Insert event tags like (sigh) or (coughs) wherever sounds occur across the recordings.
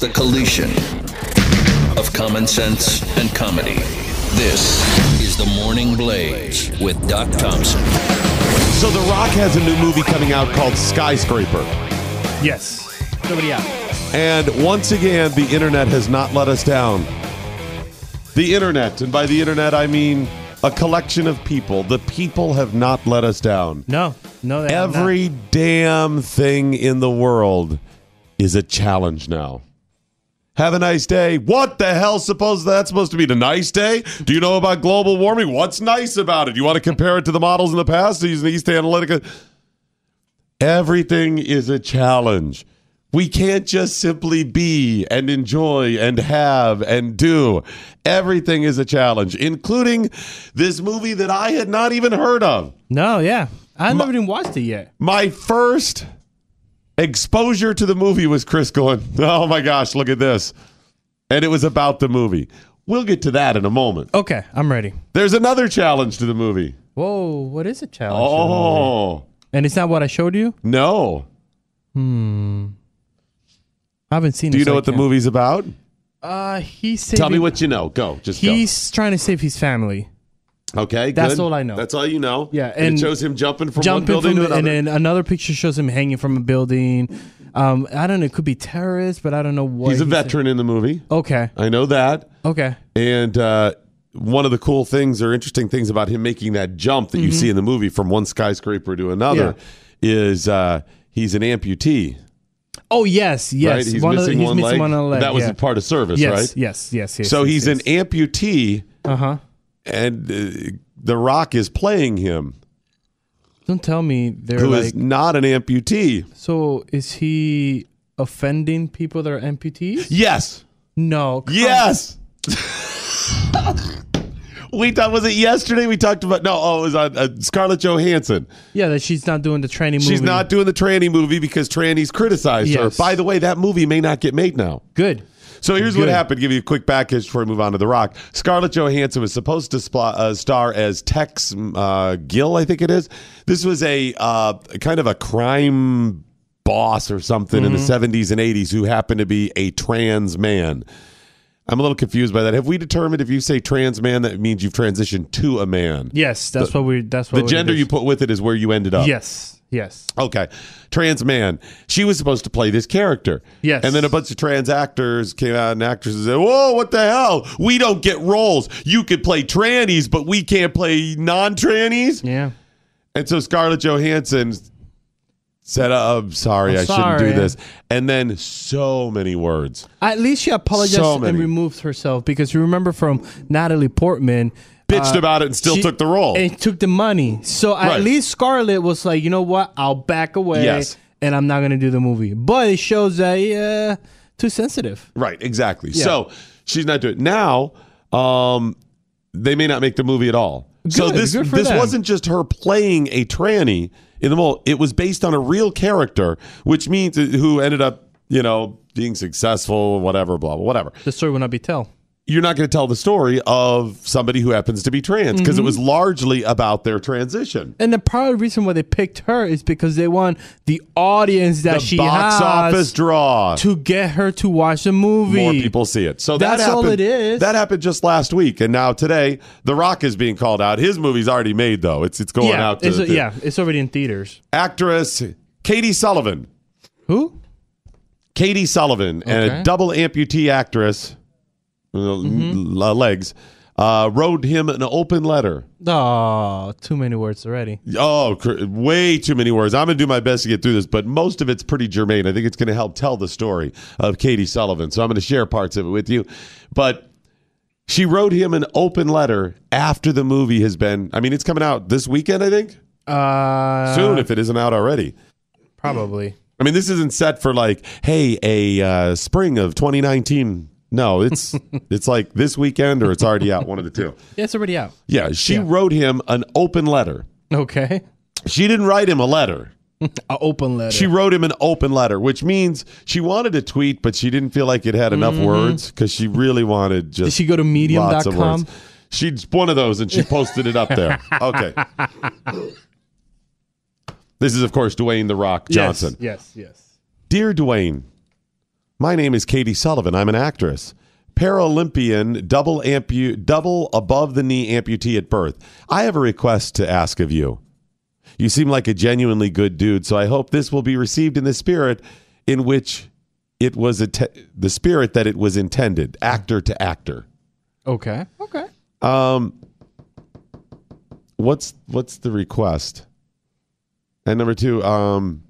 The collision of common sense and comedy. This is the Morning Blaze with Doc Thompson. So The Rock has a new movie coming out called Skyscraper. Yes. Nobody out. And once again, the internet has not let us down. The internet, and by the internet, I mean a collection of people. The people have not let us down. No. No, they have not. Every damn thing in the world is a challenge now. Have a nice day. What the hell suppose that's supposed to be a nice day? Do you know about global warming? What's nice about it? You want to compare it to the models in the past using the East Analytica? Everything is a challenge. We can't just simply be and enjoy and have and do. Everything is a challenge, including this movie that I had not even heard of. No, yeah. I never even watched it yet. My first exposure to the movie was Chris going, Oh my gosh, look at this. And it was about the movie. We'll get to that in a moment. Okay, I'm ready. There's another challenge to the movie. Whoa, what is a challenge? Oh, And it's not what I showed you? no. Hmm. I haven't seen Do you know what the movie's about? Uh, he's Tell me what you know. Go. Just go. He's trying to save his family. Okay, That's good. all I know. That's all you know. Yeah, and, and it shows him jumping from Jumping one building from to another. and then another picture shows him hanging from a building. Um, I don't know. It could be terrorists, but I don't know what. He's a veteran in the movie. Okay. I know that. Okay. And uh, one of the cool things or interesting things about him making that jump that you see in the movie from one skyscraper to another is uh, he's an amputee. Oh yes, yes. right? He's one of missing the, he's one missing leg. one leg. That was yeah. part of service, yes, right? Yes, yes, yes. So yes, he's yes. an amputee, Uh huh. And uh, The Rock is playing him, Don't tell me they're who is like. not an amputee. So is he offending people that are amputees? Yes. No. Yes. (laughs) we talked. Was it yesterday? We talked about no. Oh, it was on uh, Scarlett Johansson. Yeah, that she's not doing the training movie. She's not doing the tranny movie because trannies criticized her. Yes. By the way, that movie may not get made now. good. So here's what happened. Give you a quick package before we move on to The Rock. Scarlett Johansson was supposed to spl- uh, star as Tex uh, Gill, I think it is. This was a uh, kind of a crime boss or something in the Mm-hmm. 70s and 80s who happened to be a trans man. I'm a little confused by that. Have we determined if you say trans man, that means you've transitioned to a man? Yes, that's what we. That's what The gender you put with it is where you ended up. Yes, yes. Okay. Trans man. She was supposed to play this character. Yes. And then a bunch of trans actors came out and actresses said, Whoa, what the hell? We don't get roles. You could play trannies, but we can't play non trannies. Yeah. And so Scarlett Johansson said, uh, I'm sorry, I'm I shouldn't do this. And then so many words. At least she apologized So and removed herself because you remember from Natalie Portman. Bitched uh, about it and still she- took the role. And took the money. So at Right. least Scarlett was like, you know what? I'll back away. Yes. And I'm not going to do the movie. But it shows that, yeah, too sensitive. Right, exactly. So she's not doing it. Now, um, they may not make the movie at all. so this good this them. wasn't just her playing a tranny in the mall. It was based on a real character, which means who ended up, you know, being successful, whatever, blah blah, whatever. The story will not be tell. You're not going to tell the story of somebody who happens to be trans because Mm-hmm. it was largely about their transition. And the probably reason why they picked her is because they want the audience that The she box has office draw. to get her to watch the movie. more people see it. So that That's all it is. That happened just last week, and now today, The Rock is being called out. His movie's already made though. It's it's going yeah, out to it's, yeah, it's already in theaters. actress Katie Sullivan. Who? Katie Sullivan, and a double amputee actress, l- legs, uh, wrote him an open letter. Oh, too many words already. Oh, cr- way too many words. I'm going to do my best to get through this, but most of it's pretty germane. I think it's going to help tell the story of Katie Sullivan. So I'm going to share parts of it with you. But she wrote him an open letter after the movie has been, I mean, it's coming out this weekend, I think. Uh, Soon, if it isn't out already. probably. I mean, this isn't set for like, hey, a uh, spring of 2019. No, it's (laughs) it's like this weekend or it's already out. One of the two. Yeah, it's already out. Yeah, she Yeah. wrote him an open letter. Okay. She didn't write him a letter. (laughs) An open letter. She wrote him an open letter, which means she wanted to tweet, but she didn't feel like it had enough mm-hmm. words because she really wanted just. Did she go to lots of medium.com? words. She's one of those, and she posted it up there. (laughs) Okay. This is, of course, Dwayne the Rock Johnson. Yes, yes. yes. Dear Dwayne, my name is Katie Sullivan. I'm an actress. Paralympian, double ampu- double above the knee amputee at birth. I have a request to ask of you. You seem like a genuinely good dude, so I hope this will be received in the spirit in which it was att- the spirit that it was intended, actor to actor. Okay. Okay. Um, what's what's the request? And number two, um,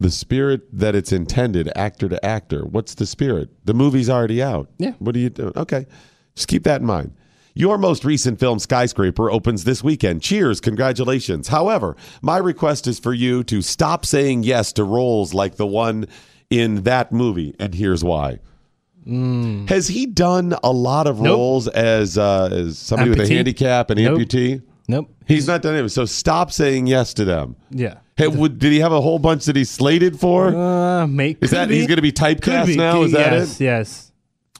the spirit that it's intended, actor to actor. What's the spirit? The movie's already out. Yeah. What are you doing? Okay, just keep that in mind. Your most recent film, Skyscraper, opens this weekend. Cheers, congratulations. However, my request is for you to stop saying yes to roles like the one in that movie, and here's why. Has he done a lot of Nope. roles as uh, as somebody with a handicap and Nope. amputee? Nope. He's not done it. So stop saying yes to them. Yeah. Hey, would, did he have a whole bunch that he's slated for? Uh, make. Is that he's going to be typecast now? Is that yes, it? Yes.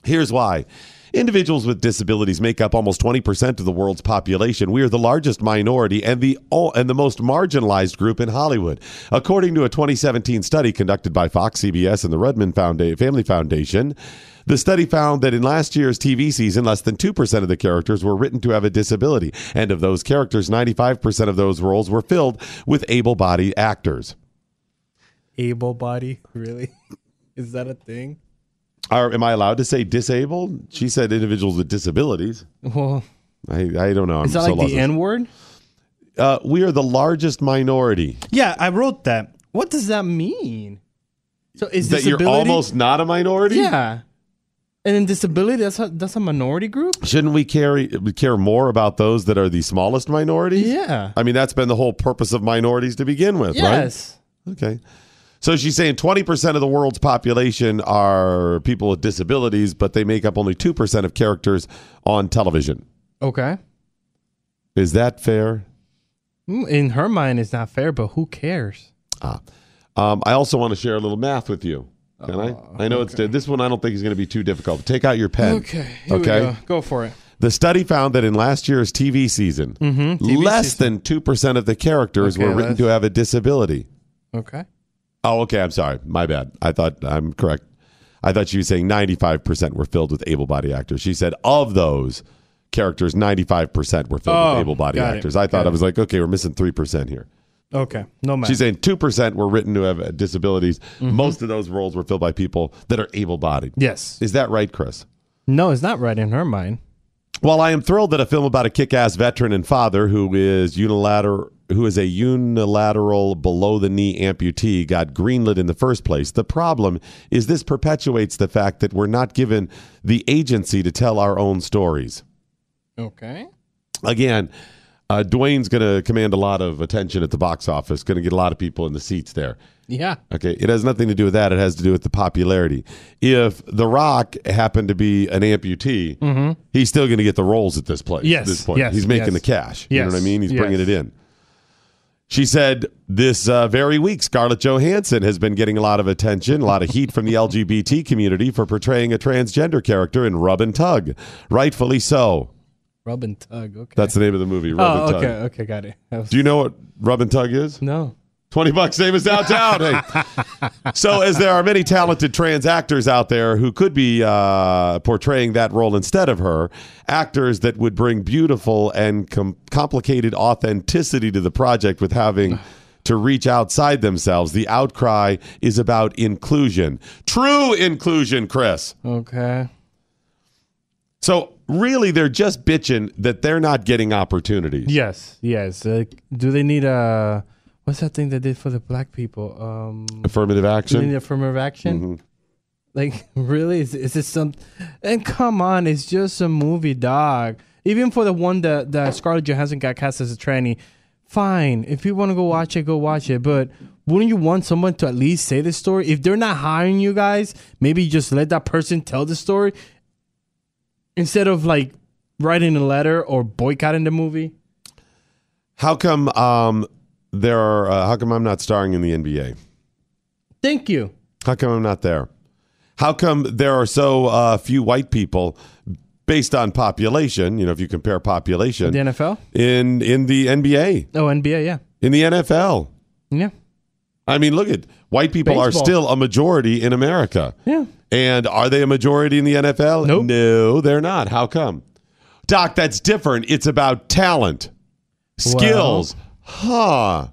Here's why. Individuals with disabilities make up almost 20% of the world's population. We are the largest minority and the and the most marginalized group in Hollywood. According to a 2017 study conducted by Fox, CBS, and the Ruderman Founda- Family Foundation, the study found that in last year's TV season, less than 2% of the characters were written to have a disability. And of those characters, 95% of those roles were filled with able bodied actors. Able body. Really? (laughs) Is that a thing? Are, am I allowed to say disabled? She said individuals with disabilities. Well, I, I don't know. I'm is that so like the N word? Uh, we are the largest minority. Yeah, I wrote that. What does that mean? So is That you're almost not a minority. Yeah. And in disability, that's a, that's a minority group. Shouldn't we carry we care more about those that are the smallest minorities? Yeah. I mean, that's been the whole purpose of minorities to begin with, right? Yes. right? Okay. So she's saying 20% of the world's population are people with disabilities, but they make up only 2% of characters on television. Okay. Is that fair? Mm, In her mind, it's not fair, but who cares? Um, I also want to share a little math with you. Can I? Oh, I know it's this one. I don't think is going to be too difficult. Take out your pen. Okay. Okay. Go. go for it. The study found that in last year's TV season, mm-hmm, TV less than 2% of the characters Okay, were written less- to have a disability. Okay. Oh, okay. I'm sorry. My bad. I thought I'm correct. I thought she was saying 95% were filled with able bodied actors. She said of those characters, 95% were filled Oh, with able bodied got it, actors. I thought I was like, okay, we're missing 3% here. Okay. No matter. She's saying 2% were written to have disabilities. Mm-hmm. Most of those roles were filled by people that are able bodied. yes. Is that right, Chris? No, it's not right in her mind. While I am thrilled that a film about a kick-ass veteran and father who is unilateral who is a unilateral below the knee amputee got greenlit in the first place, the problem is this perpetuates the fact that we're not given the agency to tell our own stories. Okay. Again, uh, Dwayne's going to command a lot of attention at the box office, going to get a lot of people in the seats there. Yeah. Okay, it has nothing to do with that. It has to do with the popularity. If The Rock happened to be an amputee, he's still going to get the roles at this place. Mm-hmm. Yes, this point, yes, he's making yes. the cash. Yes. You know what I mean? He's yes. bringing it in. She said this uh, very week, Scarlett Johansson has been getting a lot of attention, a lot of heat from the (laughs) LGBT community for portraying a transgender character in Rub and Tug. Rightfully so. Rub and tug. Okay. That's the name of the movie, Rub oh, and Tug. okay. Okay. Got it. Was- Do you know what Rub and Tug is? no. 20 bucks, same as downtown. hey. (laughs) So, as there are many talented trans actors out there who could be uh, portraying that role instead of her, actors that would bring beautiful and com- complicated authenticity to the project with having (sighs) to reach outside themselves, the outcry is about inclusion. True inclusion, Chris. Okay. So, really, they're just bitching that they're not getting opportunities. Yes. Yes. Uh, do they need a? What's that thing they did for the black people? Um. Affirmative Do they action. need affirmative action? Like, (laughs) really? Is, is this some? And come on, it's just a movie, dog. Even for the one that that Scarlett Johansson got cast as a tranny, fine. If you want to go watch it, go watch it. But wouldn't you want someone to at least say the story? If they're not hiring you guys, maybe just let that person tell the story instead of like writing a letter or boycotting the movie. How come um there are uh, how come I'm not starring in the NBA? Thank you. How come I'm not there? How come there are so uh, few white people based on population, you know, if you compare population The NFL? in in the NBA, Oh, NBA, yeah. in the NFL? Yeah. I mean, look at white people are still a majority in America. Yeah. And are they a majority in the NFL? Nope. No, they're not. How come? Doc, that's different. It's about talent, skills. huh.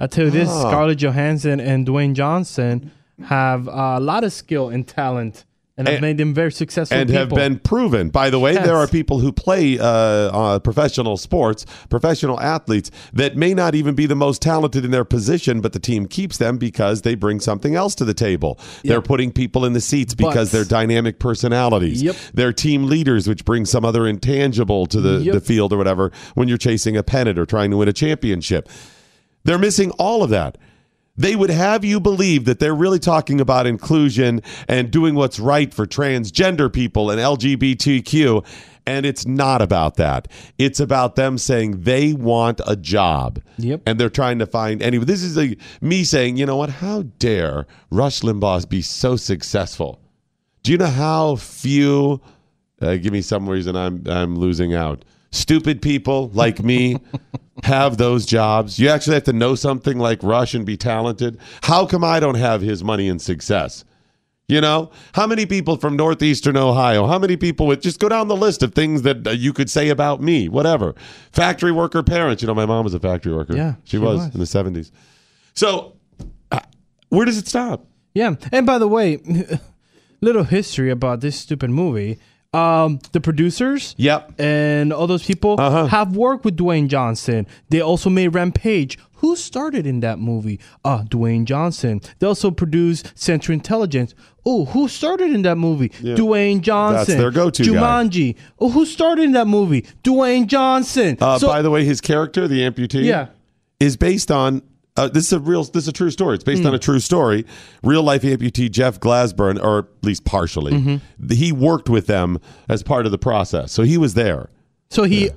I tell you this, Scarlett Johansson and Dwayne Johnson have a lot of skill and talent and have made them very successful and have been proven. By the way, Yes. there are people who play uh, uh, professional sports, professional athletes that may not even be the most talented in their position, but the team keeps them because they bring something else to the table. They're putting people in the seats because Butts. they're dynamic personalities. Yep. They're team leaders, which bring some other intangible to the, Yep. the field or whatever when you're chasing a pennant or trying to win a championship. They're missing all of that. They would have you believe that they're really talking about inclusion and doing what's right for transgender people and LGBTQ. And it's not about that. It's about them saying they want a job. Yep. And they're trying to find anyway. This is like me saying, you know what? How dare Rush Limbaugh be so successful? Do you know how few? Uh, give me some reason I'm I'm losing out. Stupid people like me (laughs) have those jobs. You actually have to know something like Rush and be talented. How come I don't have his money and success? You know, how many people from northeastern Ohio? How many people with just go down the list of things that uh, you could say about me? Whatever. Factory worker parents. You know, my mom was a factory worker. Yeah, she, she was, was. in the seventies. So, uh, where does it stop? Yeah. And by the way, (laughs) little history about this stupid movie. Um, the producers Yep. and all those people Uh-huh. have worked with Dwayne Johnson. They also made Rampage. Who started in that movie? Ah, Dwayne Johnson. They also produced Central Intelligence. Oh, who started in that movie? Dwayne Johnson. That's their go-to guy. Jumanji. Oh, who started in that movie? Dwayne Johnson. Uh, so, by the way, his character, the amputee, Yeah. is based on. Uh, this is a real. This is a true story. It's based Hmm. on a true story. Real life amputee Jeff Glasbrenner, or at least partially, Mm-hmm. he worked with them as part of the process, so he was there. so he,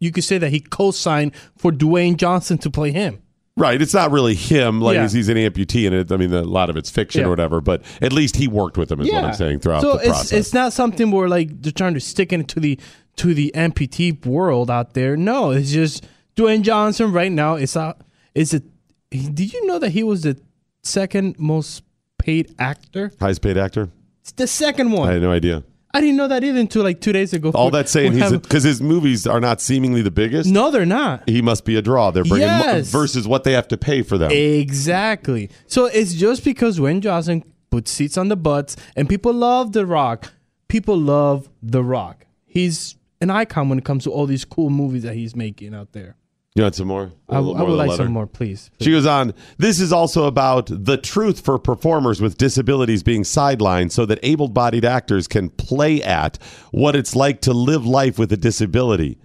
you could say that he co-signed for Dwayne Johnson to play him. Right. It's not really him. Like Yeah. he's an amputee, and it. I mean, a lot of it's fiction Yeah. or whatever. But at least he worked with them. Is what I'm saying throughout so the it's process. it's not something where like they're trying to stick it to the to the amputee world out there. No, it's just Dwayne Johnson right now. It's a is it? Did you know that he was the second most paid actor? Highest paid actor. It's the second one. I had no idea. I didn't know that either until like two days ago. All that's saying he's because his movies are not seemingly the biggest. no, they're not. He must be a draw. They're bringing mo- versus what they have to pay for them. Exactly. So it's just because Dwayne Johnson put seats on the butts and people love The Rock. People love The Rock. He's an icon when it comes to all these cool movies that he's making out there. You want some more? A I, would like letter? some more, please. She goes on, this is also about the truth for performers with disabilities being sidelined so that able bodied actors can play at what it's like to live life with a disability.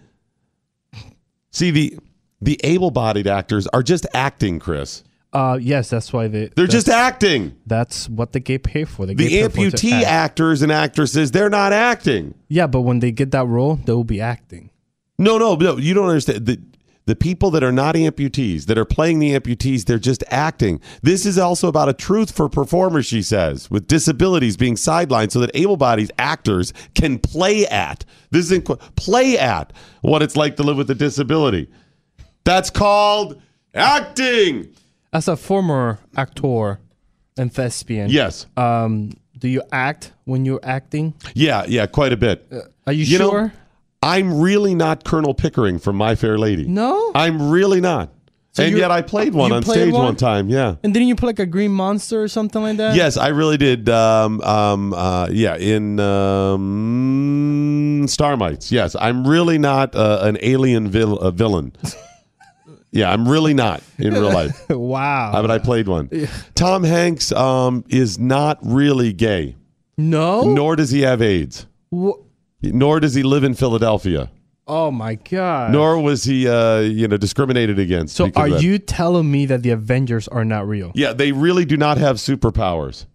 See, the the able bodied actors are just acting, Chris. Uh, yes, that's why they. They're just acting. That's what they get paid for. They The get paid for amputee act. actors and actresses, they're not acting. Yeah, but when they get that role, they will be acting. No, no, no. You don't understand. The, the people that are not amputees, that are playing the amputees, they're just acting. This is also about a truth for performers, she says, with disabilities being sidelined so that able bodied actors can play at. This is play at what it's like to live with a disability. That's called acting. As a former actor and thespian, Yes. Um, do you act when you're acting? Yeah, yeah, quite a bit. Are you, You know, sure? I'm really not Colonel Pickering from My Fair Lady. no. I'm really not. So and yet I played one on played stage one? one time. Yeah. and didn't you play like a green monster or something like that? Yes, I really did. Um, um, uh, yeah, in um, Starmites. Yes, I'm really not uh, an alien vil- uh, villain. (laughs) yeah, I'm really not in real life. (laughs) wow. Uh, but I played one. Tom Hanks um, is not really gay, no. nor does he have AIDS, nor does he live in Philadelphia. Oh my god. nor was he, uh, you know, discriminated against. so are you telling me that the Avengers are not real? Yeah, they really do not have superpowers.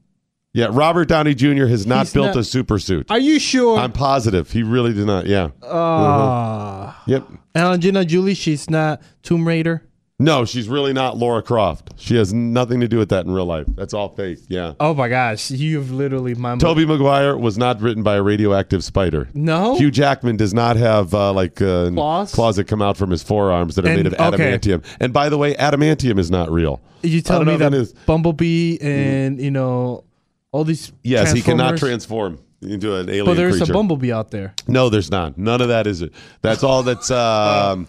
Yeah, Robert Downey Jr. has not He's built not- a super suit. Are you sure? I'm positive he really did not. Yeah. Ah. Yep. And Angelina Jolie, she's not Tomb Raider. No, she's really not Lara Croft. She has nothing to do with that in real life. That's all fake. Yeah. Oh my gosh, you've literally my Tobey Maguire was not written by a radioactive spider. No. Hugh Jackman does not have uh, like uh, Claws? that come out from his forearms that are And- made of okay. adamantium. And by the way, adamantium is not real. you I don't me know if that it is. Bumblebee and you know all these Yes, he cannot Transformers- transform into an alien But there's creature. a Bumblebee out there. No, there's not. None of that is it. That's all that's (laughs) um,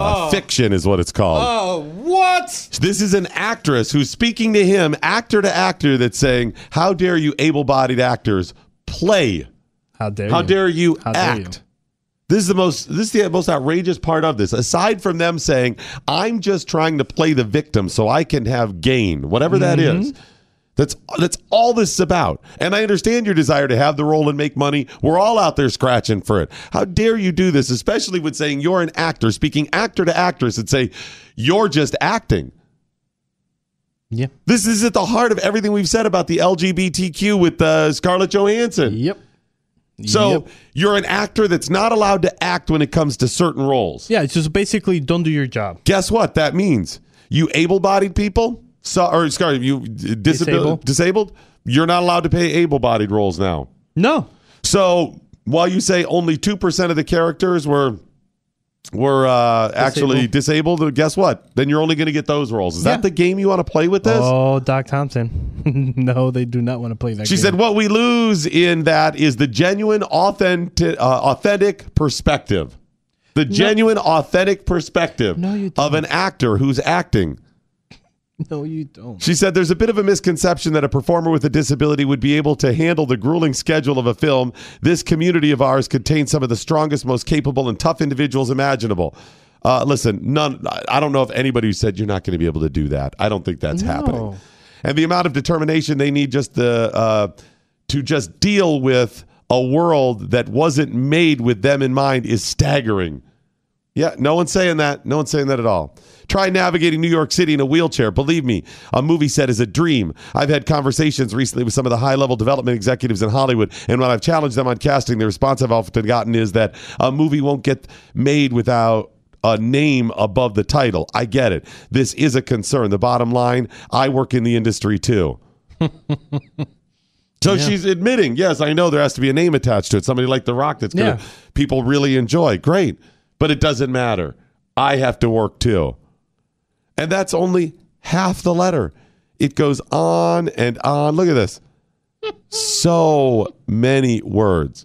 uh, fiction is what it's called. Oh, what? This is an actress who's speaking to him, actor to actor, that's saying, How dare you able bodied actors play? How dare you? How you? dare you How dare act? This is the most this is the most outrageous part of this. Aside from them saying, I'm just trying to play the victim so I can have gain, whatever that Mm-hmm. is. That's that's all this is about. And I understand your desire to have the role and make money. We're all out there scratching for it. How dare you do this, especially with saying you're an actor, speaking actor to actress and say you're just acting. Yeah. This is at the heart of everything we've said about the LGBTQ with uh, Scarlett Johansson. Yep. So Yep. you're an actor that's not allowed to act when it comes to certain roles. yeah, it's just basically don't do your job. Guess what that means? You able-bodied people, so, or sorry, you disabled, Disabled. disabled, you're not allowed to pay able-bodied roles now. No. So while you say only two percent of the characters were were uh, actually disabled, guess what? Then you're only going to get those roles. Is Yeah. that the game you want to play with this? Oh, Doc Thompson. (laughs) no, they do not want to play that. She game. said, "What we lose in that is the genuine, authentic, uh, authentic perspective, the genuine, authentic perspective No, of an actor who's acting." (laughs) "No, you don't." She said, "There's a bit of a misconception that a performer with a disability would be able to handle the grueling schedule of a film. This community of ours contains some of the strongest, most capable, and tough individuals imaginable." Uh, listen, none. I don't know if anybody who said you're not going to be able to do that. I don't think that's happening. And the amount of determination they need just the uh, to just deal with a world that wasn't made with them in mind is staggering. Yeah, no one's saying that. No one's saying that at all. Try navigating New York City in a wheelchair. Believe me, a movie set is a dream. I've had conversations recently with some of the high level development executives in Hollywood, and when I've challenged them on casting, the response I've often gotten is that a movie won't get made without a name above the title. I get it. This is a concern. The bottom line I work in the industry too. (laughs) So she's admitting, yes, I know there has to be a name attached to it. Somebody like The Rock that's going to Yeah. people really enjoy. Great. But it doesn't matter. I have to work too. And that's only half the letter. It goes on and on. Look at this. so many words.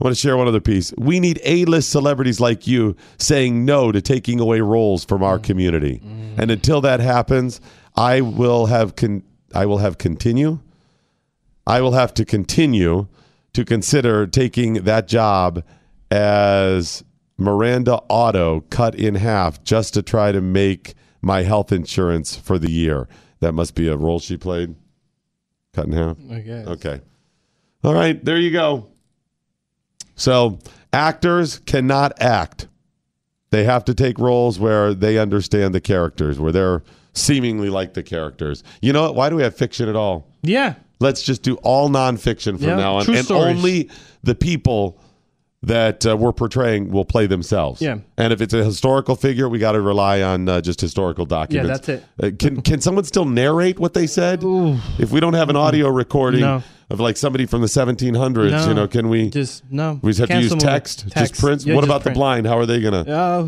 I want to share one other piece. We need A-list celebrities like you saying no to taking away roles from our mm. community. Mm. And until that happens, I will have con- I will have continue I will have to continue to consider taking that job as Miranda Auto cut in half just to try to make my health insurance for the year. That must be a role she played. Cut in half. I guess. Okay. All right, there you go. So, actors cannot act. They have to take roles where they understand the characters, where they're seemingly like the characters. You know what? Why do we have fiction at all? Yeah. Let's just do all nonfiction from Yeah, now on, true and stories. only the people that uh, we're portraying will play themselves. Yeah. And if it's a historical figure, we got to rely on uh, just historical documents. Yeah, that's it. Uh, can can someone still narrate what they said? If we don't have an audio recording No. of like somebody from the 1700s, No. you know, can we? Just no. we just have to use Cancel them. text, just prints. Yeah, what just about print. the blind? How are they gonna Uh,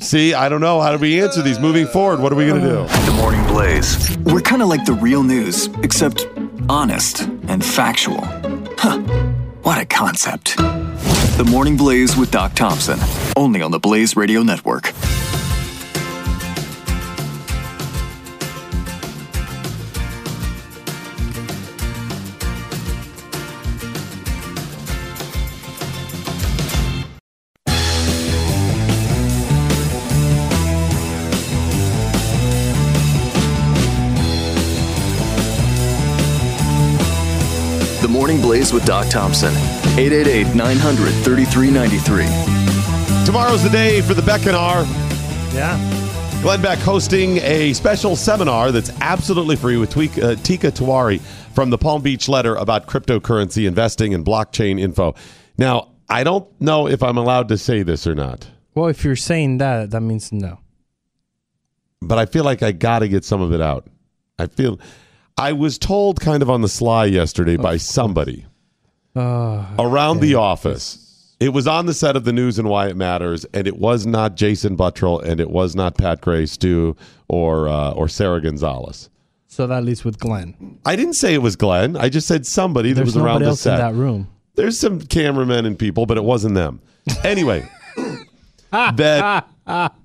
see? I don't know. How do we answer these moving forward? What are we gonna do? The Morning Blaze. We're kind of like the real news, except honest and factual. Huh. What a concept. The Morning Blaze with Doc Thompson, only on the Blaze Radio Network. Morning with Doc Thompson. 888 900 3393. Tomorrow's the day for the Beckonar. Yeah. Glenn Beck hosting a special seminar that's absolutely free with Tweak, uh, Teeka Tiwari from the Palm Beach Letter about cryptocurrency investing and blockchain info. Now, I don't know if I'm allowed to say this or not, Well, if you're saying that, that means no. but I feel like I got to get some of it out. I feel I was told kind of on the sly yesterday by somebody Uh, around the office. It was on the set of the news and why it matters, and it was not Jason Buttrill, and it was not Pat Gray, Stu, or uh, or Sara Gonzales. so that leads with Glenn. I didn't say it was Glenn. I just said somebody that was around the set. that room. There's some cameramen and people, but it wasn't them. Anyway, (laughs) that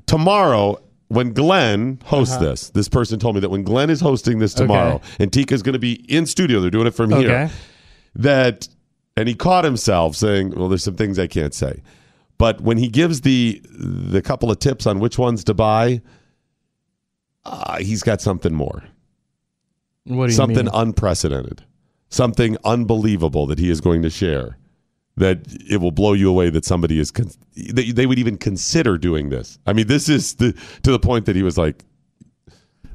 tomorrow when Glenn hosts Uh-huh. this, this person told me that when Glenn is hosting this tomorrow, Okay. and Teeka's going to be in studio, they're doing it from here. That and he caught himself saying, "Well, there's some things I can't say." But when he gives the the couple of tips on which ones to buy, uh, he's got something more What do you something mean? unprecedented, something unbelievable that he is going to share. That it will blow you away that somebody is con- that they would even consider doing this. I mean, this is the to the point that he was like,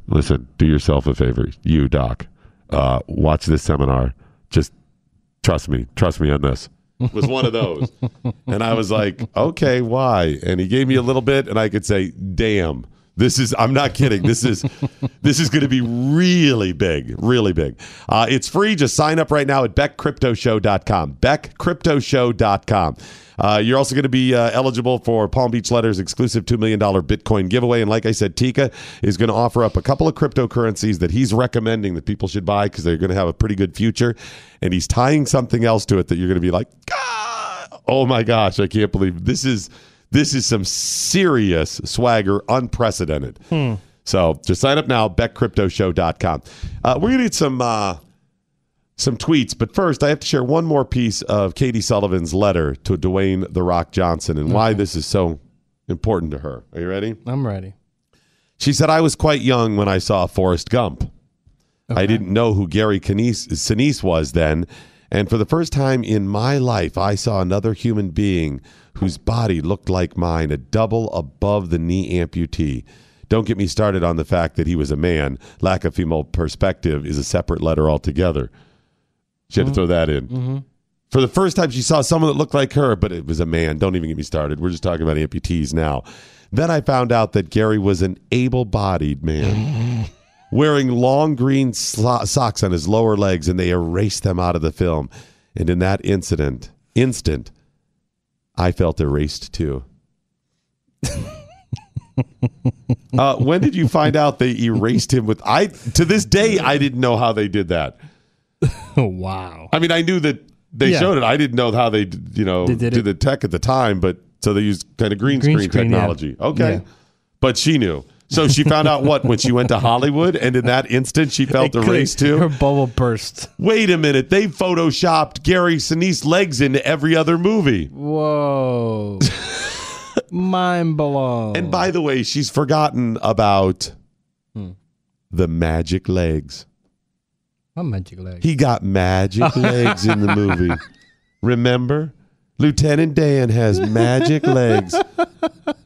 "Listen, do yourself a favor, you doc, uh, watch this seminar. Just trust me, trust me on this." Was one of those, (laughs) and I was like, "Okay, why?" And he gave me a little bit, and I could say, "Damn." This is I'm not kidding. This is (laughs) this is going to be really big, really big. Uh, it's free. Just sign up right now at beckcryptoshow.com. beckcryptoshow.com. Uh, you're also going to be uh, eligible for Palm Beach Letters exclusive $2 million Bitcoin giveaway. And like I said, Teeka is going to offer up a couple of cryptocurrencies that he's recommending that people should buy because they're going to have a pretty good future. And he's tying something else to it that you're going to be like, God, oh my gosh, I can't believe this is this is some serious swagger, unprecedented. So just sign up now, beckcryptoshow.com. Uh, we're going to get some uh, some tweets, but first I have to share one more piece of Katie Sullivan's letter to Dwayne The Rock Johnson and why this is so important to her. Are you ready? I'm ready. She said, I was quite young when I saw Forrest Gump. I didn't know who Gary Sinise, Sinise was then. And for the first time in my life, I saw another human being whose body looked like mine, a double above the knee amputee. Don't get me started on the fact that he was a man. Lack of female perspective is a separate letter altogether. She had to mm-hmm. throw that in. Mm-hmm. For the first time, she saw someone that looked like her, but it was a man. Don't even get me started. We're just talking about amputees now. Then I found out that Gary was an able bodied man (laughs) wearing long green slo- socks on his lower legs, and they erased them out of the film. And in that incident, instant, I felt erased too. uh, when did you find out they erased him with I to this day I didn't know how they did that. Oh, (laughs) wow. I mean, I knew that they Yeah. showed it. I didn't know how they, you know, They did did the tech at the time, but so they used kind of green, Green screen, screen, yeah. technology. Okay, Yeah. but she knew. So she found out what when she went to Hollywood, and in that instant, she felt erased Her bubble burst. Wait a minute, they photoshopped Gary Sinise legs into every other movie. Whoa. (laughs) Mind blown. And by the way, she's forgotten about Hmm. the magic legs. what magic leg? He got magic (laughs) legs in the movie. Remember? Lieutenant Dan has magic legs. (laughs)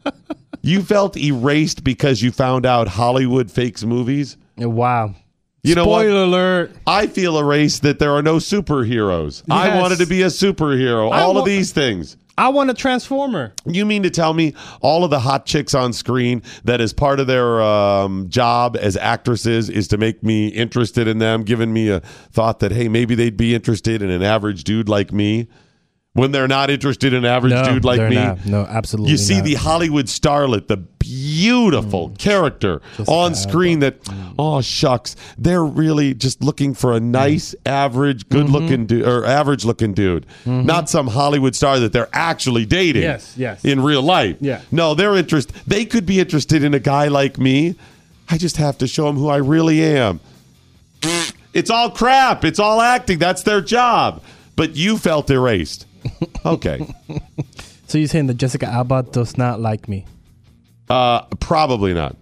You felt erased because you found out Hollywood fakes movies? wow. You know what? Spoiler alert. I feel erased that there are no superheroes. I wanted to be a superhero. I All wa- of these things. I want a transformer. You mean to tell me all of the hot chicks on screen that is part of their um, job as actresses is to make me interested in them, giving me a thought that, hey, maybe they'd be interested in an average dude like me when they're not interested in an average No, dude like me? not. No, absolutely. You see not. the Hollywood starlet, the beautiful Mm. character on screen that, oh, shucks, they're really just looking for Mm. a nice, average, good looking dude or average looking dude, not some Hollywood star that they're actually dating. Mm-hmm. Yes, yes. In real life. Yeah. No, they're interest. They could be interested in a guy like me. I just have to show them who I really am. It's all crap. It's all acting. That's their job. But you felt erased. (laughs) Okay. So you're saying that Jessica Alba does not like me? Uh, probably not.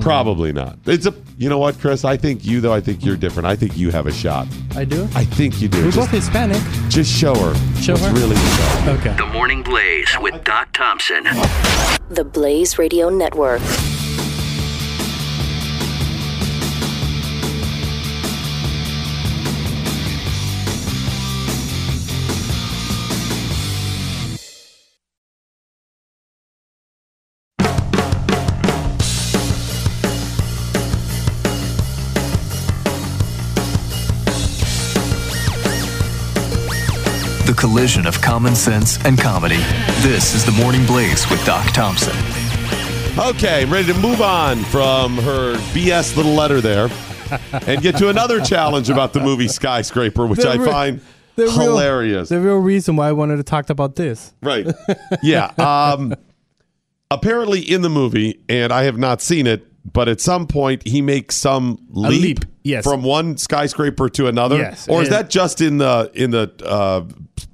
Probably not. It's a. You know what, Chris? I think you though. I think you're different. I think you have a shot. I do. I think you do. We're Just, both Hispanic. just show her. Show what's her? Really. Show Okay. The Morning Blaze with Doc Thompson. The Blaze Radio Network. Collision of common sense and comedy. This is the Morning Blaze with Doc Thompson. Okay, I'm ready to move on from her BS little letter there and get to another (laughs) challenge about the movie Skyscraper, which The I re- find the real- hilarious. The real reason why I wanted to talk about this. Right. (laughs) Yeah. Um, apparently, in the movie, and I have not seen it, but at some point he makes some leap, leap, yes. from one skyscraper to another. Yes, Or is and- that just in the in the uh,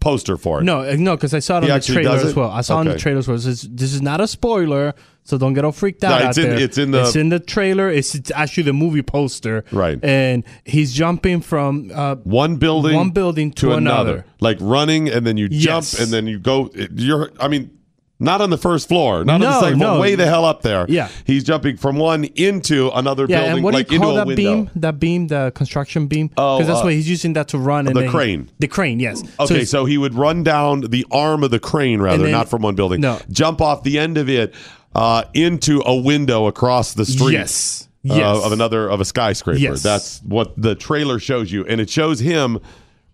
poster for it? No, uh, no, because I saw it He on the trailer as well. I saw it on the trailer as well. This is, this is not a spoiler, so don't get all freaked out No, out it's in- there. it's in the- it's in the trailer. It's, it's actually the movie poster. Right. And he's jumping from uh, One building, One building to another. like running, and then you jump, and then you go. You're, I mean, not on the first floor, not on the No, second floor, no. way the hell up there. Yeah. he's jumping from one into another yeah, building, and what like do you call that beam? That beam, the construction beam. Oh, because that's uh, why he's using that to run. And the then he- crane. the crane, yes. Okay, it's- so, he would run down the arm of the crane, rather, then- not from one building. No. Jump off the end of it uh, into a window across the street. Yes. uh, Yes. of another of a skyscraper. Yes. That's what the trailer shows you, and it shows him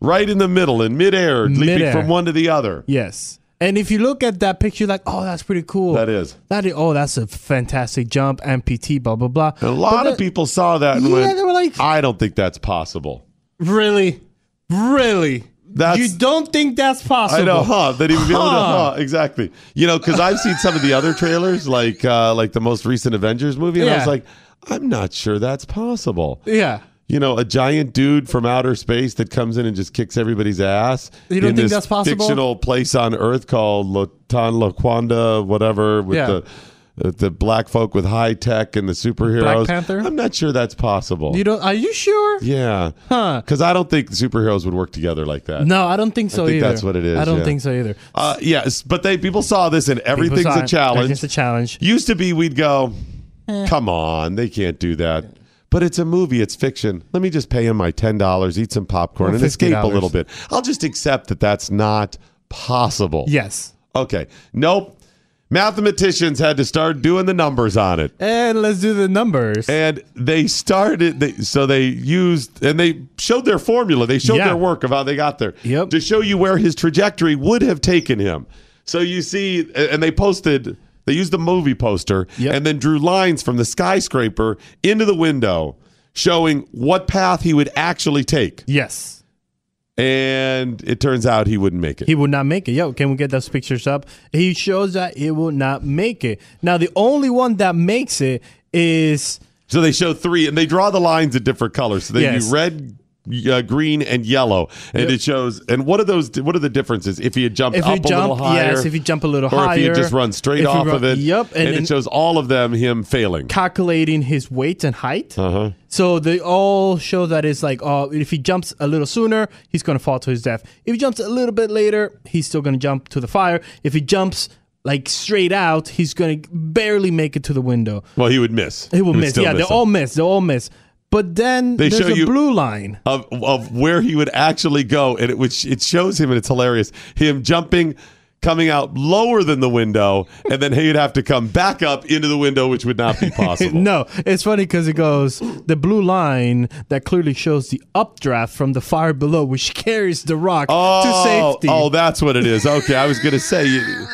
right in the middle, in midair, leaping Midair. from one to the other. Yes. And if you look at that picture, like, oh, that's pretty cool. That is. That is. Oh, that's a fantastic jump. MPT. Blah blah blah. And a lot But of people saw that and Yeah, went, they were like- "I don't think that's possible." Really, really. That's- you don't think that's possible? I know, huh? That he would be able to, Huh. Exactly. You know, because I've seen some of the other trailers, like uh, like the most recent Avengers movie, and I was like, I'm not sure that's possible. Yeah. You know, a giant dude from outer space that comes in and just kicks everybody's ass. You don't in think this that's possible? Fictional place on Earth called Lotan Laquanda, whatever, with Yeah. the uh, the black folk with high tech and the superheroes. Black Panther? I'm not sure that's possible. You don't? Are you sure? yeah, Huh. Because I don't think superheroes would work together like that. No, I don't think so I think either. that's what it is, I don't yeah. think so either. Uh, yes, but they people saw this and everything's saw a challenge. Everything's a challenge. Used to be we'd go, Eh. come on, they can't do that. But it's a movie, it's fiction. Let me just pay him my ten dollars, eat some popcorn, Or and escape a $50. little bit. I'll just accept that that's not possible. Yes. Okay. Nope. Mathematicians had to start doing the numbers on it. And let's do the numbers. And they started, they, so they used, and they showed their formula. They showed Yeah. their work of how they got there Yep. to show you where his trajectory would have taken him. So you see, and they posted, they used the movie poster Yep. and then drew lines from the skyscraper into the window showing what path he would actually take. yes. And it turns out he wouldn't make it. He would not make it. Yo, can we get those pictures up? He shows that he will not make it. Now, the only one that makes it is So they show three, and they draw the lines in different colors. So they Yes. do red, uh, green, and yellow, and Yep. it shows. And what are those? What are the differences? If he had jumped if up you a jump, little higher, yes, if you jump a little or higher, if he had just run straight off run- of it. Yep, and, and, it shows all of them him failing. calculating his weight and height. Uh-huh. So they all show that it's like, oh, if he jumps a little sooner, he's going to fall to his death. If he jumps a little bit later, he's still going to jump to the fire. If he jumps like straight out, he's going to barely make it to the window. Well, he would miss. He will would miss. Yeah, they all miss. They all miss. But then They there's show a you- blue line. of of where he would actually go, and it which it shows him, and it's hilarious. Him jumping, coming out lower than the window, and then he'd have to come back up into the window, which would not be (laughs) possible. No, it's funny because it goes the blue line that clearly shows the updraft from the fire below, which (laughs) carries the rock Oh, to safety. oh, that's what it is. Okay, I was gonna say you,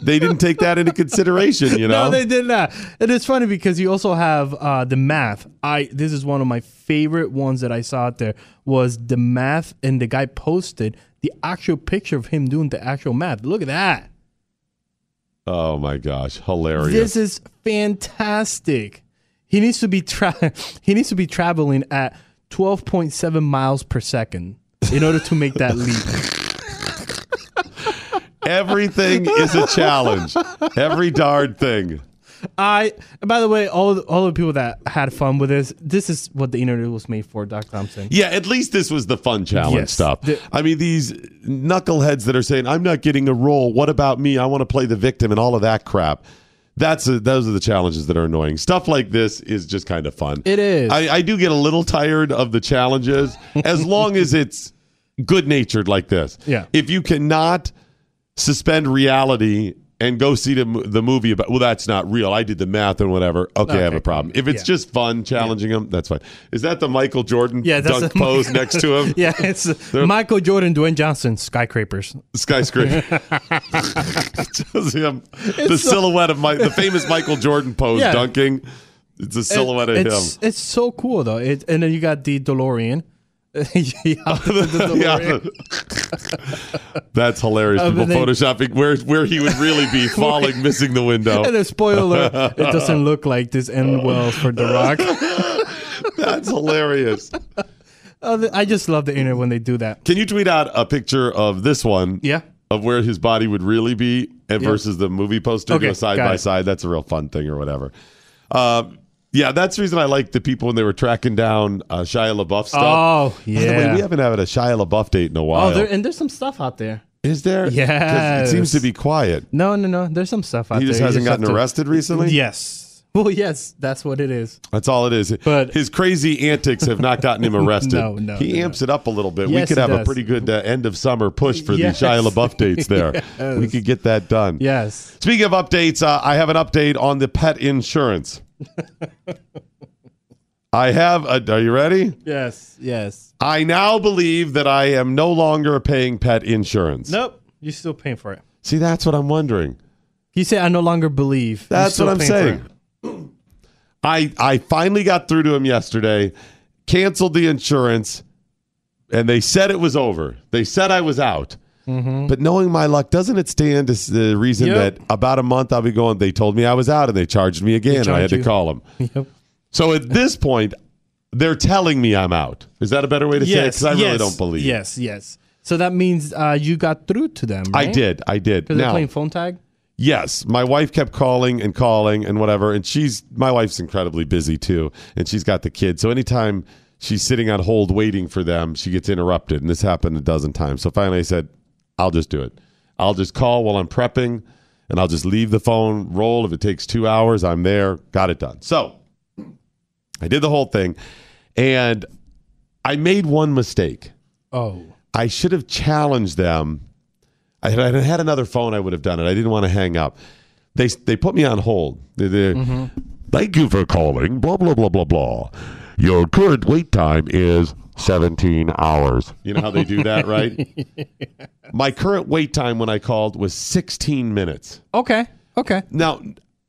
they didn't take that into consideration. You (laughs) know, No, they did not. And it's funny because you also have uh, the math. I this is one of my favorite ones that I saw out there was the math, and the guy posted the actual picture of him doing the actual math. Look at that. oh my gosh, hilarious. This is fantastic. He needs to be tra- (laughs) he needs to be traveling at twelve point seven miles per second in order to make that leap. (laughs) Everything is a challenge. Every darn thing. I. By the way, all all the people that had fun with this, this is what the internet was made for, Doc Thompson. Yeah, at least this was the fun challenge Yes. stuff. The- I mean, these knuckleheads that are saying, "I'm not getting a role. What about me? I want to play the victim," and all of that crap. That's a, those are the challenges that are annoying. Stuff like this is just kind of fun. It is. I, I do get a little tired of the challenges, as long as it's good natured like this. (laughs) Yeah. If you cannot suspend reality and go see the, the movie about well that's not real. I did the math and whatever. Okay, i have a problem. If it's yeah. just fun challenging him, that's fine. Is that the michael jordan Yeah, that's dunk a- (laughs) pose next to him? Yeah, it's Michael Jordan, Dwayne Johnson, skyscrapers. skyscraper. (laughs) Just him, the silhouette of my the famous michael jordan pose Yeah. dunking. It's a silhouette of it's, him. It's so cool though. It, and then you got the DeLorean. You have the (laughs) yeah. That's hilarious. Uh, People they- photoshopping where where he would really be (laughs) falling, missing the window. And then spoiler, it doesn't (laughs) look like this end well for The Rock. That's hilarious. Uh, I just love the internet when they do that. Can you tweet out a picture of this one? Yeah. Of where his body would really be and Yeah. versus the movie poster Okay, go side by it. side. That's a real fun thing or whatever. Um, yeah, that's the reason I like the people when they were tracking down uh, Shia LaBeouf stuff. Oh, By the way, yeah. we haven't had a Shia LaBeouf date in a while. Oh, there, and there's some stuff out there. Is there? Yeah. It seems to be quiet. No, no, no. There's some stuff out there. He there. just You hasn't have gotten to- arrested recently? Yes. Well, yes, that's what it is. That's all it is. But- his crazy antics have not gotten him (laughs) arrested. No, no, He no, amps it up a little bit. Yes, we could he have a pretty good uh, end of summer push for Yes. the Shia LaBeouf (laughs) dates there. Yes. We could get that done. Yes. Speaking of updates, uh, I have an update on the pet insurance. I have. A, are you ready? Yes. Yes. I now believe that I am no longer paying pet insurance. Nope. You're still paying for it. See, that's what I'm wondering. You say "I no longer believe." That's what I'm saying. I I finally got through to him yesterday, canceled the insurance, and they said it was over. They said I was out. But knowing my luck, doesn't it stand as the reason Yep. that about a month I'll be going? They told me I was out, and they charged me again. and I had charged to call them. (laughs) Yep. So at this point, they're telling me I'm out. Is that a better way to say it? Because I really don't believe. Yes. Yes. So that means uh, you got through to them. I did. I did. Because they're playing phone tag. Yes, my wife kept calling and calling and whatever, and she's my wife's incredibly busy too, and she's got the kids. So anytime she's sitting on hold waiting for them, she gets interrupted, and this happened a dozen times. So finally, I said, "I'll just do it. I'll just call while I'm prepping, and I'll just leave the phone roll. If it takes two hours, I'm there. Got it done." So I did the whole thing, and I made one mistake. Oh. I should have challenged them. I had, I had another phone, I would have done it. I didn't want to hang up. They they put me on hold. They- they- mm-hmm. Thank you for calling. Blah blah blah blah blah. Your current wait time is 17 hours. You know how they do that, right? (laughs) My current wait time when I called was 16 minutes. Okay. Okay. Now,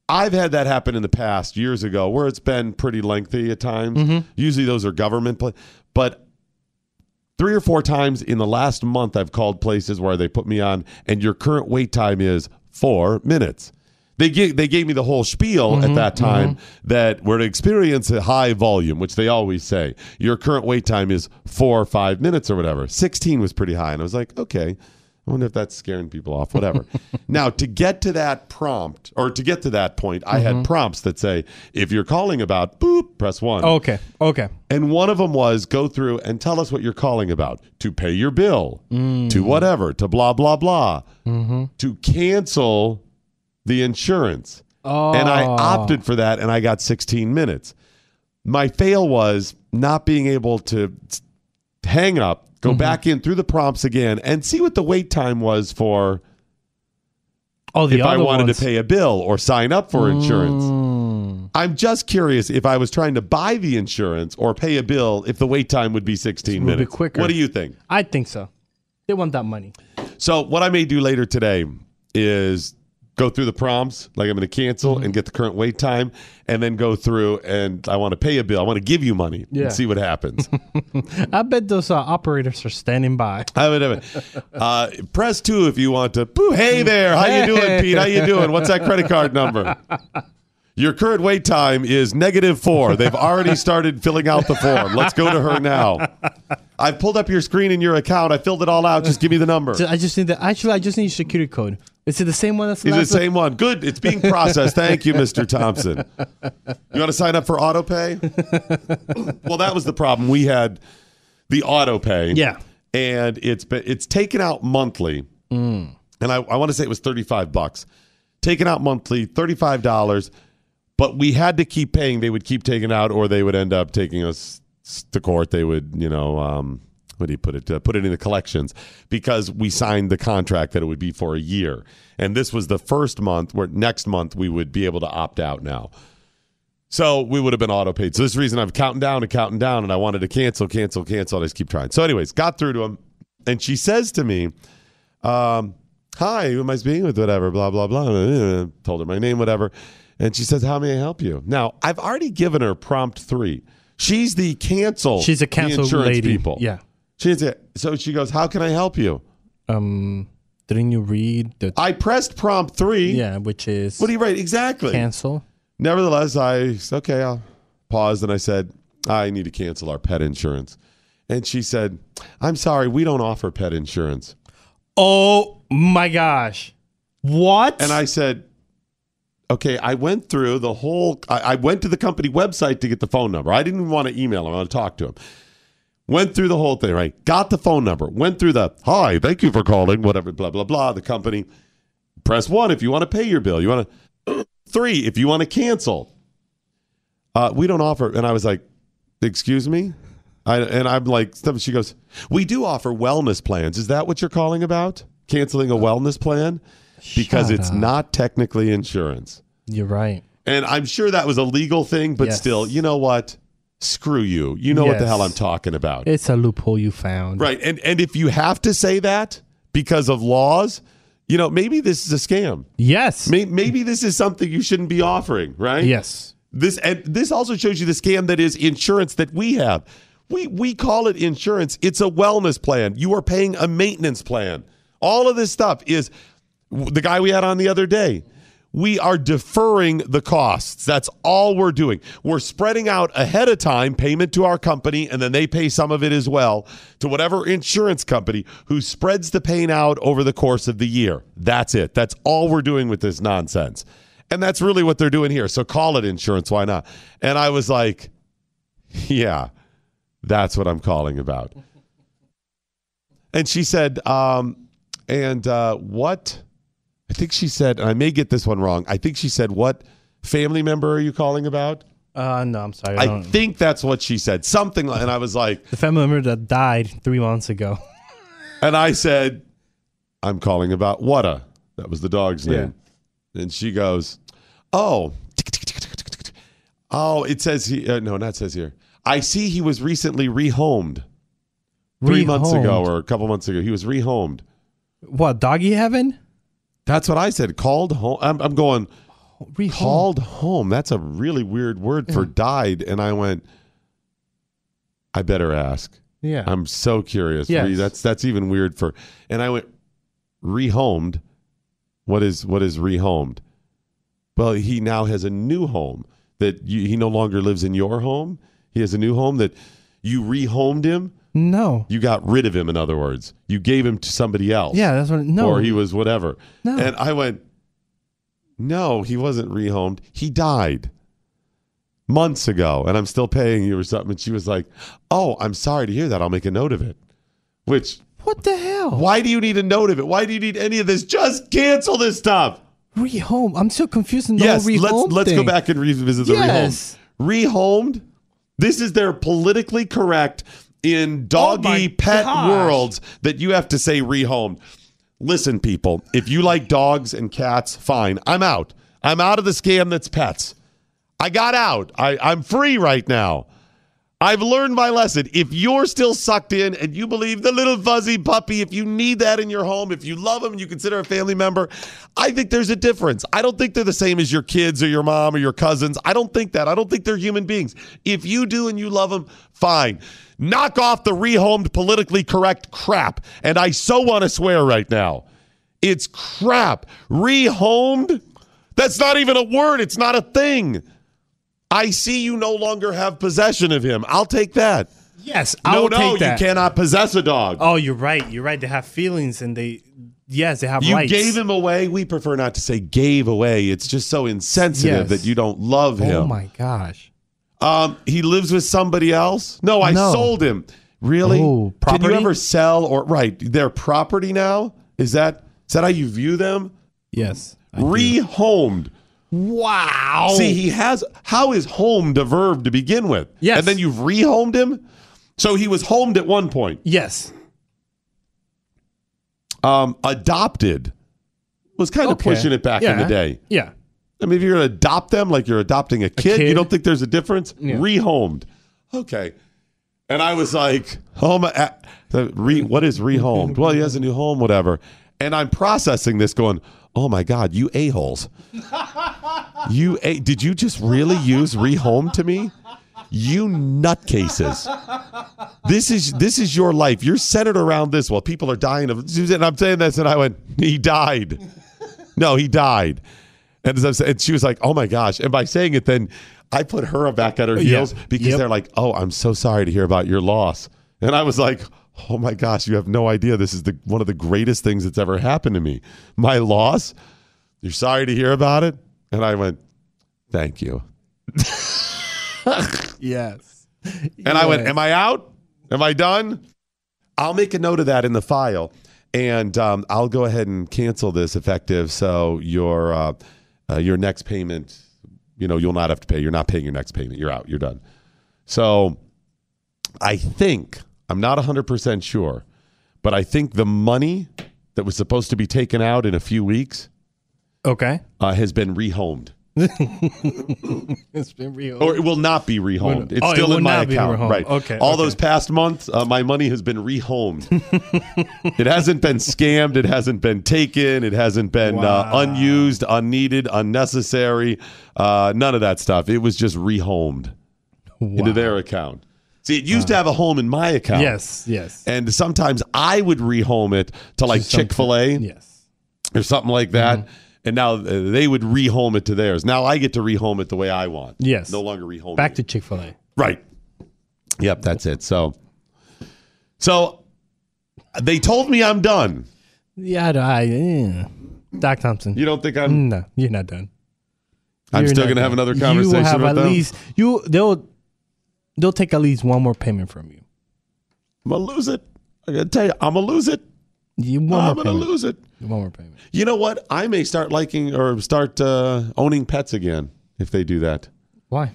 I've had that happen in the past years ago where it's been pretty lengthy at times. Mm-hmm. Usually those are government, pla- but three or four times in the last month, I've called places where they put me on, and your current wait time is four minutes. They gave, they gave me the whole spiel Mm-hmm. at that time that we're to experience a high volume, which they always say. Your current wait time is four or five minutes or whatever. 16 was pretty high. And I was like, okay, I wonder if that's scaring people off, whatever. (laughs) now, to get to that prompt or to get to that point, I Mm-hmm. had prompts that say, if you're calling about, boop, press one. Okay. Okay. And one of them was go through and tell us what you're calling about to pay your bill, to whatever, to blah, blah, blah, to cancel the insurance. And I opted for that and I got 16 minutes. My fail was not being able to hang up, go back in through the prompts again, and see what the wait time was for Oh, the if I wanted ones. to pay a bill or sign up for insurance. Mm. I'm just curious if I was trying to buy the insurance or pay a bill, if the wait time would be 16 little minutes. quicker. What do you think? I think so. They want that money. So, what I may do later today is go through the prompts, like I'm going to cancel Mm-hmm. and get the current wait time, and then go through and I want to pay a bill. I want to give you money Yeah. and see what happens. (laughs) I bet those uh, operators are standing by. (laughs) I would have it. Uh, press two if you want to. Boo, hey there, how you doing, Pete? How you (laughs) doing? What's that credit card number? Your current wait time is negative four. They've already started filling out the form. Let's go to her now. I've pulled up your screen in your account. I filled it all out. Just give me the number. So I just need the actually I just need security code. Is it the same one that's Is it the same one? Good. It's being processed. Thank you, Mr. Thompson. You want to sign up for auto pay? (laughs) well, that was the problem. We had the auto pay. Yeah. And it's been, it's taken out monthly. Mm. And I, I want to say it was 35 bucks. Taken out monthly, $35. But we had to keep paying. They would keep taking out, or they would end up taking us to court. They would, you know, um, what do you put it? Uh, put it in the collections because we signed the contract that it would be for a year. And this was the first month where next month we would be able to opt out now. So we would have been auto paid. So this is the reason I'm counting down and counting down, and I wanted to cancel, cancel, cancel. I just keep trying. So, anyways, got through to him, and she says to me, um, "Hi, who am I speaking with? Whatever, blah blah blah." (laughs) Told her my name, whatever, and she says, "How may I help you?" Now, I've already given her prompt three. She's the cancel. She's a cancel insurance lady. People. Yeah. She's a, so she goes, "How can I help you?" Um, didn't you read the? I pressed prompt three. yeah, which is What do you write exactly? cancel. Nevertheless, I okay, I'll paused and I said, I need to cancel our pet insurance. And she said, I'm sorry, we don't offer pet insurance. Oh my gosh! What? And I said, Okay, I went through the whole I, I went to the company website to get the phone number. I didn't even want to email him, I want to talk to him. Went through the whole thing, right? Got the phone number, went through the hi, thank you for calling, whatever, blah, blah, blah. The company. Press one if you want to pay your bill. You want (clears throat) to three if you want to cancel. Uh, we don't offer. And I was like, excuse me? I, and I'm like, stuff. she goes, we do offer wellness plans. Is that what you're calling about? Canceling a wellness plan? Because Shut it's up. not technically insurance. You're right. And I'm sure that was a legal thing, but Yes. still, you know what? Screw you. You know what the hell I'm talking about. It's a loophole you found. Right. And and if you have to say that because of laws, you know, maybe this is a scam. Yes. May- Maybe this is something you shouldn't be offering, right? Yes. This and this also shows you the scam that is insurance that we have. We we call it insurance. It's a wellness plan. You are paying a maintenance plan. All of this stuff is the guy we had on the other day. We are deferring the costs. That's all we're doing. We're spreading out ahead of time payment to our company, and then they pay some of it as well to whatever insurance company who spreads the pain out over the course of the year. That's it. That's all we're doing with this nonsense. And that's really what they're doing here. So call it insurance. Why not? And I was like, yeah, that's what I'm calling about. And she said, um, and uh, what? I think she said, and I may get this one wrong. I think she said, what family member are you calling about? Uh, no, I'm sorry. I I think that's what she said. Something like, and I was like, the family member that died three months ago. (laughs) and I said, I'm calling about Whata. That was the dog's name. And she goes, oh, oh, it says he, uh, no, not says here. I see he was recently rehomed three months ago or a couple months ago. He was rehomed. What doggy heaven? That's what I said. Called home. I'm, I'm going, oh, Rehomed. called home. That's a really weird word for died. And I went, I better ask. Yeah. I'm so curious. Yes. Re- that's that's even weird for. And I went rehomed. What is what is rehomed? Well, he now has a new home that you, he no longer lives in your home. He has a new home that you rehomed him. No. You got rid of him. In other words, you gave him to somebody else. Yeah, that's what. No. Or he was whatever. No. And I went, no, he wasn't rehomed. He died months ago, and I'm still paying you or something. And she was like, oh, I'm sorry to hear that. I'll make a note of it. Which, what the hell? why do you need a note of it? Why do you need any of this? Just cancel this stuff. Rehome. I'm so confused in the yes, whole rehome let's let's go back and revisit the Yes. rehomed. Rehomed. This is their politically correct in oh doggy Oh pet gosh. worlds that you have to say rehomed. Listen, people, if you like dogs and cats, fine. I'm out. I'm out of the scam that's pets. I got out. I, I'm free right now. I've learned my lesson. If you're still sucked in and you believe the little fuzzy puppy, if you need that in your home, if you love them and you consider a family member, I think there's a difference. I don't think they're the same as your kids or your mom or your cousins. I don't think that. I don't think they're human beings. If you do and you love them, fine. Knock off the rehomed politically correct crap. And I so want to swear right now. It's crap. Rehomed? That's not even a word. It's not a thing. I see you no longer have possession of him. I'll take that. Yes, I no, will no, take that. you cannot possess a dog. Oh, you're right. You're right. They have feelings and they. yes, they have You rights. gave him away. We prefer not to say gave away. It's just so insensitive Yes. that you don't love oh him. Oh my gosh. Um, he lives with somebody else. No, I No. sold him. Really? Oh, Can you ever sell or right their property now? Is that is that how you view them? Yes. I do. Rehomed. wow. See, he has how is homed a verb to begin with? Yes. And then you've rehomed him? So he was homed at one point. yes. Um, adopted was kind of Okay. pushing it back in Yeah. the day. Yeah. I mean, if you're going to adopt them like you're adopting a kid, you kid. don't think there's a difference? Yeah. Rehomed. Okay. And I was like, home, the re, what is rehomed? well, he has a new home, whatever. And I'm processing this going, oh my God, you a-holes. you a- Did you just really use rehomed to me? You nutcases. This is this is your life. You're centered around this while people are dying of and I'm saying this and I went, he died. No, he died. And as I'm and she was like, "Oh my gosh!" And by saying it, then I put her back at her Yeah. heels because Yep. they're like, "Oh, I'm so sorry to hear about your loss." And I was like, "Oh my gosh, you have no idea. This is the one of the greatest things that's ever happened to me. My loss. You're sorry to hear about it." And I went, "Thank you." (laughs) Yes. And I went, "Am I out? Am I done?" I'll make a note of that in the file, and um, I'll go ahead and cancel this effective. So your uh, uh, your next payment, you know, you'll not have to pay. You're not paying your next payment. You're out. You're done. So I think I'm not 100 percent sure, but I think the money that was supposed to be taken out in a few weeks Okay. uh, has been rehomed. (laughs) It's been real. or it will not be rehomed. It's Oh, still will in my account, right? Okay, All okay. those past months, uh, my money has been rehomed. (laughs) it hasn't been scammed. It hasn't been taken. It hasn't been uh, unused, unneeded, unnecessary. Uh, none of that stuff. It was just rehomed into their account. See, it used to have a home in my account. Yes. Yes. And sometimes I would rehome it to like Chick Fil A Yes. or something like that. Mm-hmm. And now uh, they would rehome it to theirs. Now I get to rehome it the way I want. Yes. No longer rehome. It. Back it. to Chick Fil A. Right. Yep, that's it. So, so they told me I'm done. Yeah. I. Yeah. Doc Thompson. You don't think I'm? no, you're not done. I'm You're still going to have done. another You conversation will have with at them. least you. They'll. They'll take at least one more payment from you. I'm gonna lose it. I gotta tell you, I'm gonna lose it. You one I'm more gonna lose it. One more payment. You know what? I may start liking or start uh, owning pets again if they do that. Why?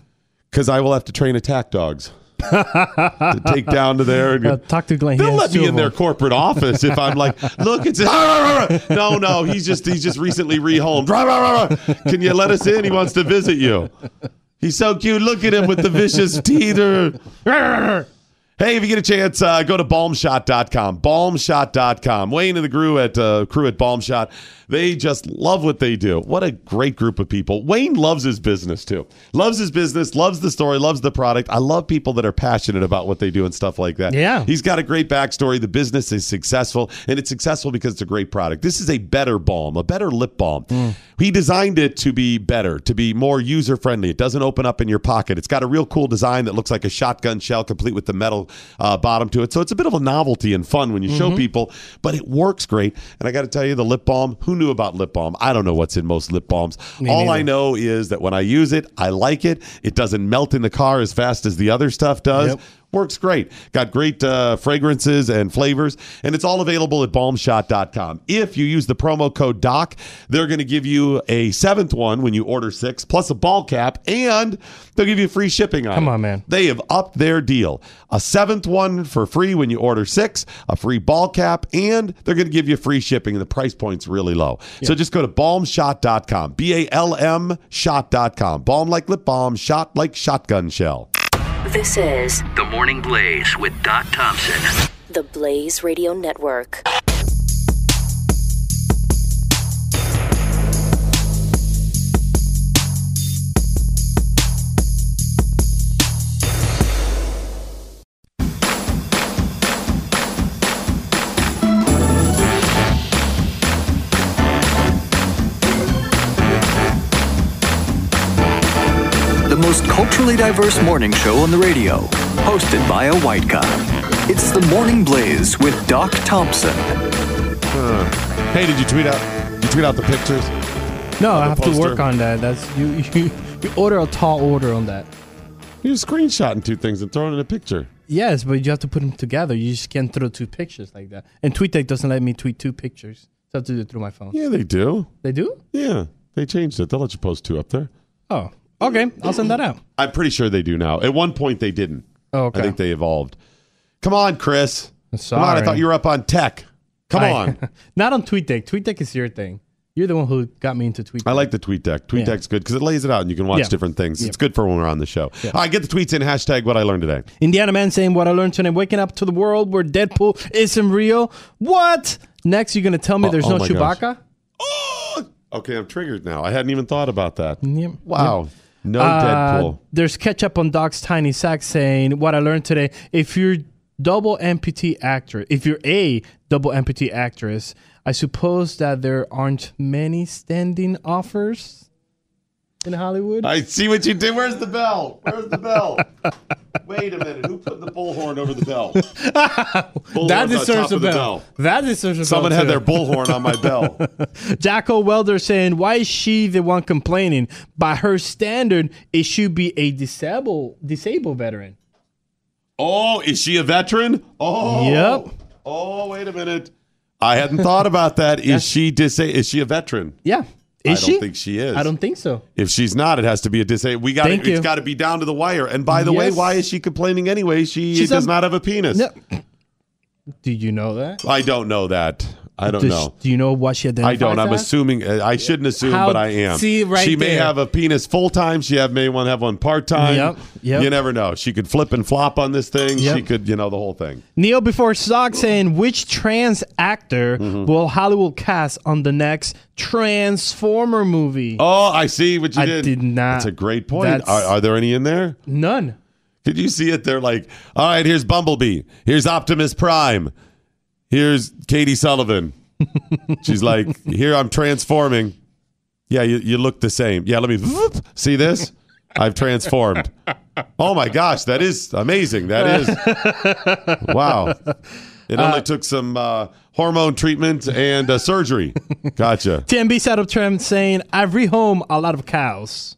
Because I will have to train attack dogs to (laughs) take down to there and Uh, talk to Glenn. They'll let me in their corporate office if I'm like, (laughs) look, it's (laughs) no, no. He's just he's just recently rehomed. Can you let us in? He wants to visit you. He's so cute. Look at him with the vicious teeth. Hey, if you get a chance, uh, go to balmshot.com. Balmshot.com. Wayne and the crew at uh, crew at Balmshot, they just love what they do. What a great group of people. Wayne loves his business too. Loves his business, loves the story, loves the product. I love people that are passionate about what they do and stuff like that. Yeah. He's got a great backstory. The business is successful, and it's successful because it's a great product. This is a better balm, a better lip balm. He designed it to be better, to be more user friendly. It doesn't open up in your pocket. It's got a real cool design that looks like a shotgun shell, complete with the metal uh, bottom to it. So it's a bit of a novelty and fun when you show people, but it works great. And I got to tell you, the lip balm. Who knew about lip balm? I don't know what's in most lip balms. Me All neither. I know is that when I use it, I like it. It doesn't melt in the car as fast as the other stuff does. Yep. Works great. Got great uh, fragrances and flavors, and it's all available at balmshot.com. If you use the promo code DOC, they're going to give you a seventh one when you order six, plus a ball cap, and they'll give you free shipping on Come it. on, man. They have upped their deal. A seventh one for free when you order six, a free ball cap, and they're going to give you free shipping, and the price point's really low. So just go to balmshot.com, B A L M shot.com. Balm like lip balm, shot like shotgun shell. This is The Morning Blaze with Doc Thompson. the Blaze Radio Network. Most culturally diverse morning show on the radio, hosted by a white guy. It's the Morning Blaze with Doc Thompson. Hmm. Hey, did you tweet out? You tweet out the pictures? No, I the have to work on that. That's you. (laughs) You, you order a tall order on that. You're screenshotting two things and throwing in a picture. Yes, but you have to put them together. You just can't throw two pictures like that. And TweetDeck doesn't let me tweet two pictures. So I have to do it through my phone. Yeah, they do. They do? Yeah, they changed it. They'll let you post two up there. Oh, okay. I'll send that out. I'm pretty sure they do now. At one point, they didn't. Oh, okay. I think they evolved. Come on, Chris. Come on. I thought you were up on tech. Come I- on. (laughs) Not on TweetDeck. TweetDeck is your thing. You're the one who got me into TweetDeck. I like the tweet deck. Tweet Yeah. good because it lays it out and you can watch Yeah. different things. Yeah. It's good for when we're on the show. All right, get the tweets in. Hashtag what I learned today. Indiana man saying what I learned today, waking up to the world where Deadpool isn't real. What? Next, you're gonna tell me Oh, there's oh no gosh. Chewbacca? Oh, okay. I'm triggered now. I hadn't even thought about that. Yep. Wow. No Uh, Deadpool. There's ketchup on Doc's tiny sack saying what I learned today. If you're double amputee actor, if you're a double amputee actress, I suppose that there aren't many standing offers in Hollywood. I see what you did. Where's the bell? Where's the bell? (laughs) Wait a minute. Who put the bullhorn over the bell? (laughs) that deserves a the bell. That deserves a Someone bell. had too. their bullhorn on my (laughs) bell. Jacko Welder saying, why is she the one complaining? By her standard, it should be a disabled disabled veteran. Oh, is she a veteran? Oh, Yep. Oh, wait a minute. I hadn't thought about that. Is she disa- Is she a veteran? Yeah. Is I she? don't think she is. I don't think so. If she's not, it has to be a disabled. We got. Thank It's you. got to be down to the wire. And by the way, Yes. why is she complaining anyway? She She's does a- not have a penis. No. Do you know that? I don't know that. I don't Does- know. Do you know what she identifies I don't. I'm as? assuming. uh, I shouldn't assume, How- but I am. see, right She may there. have a penis full time. She have may want to have one part time. Yep, yep. You never know. She could flip and flop on this thing. Yep. She could, you know, the whole thing. Neil before Sock saying which trans actor Mm-hmm. will Hollywood cast on the next Transformer movie? Oh, I see what you I did. did not- That's a great point. Are, are there any in there? None. Did you see it? They're like, all right, here's Bumblebee. Here's Optimus Prime. Here's Katie Sullivan. She's like, here I'm transforming. Yeah, you, you look the same. Yeah, let me whoop. see this. I've transformed. Oh my gosh, that is amazing. That is wow. It only took some uh, hormone treatment and uh, surgery. Gotcha. TMB set up trend saying I've rehome a lot of cows.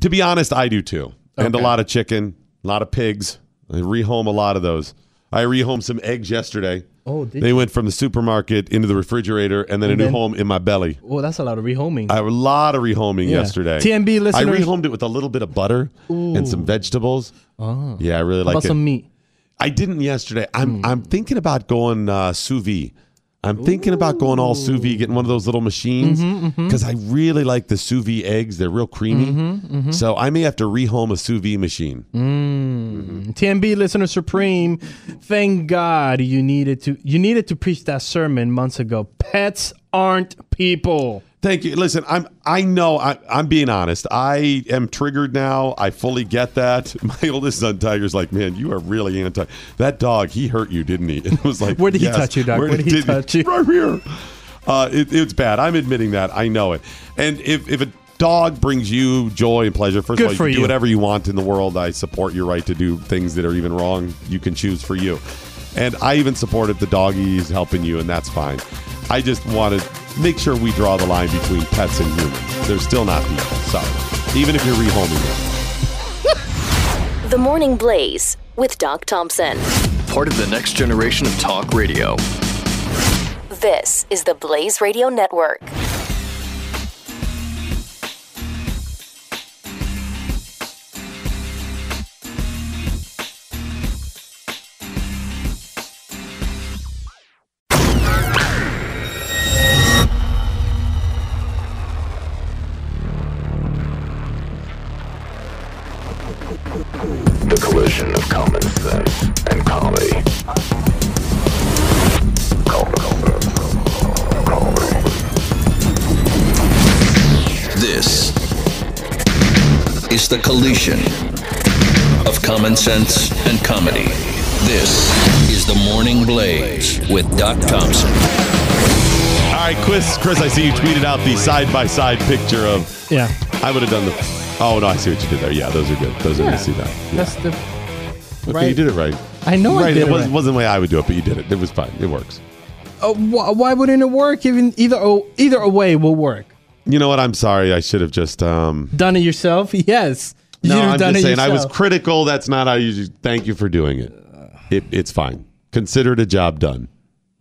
To be honest, I do too. And a lot of chicken, a lot of pigs. I rehome a lot of those. I rehomed some eggs yesterday. Oh, did They went from the supermarket into the refrigerator and then a new then- home in my belly. Well, that's a lot of rehoming. I have a lot of rehoming Yeah. yesterday. TMB listeners, I rehomed it with a little bit of butter and some vegetables. oh. Yeah, I really like it. some meat? I didn't yesterday. I'm Hmm. I'm thinking about going uh, sous vide. I'm thinking about going all sous vide, getting one of those little machines Mm-hmm, because I really like the sous vide eggs. They're real creamy. Mm-hmm, So I may have to rehome a sous vide machine. TMB listener supreme. Thank God you needed to you needed to preach that sermon months ago. Pets aren't people. Thank you. Listen, I'm I know I, I'm being honest. I am triggered now. I fully get that. (laughs) My oldest son Tiger's like, man, you are really anti. That dog, he hurt you, didn't he? And (laughs) it was like, Where did he touch you, dog? Where did he did touch you? Right here. Uh, it, it's bad. I'm admitting that. I know it. And if if a dog brings you joy and pleasure, first Good of all, you can do whatever you want in the world. I support your right to do things that are even wrong. You can choose for you. And I even support if the doggy's helping you, and that's fine. I just want to make sure we draw the line between pets and humans. They're still not people. Sorry. Even if you're rehoming them. (laughs) The Morning Blaze with Doc Thompson. Part of the next generation of talk radio. This is the Blaze Radio Network. The collision of common sense and comedy. This is the Morning Blaze with Doc Thompson. All right, Chris. Chris, I see you tweeted out the side by side picture of. Yeah. I would have done the. Oh no, I see what you did there. Yeah, those are good. Those are. I see that. Yeah. That's the Okay, right. you did it right. I know I did it it wasn't, right. wasn't the way I would do it, but you did it. It was fine. It works. Uh, wh- why wouldn't it work? Even either o- either way will work. You know what? I'm sorry. I should have just. um Done it yourself? (laughs) Yes. You No, should have I'm done just it saying I was yourself. critical. That's not how you. Thank you for doing it. it it's fine. Considered a job done.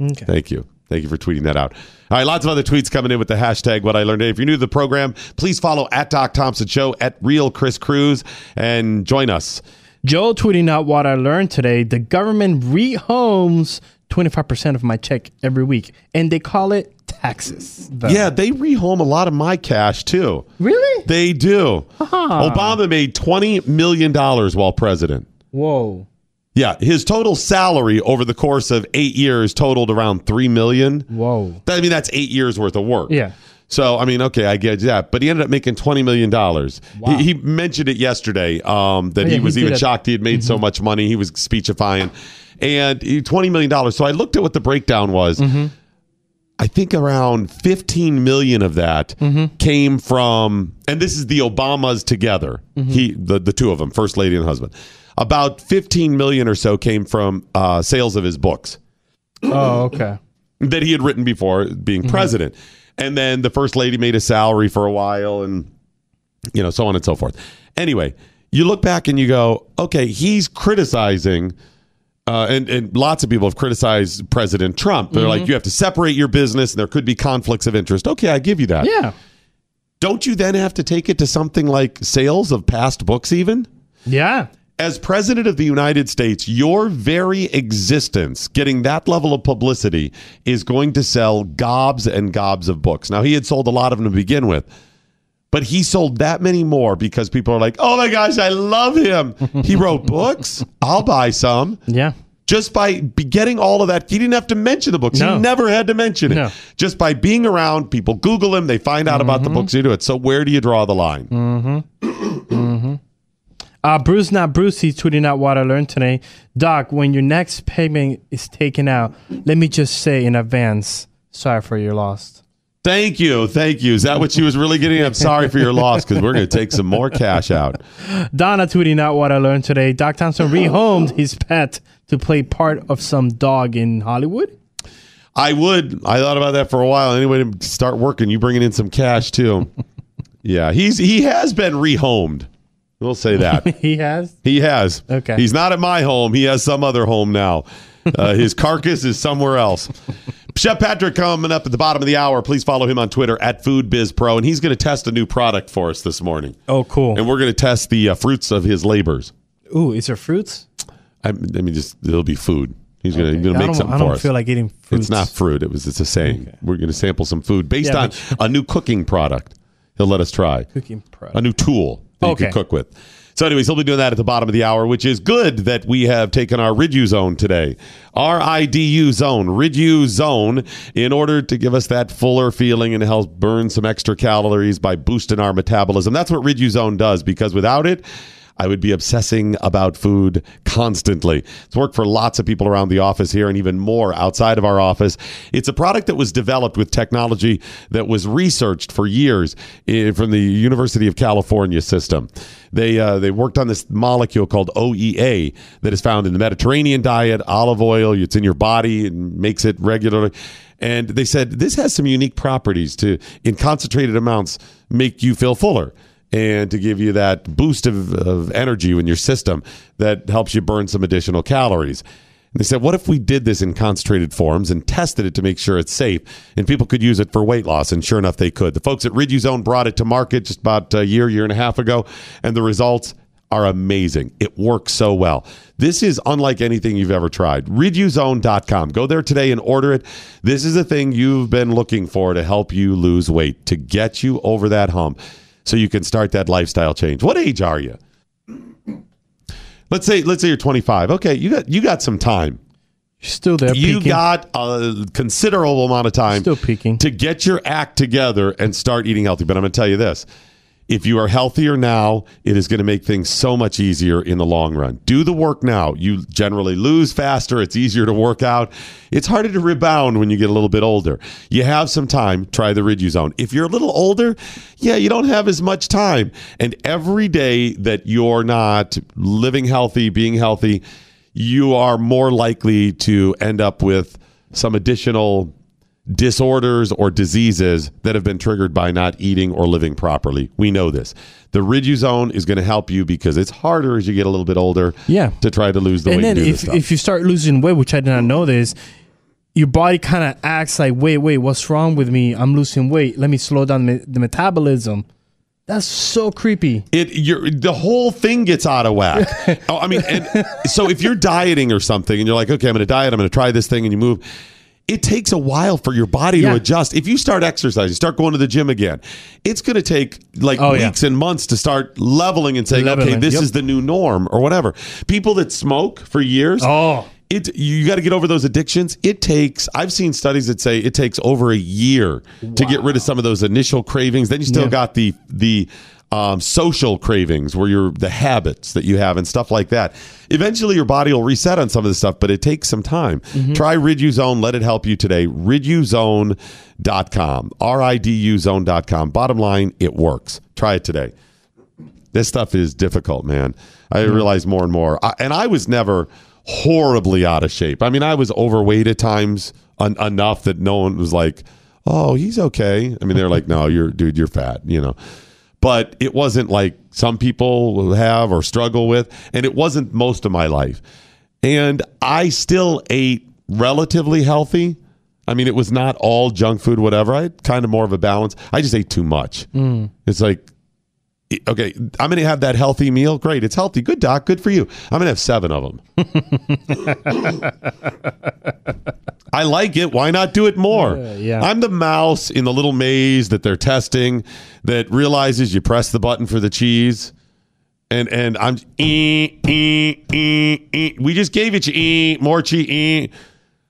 Okay. Thank you. Thank you for tweeting that out. All right, lots of other tweets coming in with the hashtag what I learned today. If you're new to the program, please follow at Doc Thompson Show at Real Chris Cruz and join us. Joe tweeting out what I learned today. The government rehomes 25% of my check every week, and they call it taxes. though. Yeah, they rehome a lot of my cash too. Really? They do. Obama made $20 million while president. Whoa. Yeah, his total salary over the course of eight years totaled around 3 million. Whoa. I mean, that's eight years worth of work. Yeah. So, I mean, okay, I get that. But he ended up making $20 million. He, he mentioned it yesterday um, that Oh, yeah, he was he even shocked he had made so much money. He was speechifying. And he- $20 million. So I looked at what the breakdown was. Mm-hmm. I think around 15 million of that Mm-hmm. came from, and this is the Obamas together. Mm-hmm. He, the, the two of them, first lady and husband. About 15 million or so came from uh, sales of his books Oh, okay. that he had written before being Mm-hmm. president. And then the first lady made a salary for a while and you know, so on and so forth. Anyway, you look back and you go, okay, he's criticizing uh, and, and lots of people have criticized President Trump. They're Mm-hmm. like, you have to separate your business and there could be conflicts of interest. Okay, I give you that. Yeah. Don't you then have to take it to something like sales of past books, even? Yeah. as president of the United States, your very existence, getting that level of publicity, is going to sell gobs and gobs of books. Now, he had sold a lot of them to begin with, but he sold that many more because people are like, oh my gosh, I love him. (laughs) He wrote books. I'll buy some. Yeah. Just by getting all of that, he didn't have to mention the books. No. He never had to mention it. No. Just by being around, people Google him, they find out about the Mm-hmm. books you do it. So where do you draw the line? Mm-hmm. mm-hmm. Uh, Bruce, not Bruce, he's tweeting out what I learned today. Doc, when your next payment is taken out, let me just say in advance, sorry for your loss. Thank you. Thank you. Is that what she was really getting? I'm sorry for your loss because we're going to take some more cash out. (laughs) Donna tweeting out what I learned today. Doc Thompson rehomed his pet to play part of some dog in Hollywood. I would. I thought about that for a while. Anyway, to start working, you bringing in some cash too. (laughs) yeah, he's he has been rehomed. We'll say that (laughs) He has. he has. Okay. He's not at my home. He has some other home now. Uh, his carcass is somewhere else. Chef Patrick coming up at the bottom of the hour. Please follow him on Twitter at FoodBizPro, and he's going to test a new product for us this morning. Oh, cool. And we're going to test the uh, fruits of his labors. Ooh, is there fruits? I, I mean, just it'll be food. He's going Okay. to make don't, something I for don't us. feel like eating fruits. It's not fruit. It was. It's a saying. We're going to sample some food based Yeah, on a new cooking product. He'll let us try cooking pro. a new tool that you Okay. can cook with. So, anyways, he'll be doing that at the bottom of the hour, which is good that we have taken our Riduzone today. R I D U zone, Riduzone, in order to give us that fuller feeling and help burn some extra calories by boosting our metabolism. That's what Riduzone does because without it, I would be obsessing about food constantly. It's worked for lots of people around the office here and even more outside of our office. It's a product that was developed with technology that was researched for years eh, from the University of California system. They uh, they worked on this molecule called OEA that is found in the Mediterranean diet, olive oil. It's in your body and makes it regularly. And they said this has some unique properties to, in concentrated amounts, make you feel fuller and to give you that boost of, of energy in your system that helps you burn some additional calories. And they said, what if we did this in concentrated forms and tested it to make sure it's safe and people could use it for weight loss? And sure enough, they could. The folks at Riduzone brought it to market just about a year, year and a half ago, and the results are amazing. It works so well. This is unlike anything you've ever tried. Riduzone.com. Go there today and order it. This is a thing you've been looking for to help you lose weight, to get you over that hump so you can start that lifestyle change. What age are you? Let's say let's say you're 25. Okay, you got you got some time. You're still there. You peeking. got a considerable amount of time Still peeking. to get your act together and start eating healthy. But I'm going to tell you this. If you are healthier now, it is going to make things so much easier in the long run. Do the work now. You generally lose faster. It's easier to work out. It's harder to rebound when you get a little bit older. You have some time. Try the Riduzone. If you're a little older, yeah, you don't have as much time. And every day that you're not living healthy, being healthy, you are more likely to end up with some additional disorders or diseases that have been triggered by not eating or living properly. We know this. The Riduzone is going to help you because it's harder as you get a little bit older Yeah. to try to lose the and weight then and do if if you start losing weight, which I did not know this, your body kind of acts like, wait, wait, what's wrong with me? I'm losing weight. Let me slow down me- the metabolism. That's so creepy. it you're, the whole thing gets out of whack. (laughs) oh, I mean, and so if you're dieting or something and you're like, okay, I'm going to diet, I'm going to try this thing, and you move. It takes a while for your body Yeah. to adjust. If you start exercising, start going to the gym again, it's going to take like Oh, yeah. weeks and months to start leveling and saying, okay, this yep. is the new norm or whatever. People that smoke for years, Oh. it you got to get over those addictions. It takes. I've seen studies that say it takes over a year to get rid of some of those initial cravings. Then you still Yeah. got the the um, social cravings, where you're the habits that you have and stuff like that. Eventually, your body will reset on some of this stuff, but it takes some time. Try Riduzone. Let it help you today. Riduzone.com. R I D U zone.com. Bottom line, it works. Try it today this stuff is difficult, man. I realize more and more. I, and I was never horribly out of shape. I mean, I was overweight at times en- enough that no one was like, "Oh, he's okay." I mean, they're like, "No, you're dude, you're fat," you know. But it wasn't like some people have or struggle with, and it wasn't most of my life. And I still ate relatively healthy. I mean, it was not all junk food, whatever. I had kind of more of a balance. I just ate too much. Mm. It's like okay, I'm going to have that healthy meal. Great. It's healthy. Good, doc. Good for you. I'm going to have seven of them. (laughs) I like it. Why not do it more? yeah. I'm the mouse in the little maze that they're testing that realizes you press the button for the cheese. And and I'm eh, eh, eh, eh. we just gave it you eh, more cheese. Eh.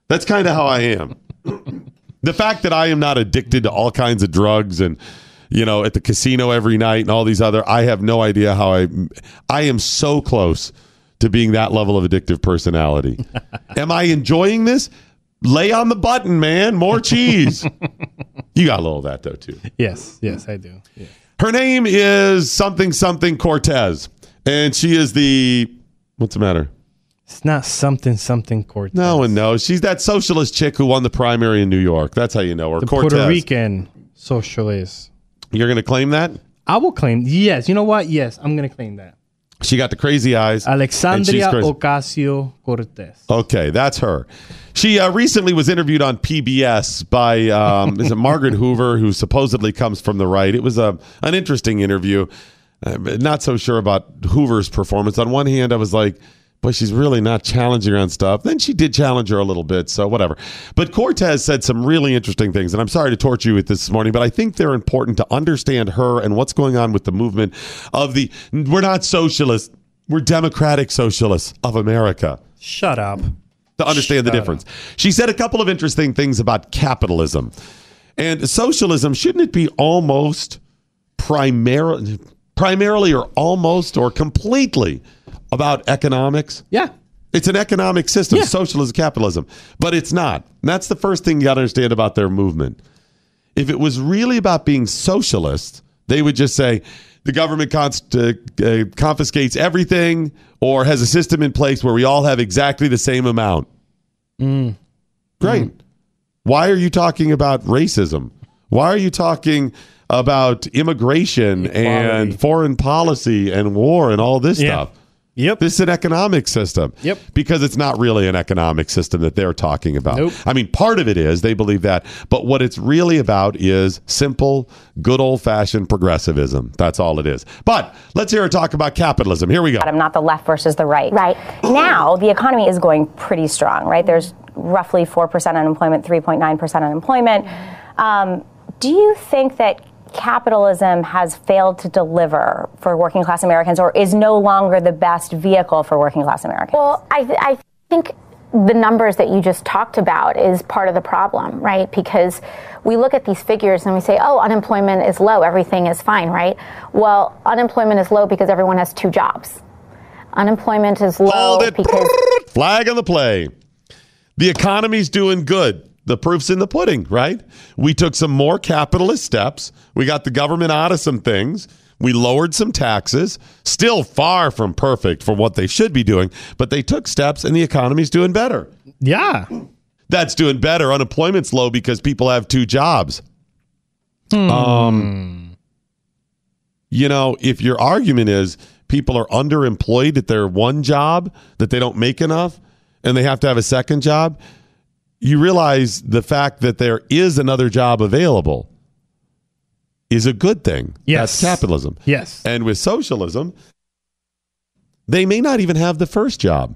That's kind of how I am (laughs) the fact that I am not addicted to all kinds of drugs and you know at the casino every night and all these other I have no idea how I I am so close to being that level of addictive personality. (laughs) am I enjoying this? Lay on the button, man. More (laughs) cheese. you got a little of that though too. Yes, yes, I do. Yeah. Her name is something something Cortez and she is the what's the matter? It's not something something Cortez. No one knows. She's that socialist chick who won the primary in New York. That's how you know her. the Cortez. Puerto Rican socialist. You're going to claim that? I will claim. Yes, you know what? Yes, I'm gonna claim that. She got the crazy eyes. Alexandria. Ocasio Cortez. Okay, that's her. She uh, recently was interviewed on PBS by um, is it Margaret Hoover, who supposedly comes from the right. It was a an interesting interview. Uh, not so sure about Hoover's performance. On one hand, I was like, boy, she's really not challenging her on stuff. Then she did challenge her a little bit, so whatever. But Cortez said some really interesting things, and I'm sorry to torture you with this morning, but I think they're important to understand her and what's going on with the movement of the. We're not socialists. We're democratic socialists of America Shut up. to understand the Shut difference. She said a couple of interesting things about capitalism. And socialism, shouldn't it be almost primarily primarily or almost or completely about economics? Yeah. It's an economic system, Yeah. socialism, capitalism, but it's not. And that's the first thing you got to understand about their movement. If it was really about being socialist, they would just say the government const- uh, uh, confiscates everything or has a system in place where we all have exactly the same amount. Great. Why are you talking about racism? Why are you talking about immigration Equality. and foreign policy and war and all this Yeah. stuff? Yep. This is an economic system. Yep. Because it's not really an economic system that they're talking about. Nope. I mean, part of it is they believe that, but what it's really about is simple, good old fashioned progressivism. That's all it is. But let's hear her talk about capitalism. Here we go. I'm not the left versus the right. Right. (clears throat) Now, the economy is going pretty strong, right? There's roughly 4% unemployment, 3.9% unemployment. Um, do you think that capitalism has failed to deliver for working class Americans or is no longer the best vehicle for working class Americans? Well, I, th- I think the numbers that you just talked about is part of the problem, right? Because we look at these figures and we say, oh, unemployment is low, everything is fine, right? Well, unemployment is low because everyone has two jobs. Unemployment is low Hold it. because Flag on the play. The economy's doing good. The proof's in the pudding, right? We took some more capitalist steps. We got the government out of some things. We lowered some taxes. Still far from perfect for what they should be doing, but they took steps and the economy's doing better. Yeah. That's doing better. Unemployment's low because people have two jobs. Um, you know, if your argument is people are underemployed at their one job, that they don't make enough, and they have to have a second job, you realize the fact that there is another job available is a good thing. Yes. That's capitalism. Yes. And with socialism, they may not even have the first job.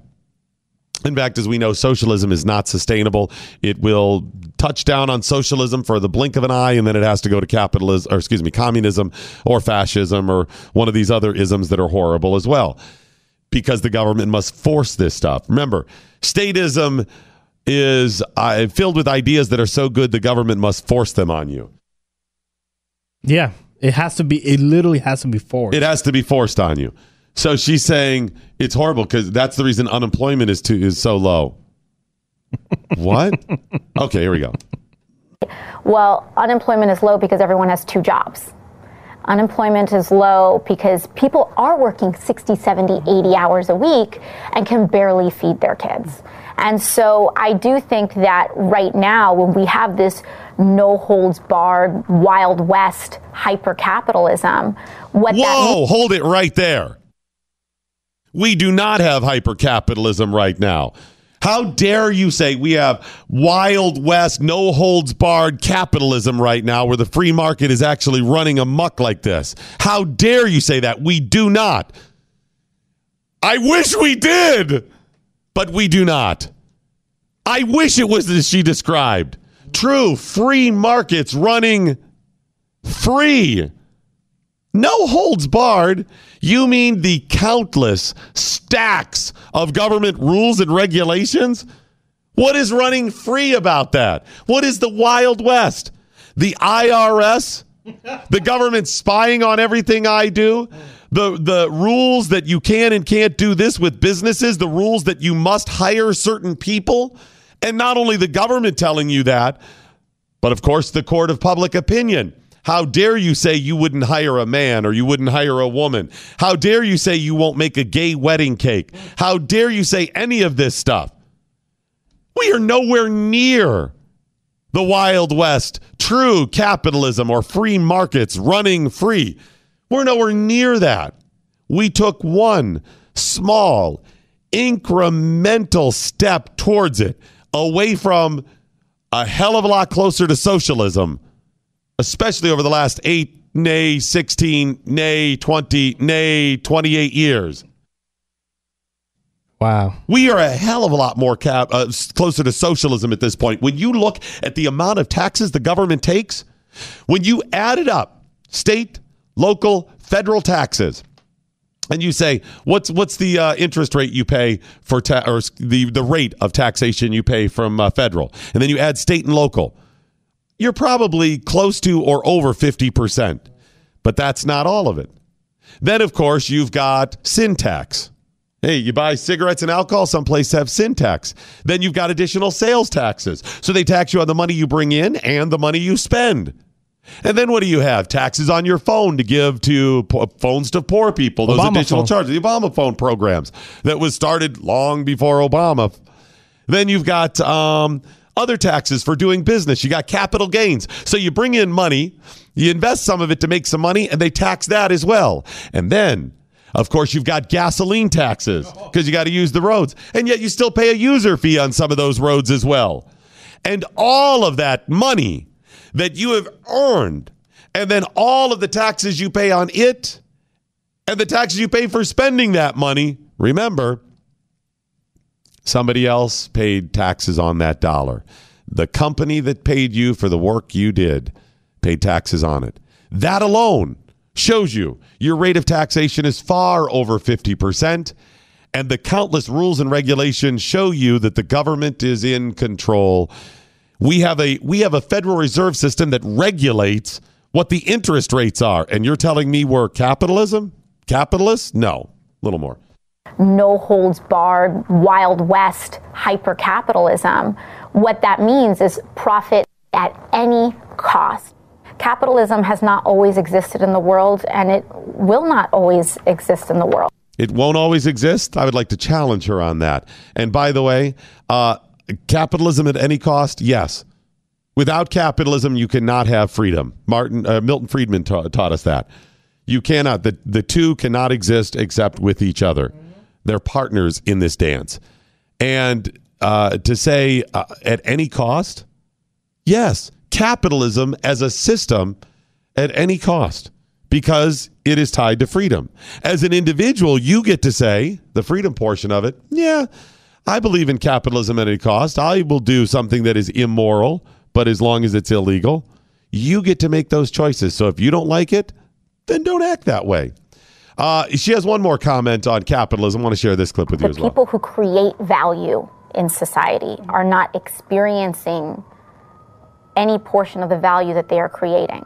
In fact, as we know, socialism is not sustainable. It will touch down on socialism for the blink of an eye, and then it has to go to capitalism, or excuse me, communism or fascism or one of these other isms that are horrible as well, because the government must force this stuff. Remember, statism is uh, filled with ideas that are so good the government must force them on you. Yeah. It has to be. It literally has to be forced. It has to be forced on you. So she's saying it's horrible because that's the reason unemployment is too is so low. (laughs) what? Okay, here we go. Well, unemployment is low because everyone has two jobs. Unemployment is low because people are working 60, 70, 80 hours a week and can barely feed their kids. And so I do think that right now, when we have this no holds barred, Wild West hyper capitalism, what that Whoa, means. hold it right there. We do not have hyper capitalism right now. How dare you say we have Wild West, no holds barred capitalism right now where the free market is actually running amok like this? How dare you say that? We do not. I wish we did, but we do not. I wish it was as she described. True, free markets running free. No holds barred. You mean the countless stacks of government rules and regulations? What is running free about that? What is the Wild West? The IRS? The government spying on everything I do? The the rules that you can and can't do this with businesses, the rules that you must hire certain people, and not only the government telling you that, but of course the court of public opinion. How dare you say you wouldn't hire a man or you wouldn't hire a woman? How dare you say you won't make a gay wedding cake? How dare you say any of this stuff? We are nowhere near the Wild West, true capitalism or free markets running free. We're nowhere near that. We took one small, incremental step towards it, away from a hell of a lot closer to socialism especially over the last eight, nay, 16, nay, 20, nay, 28 years. wow. We are a hell of a lot more cap, uh, closer to socialism at this point. When you look at the amount of taxes the government takes, when you add it up, state, local, federal taxes, and you say what's what's the uh, interest rate you pay for ta- or the the rate of taxation you pay from uh, federal, and then you add state and local, you're probably close to or over fifty percent, but that's not all of it. Then of course you've got sin tax. Hey, you buy cigarettes and alcohol, some places have sin tax. Then you've got additional sales taxes. So they tax you on the money you bring in and the money you spend. And then what do you have? Taxes on your phone to give to po- phones to poor people. Those Obama additional phone. charges, the Obama phone programs that was started long before Obama. Then you've got um, other taxes for doing business. You got capital gains. So you bring in money, you invest some of it to make some money, and they tax that as well. And then, of course, you've got gasoline taxes because you got to use the roads. And yet you still pay a user fee on some of those roads as well. And all of that money that you have earned, and then all of the taxes you pay on it, and the taxes you pay for spending that money, remember, somebody else paid taxes on that dollar. The company that paid you for the work you did paid taxes on it. That alone shows you your rate of taxation is far over 50%. And the countless rules and regulations show you that the government is in control. We have a we have a Federal Reserve System that regulates what the interest rates are. And you're telling me we're capitalism? Capitalists? No. A little more. no holds barred, Wild West hyper capitalism. What that means is profit at any cost. Capitalism has not always existed in the world, and it will not always exist in the world. It won't always exist. I would like to challenge her on that. And by the way, uh, capitalism at any cost? Yes. Without capitalism, you cannot have freedom. Martin uh, Milton Friedman ta- taught us that. You cannot. The the two cannot exist except with each other. They're partners in this dance. And uh, to say uh, at any cost, yes, capitalism as a system at any cost because it is tied to freedom. As an individual, you get to say the freedom portion of it. Yeah, I believe in capitalism at any cost. I will do something that is immoral, but as long as it's illegal, you get to make those choices. So if you don't like it, then don't act that way. Uh, she has one more comment on capitalism. I want to share this clip with you as well. people who create value in society are not experiencing any portion of the value that they are creating.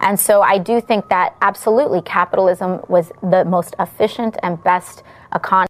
And so I do think that absolutely capitalism was the most efficient and best economy.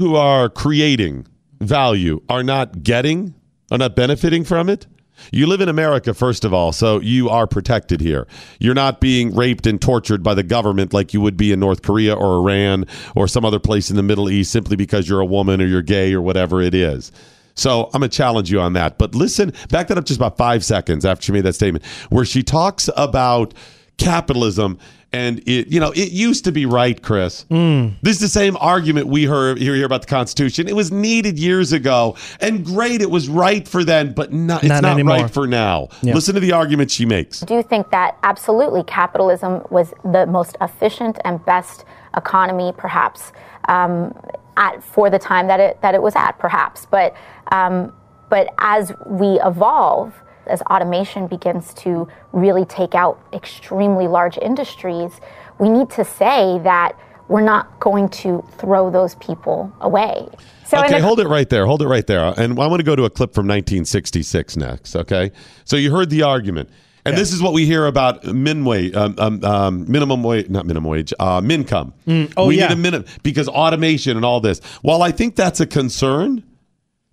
Who are creating value are not getting, are not benefiting from it. You live in America, first of all, so you are protected here. You're not being raped and tortured by the government like you would be in North Korea or Iran or some other place in the Middle East simply because you're a woman or you're gay or whatever it is. So I'm going to challenge you on that. But listen, back that up just about five seconds after she made that statement, where she talks about capitalism and it you know it used to be right chris this is the same argument we heard hear here about the constitution it was needed years ago and great it was right for then but not, it's Not not, anymore. right for now Yeah. listen to the argument she makes I do think that absolutely capitalism was the most efficient and best economy, perhaps, um, at, for the time that it, that it was at, perhaps. But, um, but as we evolve, as automation begins to really take out extremely large industries, we need to say that we're not going to throw those people away. So okay, the- hold it right there. Hold it right there. And I want to go to a clip from 1966 next. Okay, so you heard the argument, and this is what we hear about min wage, um, um, um, minimum wage, not minimum wage, uh, mincome. oh, we yeah. need a minimum because automation and all this. While I think that's a concern,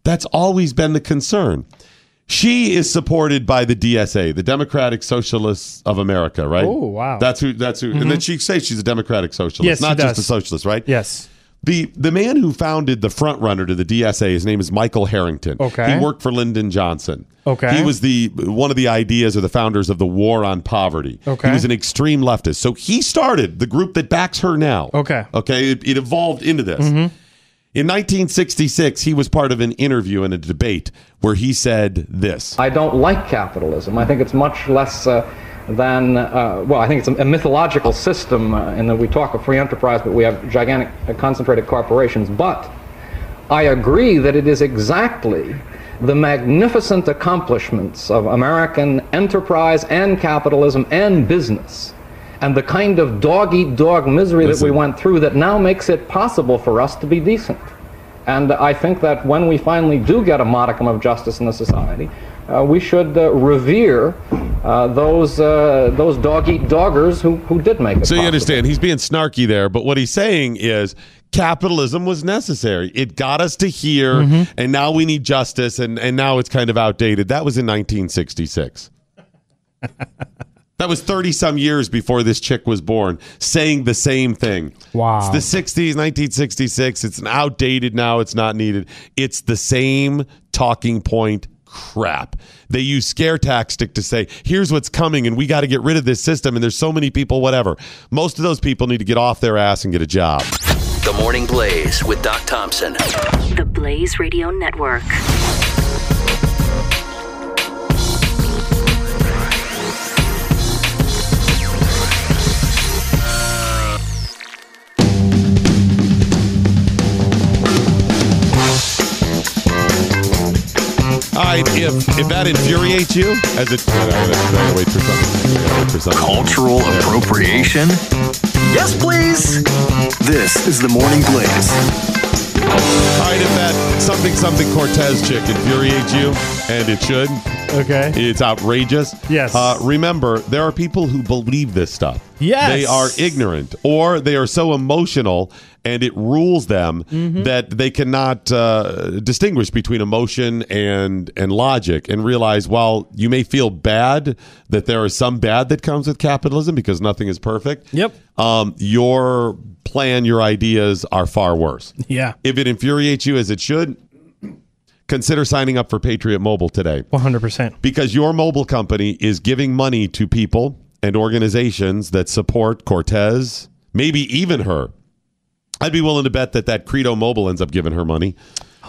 that's always been the concern. She is supported by the DSA, the Democratic Socialists of America, right? Oh, wow. Mm-hmm. That's who. That's who. And then she says she's a Democratic Socialist, Yes, not just a socialist, right? Yes. The the man who founded the front runner to the DSA, his name is Michael Harrington. Okay. He worked for Lyndon Johnson. Okay. He was the one of the ideas or the founders of the war on poverty. Okay. He was an extreme leftist. So he started the group that backs her now. Okay. Mm-hmm. Okay. It, it evolved into this. In 1966, he was part of an interview and a debate where he said this. I don't like capitalism. I think it's much less uh, than, uh, well, I think it's a, a mythological system uh, in that we talk of free enterprise, but we have gigantic uh, concentrated corporations. But I agree that it is exactly the magnificent accomplishments of American enterprise and capitalism and business and the kind of dog eat dog misery that we went through that now makes it possible for us to be decent. And I think that when we finally do get a modicum of justice in the society, uh, we should uh, revere uh, those uh, those dog eat doggers who, who did make it. So you possible. understand, he's being snarky there, but what he's saying is capitalism was necessary. It got us to here, Mm-hmm. and now we need justice, and, and now it's kind of outdated. That was in 1966. (laughs) that was 30 some years before this chick was born, saying the same thing. Wow. It's the 60s, 1966. It's an outdated now. It's not needed. It's the same talking point crap. They use scare tactic to say, here's what's coming, and we got to get rid of this system, and there's so many people, whatever. Most of those people need to get off their ass and get a job. The Morning Blaze with Doc Thompson. The Blaze Radio Network. If if that infuriates you, as it, I gotta- I gotta wait for something. I wait for something. Cultural appropriation? Yes, please. This is the Morning Blaze. All right, if that something something Cortez chick infuriates you, and it should, Okay. it's outrageous. Yes. Uh, remember, there are people who believe this stuff. Yes. They are ignorant, or they are so emotional, and it rules them Mm-hmm. that they cannot uh, distinguish between emotion and and logic, and realize while you may feel bad that there is some bad that comes with capitalism because nothing is perfect. Yep. Um, your plan, your ideas are far worse. Yeah. If it infuriates you as it should, consider signing up for Patriot Mobile today. 100%. Because your mobile company is giving money to people and organizations that support Cortez, maybe even her. I'd be willing to bet that that Credo Mobile ends up giving her money.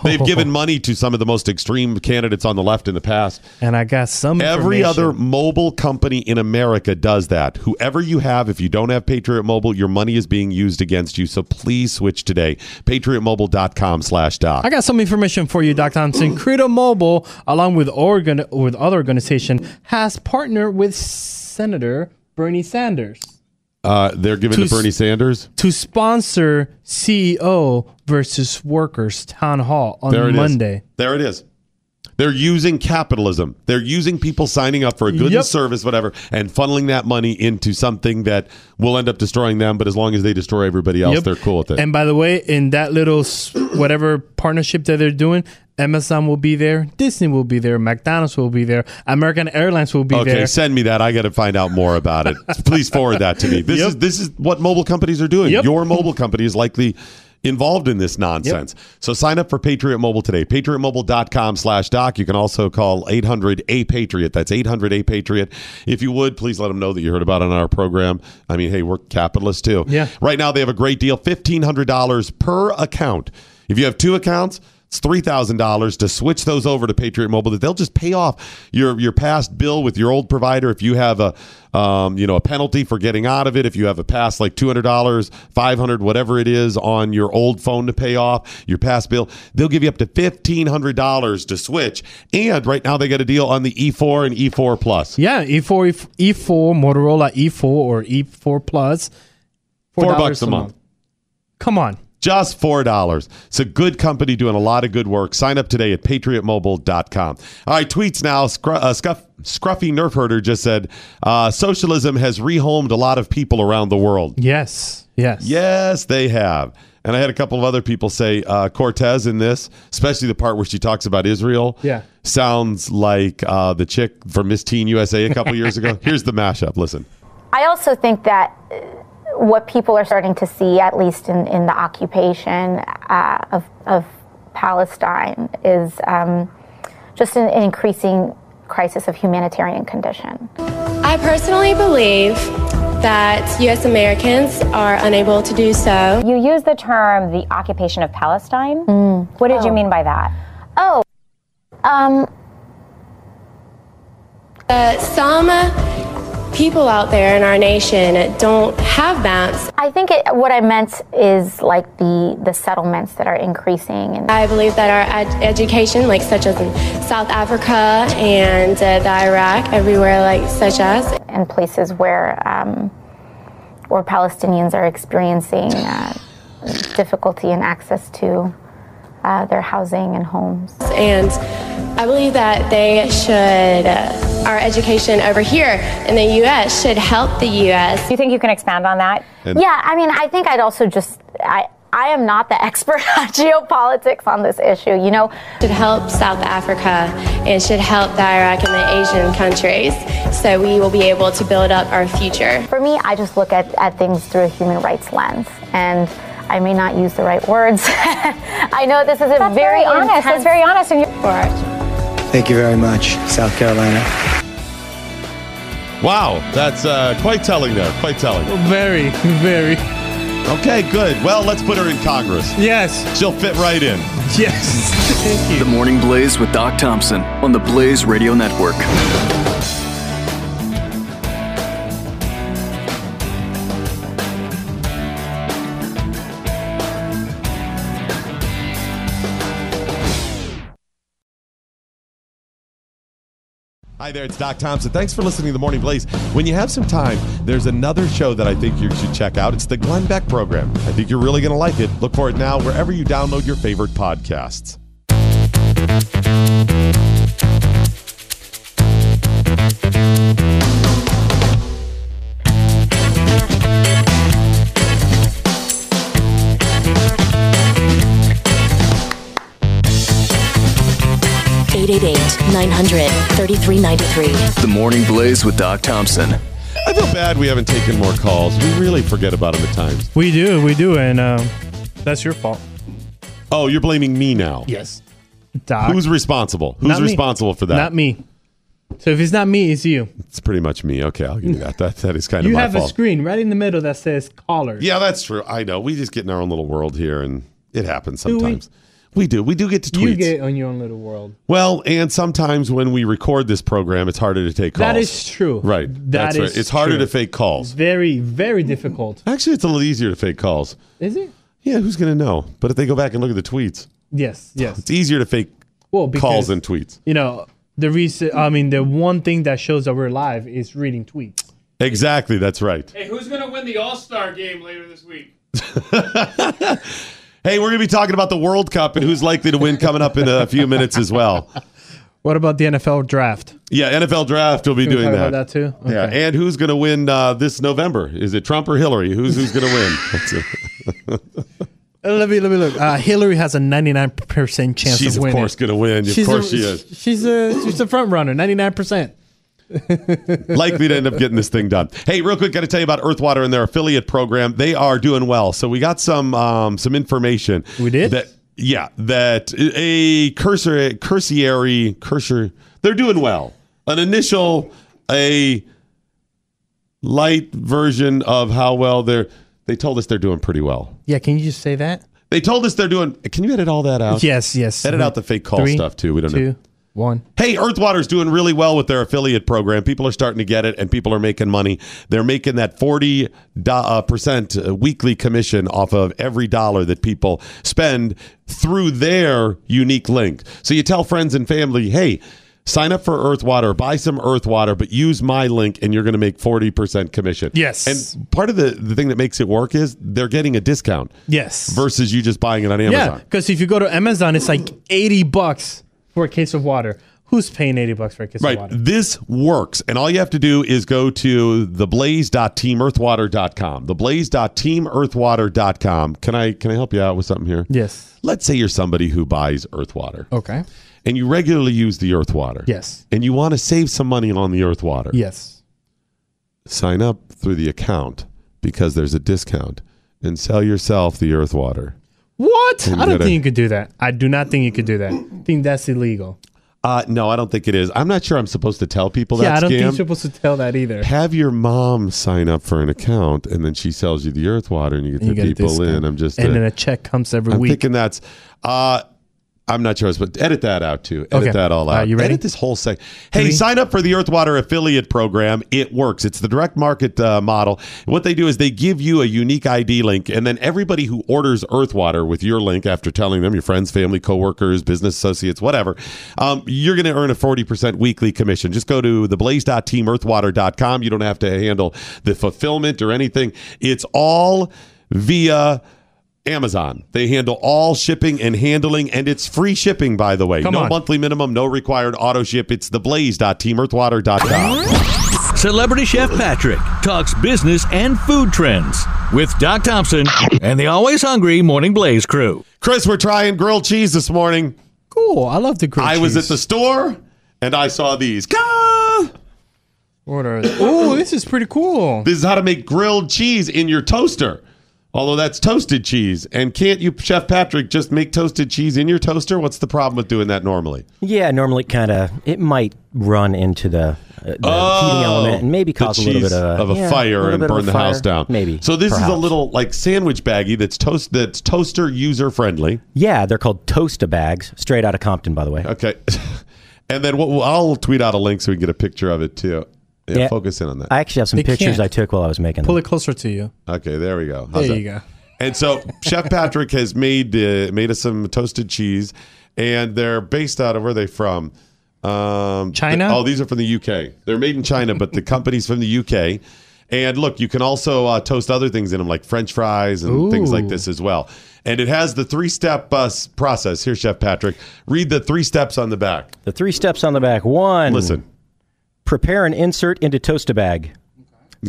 They've (laughs) given money to some of the most extreme candidates on the left in the past. And I got some Every other mobile company in America does that. Whoever you have, if you don't have Patriot Mobile, your money is being used against you. So please switch today. PatriotMobile.com slash doc. I got some information for you, Dr. Thompson. Credo Mobile, along with organ with other organization, has partnered with Senator Bernie Sanders Uh, they're giving To to Bernie Sanders. to sponsor CEO versus Workers town hall on There it is. Monday. There it is. They're using capitalism. They're using people signing up for a good Yep. and service, whatever, and funneling that money into something that will end up destroying them. But as long as they destroy everybody else, Yep. they're cool with it. And by the way, in that little whatever partnership that they're doing, Amazon will be there, Disney will be there, McDonald's will be there, American Airlines will be okay, there. Okay, send me that. I got to find out more about it. (laughs) Please forward that to me. This Yep. is this is what mobile companies are doing. Your mobile company is likely involved in this nonsense. So sign up for Patriot Mobile today. PatriotMobile.com slash doc. You can also call 800 A Patriot. That's 800 A Patriot. If you would, please let them know that you heard about it on our program. I mean, hey, we're capitalists too. Yeah. Right now they have a great deal, $1,500 per account. If you have two accounts, it's three thousand dollars to switch those over to Patriot Mobile. That they'll just pay off your your past bill with your old provider. If you have a um, you know a penalty for getting out of it, if you have a pass like two hundred dollars, five hundred, whatever it is on your old phone to pay off your pass bill, they'll give you up to fifteen hundred dollars to switch. And right now they got a deal on the E4 and E4 Plus. Yeah, E E4, E4, Motorola E4 or E4 Plus. Four $4 bucks a month. Come on. Just four dollars. It's a good company doing a lot of good work. Sign up today at patriotmobile.com. All right, tweets now. Scru- uh, Scuff- Scruffy Nerf Herder just said, uh, socialism has rehomed a lot of people around the world. Yes. Yes. Yes, they have. And I had a couple of other people say uh, Cortez in this, especially the part where she talks about Israel. Yeah. Sounds like uh, the chick from Miss Teen USA a couple years ago. (laughs) Here's the mashup. Listen. I also think that uh, what people are starting to see, at least in, in the occupation uh, of, of Palestine, is um, just an, an increasing crisis of humanitarian condition. I personally believe that U.S. Americans are unable to do so. You use the term the occupation of Palestine. What did you Oh. mean by that? Oh, um, Uh, some people out there in our nation don't have maps. I think it, what I meant is like the, the settlements that are increasing. And I believe that our ed- education, like such as in South Africa and uh, the Iraq, everywhere like such as, and places where um, where Palestinians are experiencing uh, difficulty in access to uh, their housing and homes. and I believe that they should, uh, our education over here in the U.S. should help the U.S. Do you think you can expand on that? And- Yeah, I mean, I think I'd also just I I am not the (laughs) expert on geopolitics on this issue. You know, should help South Africa and should help the Iraq and the Asian countries so we will be able to build up our future. for me, I just look at, at things through a human rights lens, and I may not use the right words. (laughs) I know this is a That's very very honest. That's very honest. And you're- Thank you very much, South Carolina. Wow, that's uh, quite telling there. Quite telling. Very, (laughs) very. Okay, good. Well, let's put her in Congress. Yes. She'll fit right in. Yes. (laughs) Thank you. The Morning Blaze with Doc Thompson on the Blaze Radio Network. Hi there, it's Doc Thompson. Thanks for listening to the Morning Blaze. When you have some time, there's another show that I think you should check out. It's the Glenn Beck program. I think you're really going to like it. Look for it now wherever you download your favorite podcasts. 900 3393. The Morning Blaze with Doc Thompson. I feel bad we haven't taken more calls. We really forget about them at times. We do, we do, and uh, that's your fault. Oh, you're blaming me now. Yes. Doc. Who's responsible? Who's responsible for that? Not me. So if it's not me, it's you. It's pretty much me. Okay, I'll give you that. That that is kind of you have a screen right in the middle that says caller. Yeah, that's true. I know. We just get in our own little world here, and it happens Do we? sometimes. We? do. We do get to tweets. You get on your own little world. well, and sometimes when we record this program, it's harder to take calls. That is true. right. That that's is right. It's harder true. to fake calls. Very, very difficult. Actually, it's a little easier to fake calls. Is it? Yeah, who's going to know? But if they go back and look at the tweets, Yes, yes. it's easier to fake Well, because calls than tweets. you know the reason. I mean, the one thing that shows that we're live is reading tweets. Exactly. That's right. Hey, who's going to win the All Star game later this week? (laughs) Hey, we're going to be talking about the World Cup and who's likely to win coming up in a few minutes as well. What about the NFL draft? Yeah, NFL draft will be Can doing that. about that too? Yeah, and who's going to win uh, this November? Is it Trump or Hillary? Who's who's going to win? (laughs) Let me let me look. Uh, Hillary has a ninety nine percent chance She's of of winning. course going to win. Of course a, she is. She's a she's a front runner. Ninety nine percent. Likely to end up getting this thing done. Hey, real quick, got to tell you about Earthwater and their affiliate program. They are doing well. So we got some um, some information. We did? that. Yeah, that a cursor cursory cursor. They're doing well. An initial a light version of how well they're. They told us they're doing pretty well. Yeah, can you just say that? They told us they're doing. Can you edit all that out? Yes, yes. Edit out the fake call Three, stuff too. We don't know. Two, one. Hey, Earthwater's doing really well with their affiliate program. People are starting to get it, and people are making money. They're making that forty do- uh, percent uh, weekly commission off of every dollar that people spend through their unique link. So you tell friends and family, hey. Sign up for Earthwater, buy some Earthwater, but use my link and you're going to make 40% commission. Yes. And part of the, the thing that makes it work is they're getting a discount Yes. versus you just buying it on Amazon. Yeah, Amazon. because if you go to Amazon, it's like eighty bucks for a case of water. Who's paying eighty bucks for a case Right. of water? This works. And all you have to do is go to theblaze.teamearthwater.com. Theblaze.teamearthwater.com. Can I can I help you out with something here? Yes. Let's say you're somebody who buys earth water. Okay. and you regularly use the earth water. Yes. And you want to save some money on the earth water. Yes. Sign up through the account because there's a discount and sell yourself the Earthwater. What? I don't think you could do that. I do not think you could do that. I think that's illegal. Uh, no, I don't think it is. I'm not sure I'm supposed to tell people yeah, that I don't scam. think you're supposed to tell that either. have your mom sign up for an account and then she sells you the earth water and you get And you the get people in. I'm just and uh, then a check comes every I'm week. thinking that's uh I'm not sure, but edit that out too. Edit Okay. that all out. right, you ready? Edit this whole sec. Hey, Three. sign up for the Earthwater affiliate program. It works. It's the direct market uh, model. What they do is they give you a unique ID link, and then everybody who orders Earthwater with your link, after telling them your friends, family, coworkers, business associates, whatever, um, you're going to earn a 40% weekly commission. Just go to theblaze.teamearthwater.com. You don't have to handle the fulfillment or anything. It's all via Amazon. They handle all shipping and handling, and it's free shipping, by the way. Come no on. monthly minimum, no required auto ship. It's theblaze.teamearthwater.com. Celebrity Chef Patrick talks business and food trends with Doc Thompson and the always hungry Morning Blaze crew. Chris, we're trying grilled cheese this morning. cool. I love the grilled I was at the store and I saw these. Gah! What are they? Oh, this is pretty cool. This is how to make grilled cheese in your toaster. Although that's toasted cheese. And can't you, Chef Patrick, just make toasted cheese in your toaster? What's the problem with doing that normally? Yeah, normally kind of it might run into the, uh, the heating element and maybe Oh, cause a little bit of a, a yeah, fire little and burn the fire. house down. Maybe. So this is a little like sandwich baggie that's toast that's toaster user friendly. Yeah, they're called Toasta bags, straight out of Compton, by the way. Okay. (laughs) and then what, I'll tweet out a link so we can get a picture of it too. Yeah, Yeah. focus in on that. I actually have some They pictures can't. I took while I was making Pull them. it closer to you. okay, there we go. How's there that? you go. And so (laughs) Chef Patrick has made uh, made us some toasted cheese, and they're based out of where are they from? Um, China? th- oh, these are from the UK. They're made in China, but the (laughs) company's from the UK. And look, you can also uh, toast other things in them, like French fries and things like this as well. And it has the three step uh, s- process. Here, Chef Patrick, read the three steps on the back. The three steps on the back. One, Listen. Prepare an insert into Toasta bag.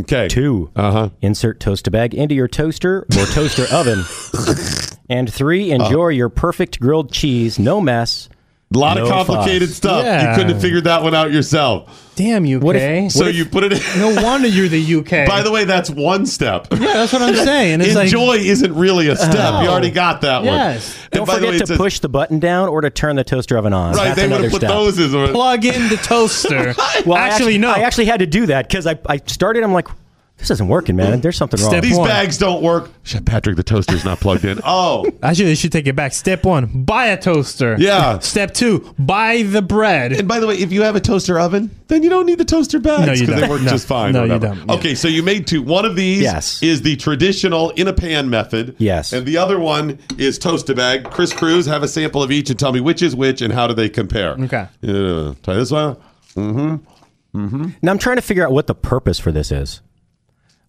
Okay. Two, Uh huh. insert Toasta bag into your toaster or toaster oven. (laughs) And three, enjoy your perfect grilled cheese, no mess, A lot No of complicated fuss. stuff. Yeah. You couldn't have figured that one out yourself. Damn UK. so you put it in. (laughs) no wonder you're the UK. By the way, that's one step. yeah, that's what I'm (laughs) saying. It's like isn't really a step. No. You oh. already got that one. Yes. one. Don't And by the forget way, to says- push the button down or to turn the toaster oven on. Right, That's they would another have put step. those as a. plug in the toaster. (laughs) Well, I actually, no. I actually had to do that because I, I started. I'm like, this isn't working, man. There's something wrong. These one. bags don't work. Shit, Patrick, the toaster's not plugged in. (laughs) Oh, Actually, you should take it back. Step one: buy a toaster. Yeah. Step two: buy the bread. and by the way, if you have a toaster oven, then you don't need the toaster bags No, you because they don't. work No. just fine. No, you don't. Yeah. Okay, so you made two. One of these Yes. is the traditional in a pan method. Yes. And the other one is toast a bag. Chris Cruz, have a sample of each and tell me which is which and how do they compare. Okay. Yeah, try this one. Mm-hmm. Mm-hmm. Now I'm trying to figure out what the purpose for this is.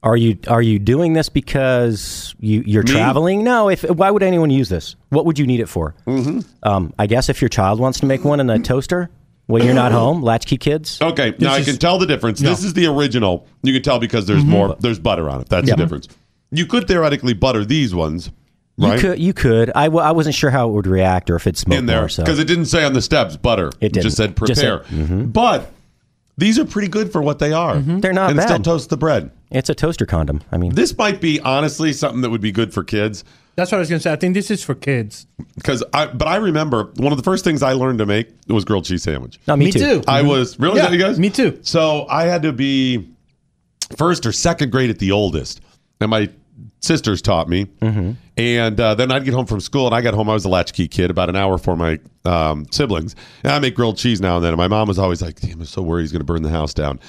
Are you are you doing this because you you're Me? traveling? No. If why would anyone use this? What would you need it for? Mm-hmm. Um, I guess if your child wants to make one in a toaster when you're not home, latchkey kids. Okay, now I can tell the difference. This is the original. You can tell because there's Mm-hmm. more. There's butter on it. That's Yeah. the difference. You could theoretically butter these ones, right? You could you could. I, w- I wasn't sure how it would react or if it smoked in there more. So because it didn't say on the steps butter. It didn't. just said Just prepare. said- mhm. But these are pretty good for what they are. They're not and bad. still toast the bread. It's a toaster condom. I mean, This might be honestly something that would be good for kids That's what I was gonna say. I think this is for kids. because I. But I remember one of the first things I learned to make was grilled cheese sandwich. no, me, Me too. I was really Yeah, you guys. me too. So I had to be first or second grade at the oldest, and my sisters taught me. Mm-hmm. And uh, then I'd get home from school, and I got home. I was a latchkey kid, about an hour for my um, siblings. And I make grilled cheese now and then. And my mom was always like, "Damn, I'm so worried he's going to burn the house down."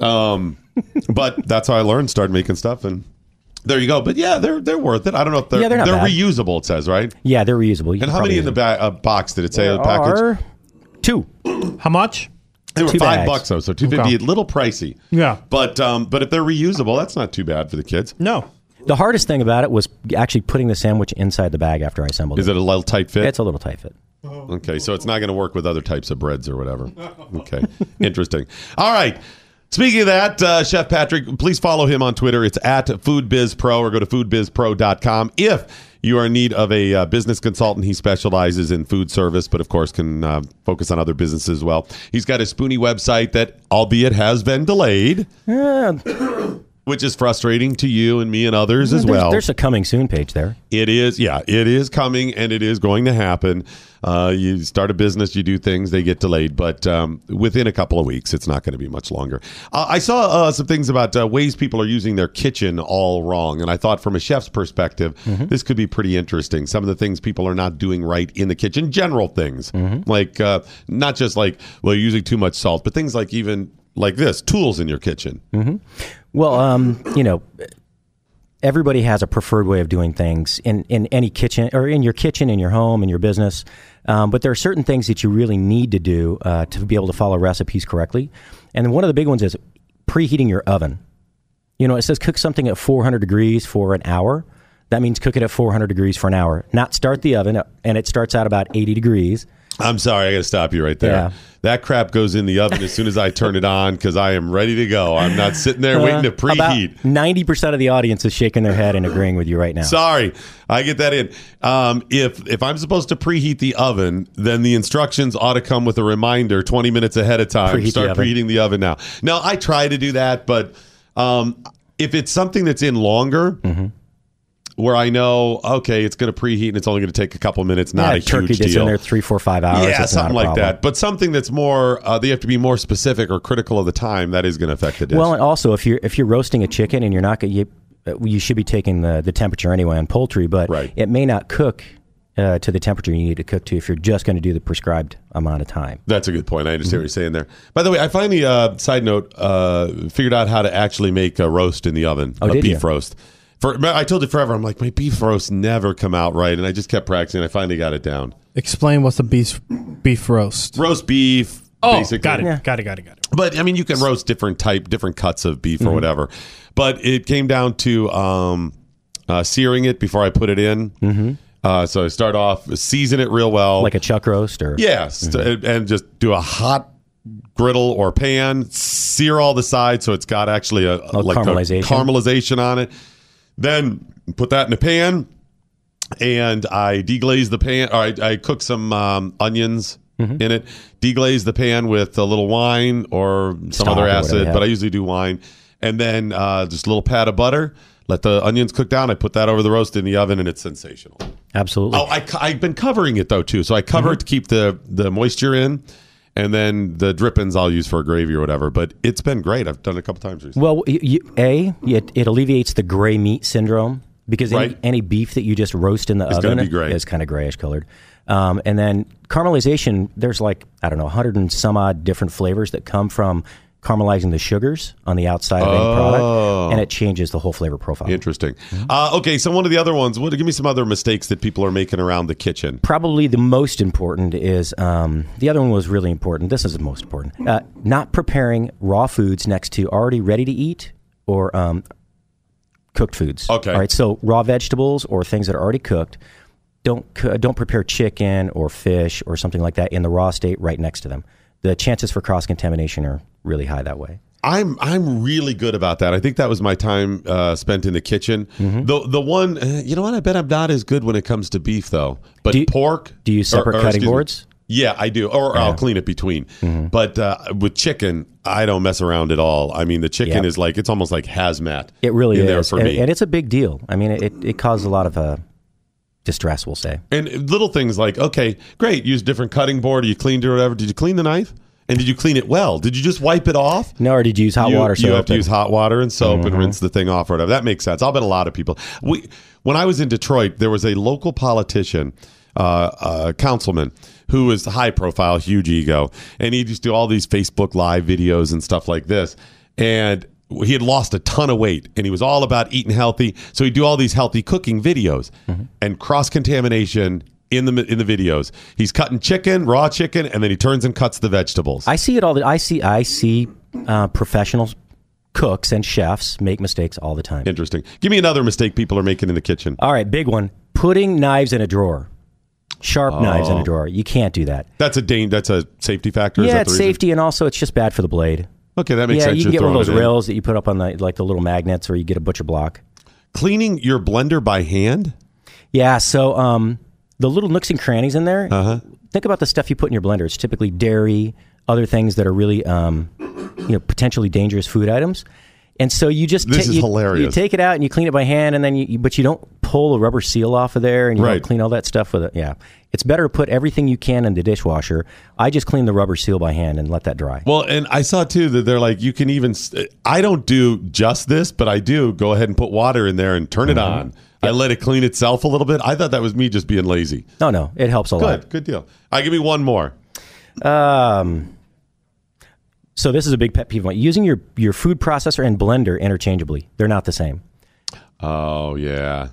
Um, but that's how I learned. Started making stuff, and there you go. But yeah, they're they're worth it. I don't know if they're Yeah, they're not bad. reusable. It says right. yeah, they're reusable. You And can how many probably in the use ba- uh, box did it say? them. the package. Are two. How much? They were Two five bags. bucks though, so two fifty. Okay. A little pricey. Yeah. But um, but if they're reusable, that's not too bad for the kids. No. The hardest thing about it was actually putting the sandwich inside the bag after I assembled Is it. it a little tight fit? It's a little tight fit. Okay, so it's not going to work with other types of breads or whatever. Okay, interesting. All right. Speaking of that, uh, Chef Patrick, please follow him on Twitter. It's at FoodBizPro or go to foodbizpro.com. If you are in need of a uh, business consultant, he specializes in food service, but of course can uh, focus on other businesses as well. He's got a Spoonie website that, albeit has been delayed, which is frustrating to you and me and others as there's, well. There's a coming soon page there. It is, yeah, it is coming and it is going to happen. Uh, you start a business, you do things, they get delayed, but um, within a couple of weeks, it's not going to be much longer. Uh, I saw uh, some things about uh, ways people are using their kitchen all wrong, and I thought from a chef's perspective, this could be pretty interesting. Some of the things people are not doing right in the kitchen, general things, like uh, not just like, well, you're using too much salt, but things like even like this tools in your kitchen. Well, um, you know, everybody has a preferred way of doing things in, in any kitchen or in your kitchen, in your home, in your business. Um, but there are certain things that you really need to do uh, to be able to follow recipes correctly. And one of the big ones is preheating your oven. You know, it says cook something at 400 degrees for an hour. That means cook it at 400 degrees for an hour. Not start the oven, and it starts out about 80 degrees. I'm sorry, I got to stop you right there. Yeah. That crap goes in the oven as soon as I turn it on because I am ready to go. I'm not sitting there waiting to preheat. 90% of the audience is shaking their head and agreeing with you right now. Sorry, I get that in. Um, if if I'm supposed to preheat the oven, then the instructions ought to come with a reminder 20 minutes ahead of time. Preheat Start oven. preheating the oven now. Now I try to do that, but um, if it's something that's in longer. Mm-hmm. Where I know, okay, it's going to preheat and it's only going to take a couple minutes, not yeah, a turkey huge that's deal. in there three, four, five hours. Yeah, something like problem. that. But something that's more, uh, they have to be more specific or critical of the time. That is going to affect the dish. Well, and also if you're if you're roasting a chicken and you're not going, you, uh, you should be taking the, the temperature anyway on poultry, but right. it may not cook uh, to the temperature you need to cook to if you're just going to do the prescribed amount of time. That's a good point. I understand what you're saying there. By the way, I finally, uh, side note, uh, figured out how to actually make a roast in the oven, Oh, a beef you? roast. For I told you forever, I'm like my beef roast never come out right, and I just kept practicing. I finally got it down. Explain what's a beef beef roast. Roast beef. Oh, basically. got it, got it, got it, got it. But I mean, you can roast different type, different cuts of beef Mm-hmm. or whatever. But it came down to um, uh, searing it before I put it in. Mm-hmm. Uh, so I start off season it real well, Like a chuck roast or Yes, and- and just do a hot griddle or pan, sear all the sides so it's got actually a, Oh, like a caramelization. caramelization on it. Then put that in a pan, and I deglaze the pan. Or I, I cook some um, onions Mhm. in it. Deglaze the pan with a little wine or some Stock other or whatever acid, but. I usually do wine. And then uh, just a little pat of butter. Let the onions cook down. I put that over the roast in the oven, and it's sensational. Absolutely. Oh, I, I've been covering it though too. So I cover it to keep the the moisture in, and then the drippings I'll use for a gravy or whatever. But it's been great. I've done it a couple times recently. Well, you, you, a it, it alleviates the gray meat syndrome because any, Right. any beef that you just roast in the It's oven is kind of grayish colored. Um, and then caramelization, there's like I don't know, hundred and some odd different flavors that come from caramelizing the sugars on the outside of any Oh. product, and it changes the whole flavor profile. Interesting. Uh, okay, so one of the other ones. What? Give me some other mistakes that people are making around the kitchen. Probably the most important is um, the other one was really important. This is the most important. Uh, not preparing raw foods next to already ready to eat or um, cooked foods. Okay. All right. So raw vegetables or things that are already cooked. Don't co- don't prepare chicken or fish or something like that in the raw state right next to them. The chances for cross contamination are really high that way. I'm I'm really good about that. I think that was my time uh, spent in the kitchen. Mm-hmm. The the one, uh, you know what? I bet I'm not as good when it comes to beef though. But do pork. do you separate cutting excuse me. boards? Yeah, I do, or I'll Yeah. Mm-hmm. clean it between. But uh, with chicken, I don't mess around at all. I mean, the chicken Yep. is like it's almost like hazmat. It really in is, there for and, me. and it's a big deal. I mean, it, it causes a lot of uh, distress. We'll say. And little things like, okay, great, use different cutting board, or you cleaned it or whatever. Did you clean the knife? And did you clean it well? Did you just wipe it off? No, or did you use hot you, water? You have to use hot water and soap and Mhm. rinse the thing off or whatever. That makes sense. I'll bet a lot of people. We when I was in Detroit, there was a local politician, uh, uh, councilman who was high profile, huge ego, and he used to do all these Facebook live videos and stuff like this. And he had lost a ton of weight, and he was all about eating healthy. So he'd do all these healthy cooking videos, and cross contamination. In the in the videos, he's cutting chicken, raw chicken, and then he turns and cuts the vegetables. I see it all. The, I see. I see uh, professional cooks and chefs make mistakes all the time. Interesting. Give me another mistake people are making in the kitchen. All right, big one: putting knives in a drawer. Sharp knives in Oh. a drawer. You can't do that. That's a dang, That's a safety factor. Yeah, it's reason? safety, and also it's just bad for the blade. Okay, that makes yeah, sense. you You're can get one of throwing those it in. rails that you put up on the like the little magnets, or you get a butcher block. Cleaning your blender by hand. Yeah, so um, the little nooks and crannies in there. Uh-huh. Think about the stuff you put in your blender. It's typically dairy, other things that are really, um, you know, potentially dangerous food items. And so you just This ta- is you, hilarious. You take it out and you clean it by hand, and then you, you- but you don't pull the rubber seal off of there, and you Right. clean all that stuff with it. Yeah, it's better to put everything you can in the dishwasher. I just clean the rubber seal by hand and let that dry. Well, and I saw too that they're like you can even. I don't do just this, but I do go ahead and put water in there and turn it Mm-hmm. on. I let it clean itself a little bit. I thought that was me just being lazy. No, no, it helps a lot. Good, good deal. All right, give me one more. Um, so this is a big pet peeve. of mine. Using your your food processor and blender interchangeably, they're not the same. Oh yeah.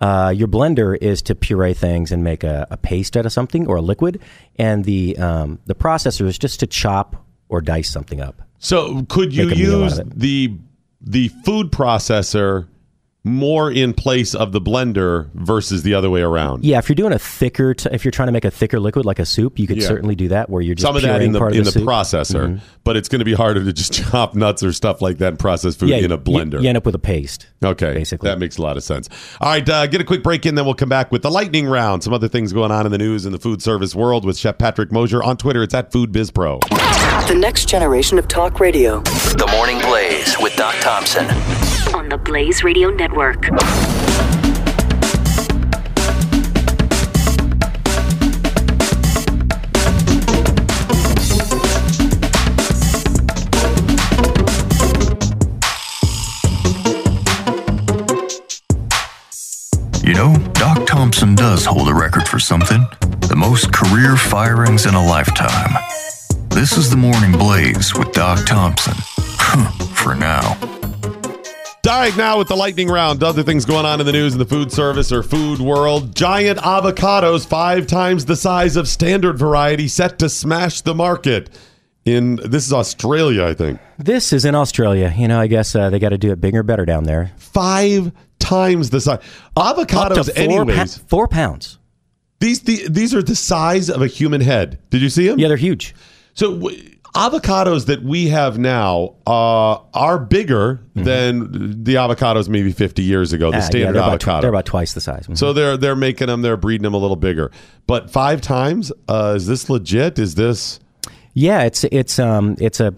Uh, your blender is to puree things and make a, a paste out of something or a liquid, and the um, the processor is just to chop or dice something up. So could you Make a meal out use the the food processor more in place of the blender versus the other way around? Yeah, if you're doing a thicker, t- if you're trying to make a thicker liquid like a soup, you could Yeah. certainly do that where you're just Some of that in the part of in the, soup. processor, Mhm. but it's going to be harder to just (laughs) chop nuts or stuff like that and process food Yeah, in a blender. You, end up with a paste. Okay, basically. that makes a lot of sense. All right, uh, get a quick break in, then we'll come back with the lightning round. Some other things going on in the news in the food service world with Chef Patrick Mosier on Twitter. It's at FoodBizPro. The next generation of talk radio. The Morning Blaze with Doc Thompson. On the Blaze Radio Network. You know, Doc Thompson does hold a record for something the most career firings in a lifetime. This is the Morning Blaze with Doc Thompson. for now. Right, now with the lightning round, other things going on in the news in the food service or food world. Giant avocados, five times the size of standard variety, set to smash the market. In this is Australia, I think. This is in Australia. You know, I guess uh, they got to do it bigger, better down there. Five times the size. Avocados, Up to four, anyways. pa- four pounds. These the, these are the size of a human head. Did you see them? Yeah, they're huge. So w- avocados that we have now uh, are bigger than the avocados maybe 50 years ago. The yeah, standard they're, about, tw- avocado. they're about twice the size. So they're they're making them, they're breeding them a little bigger. But five times, uh, is this legit? Is this? Yeah, it's it's um it's a,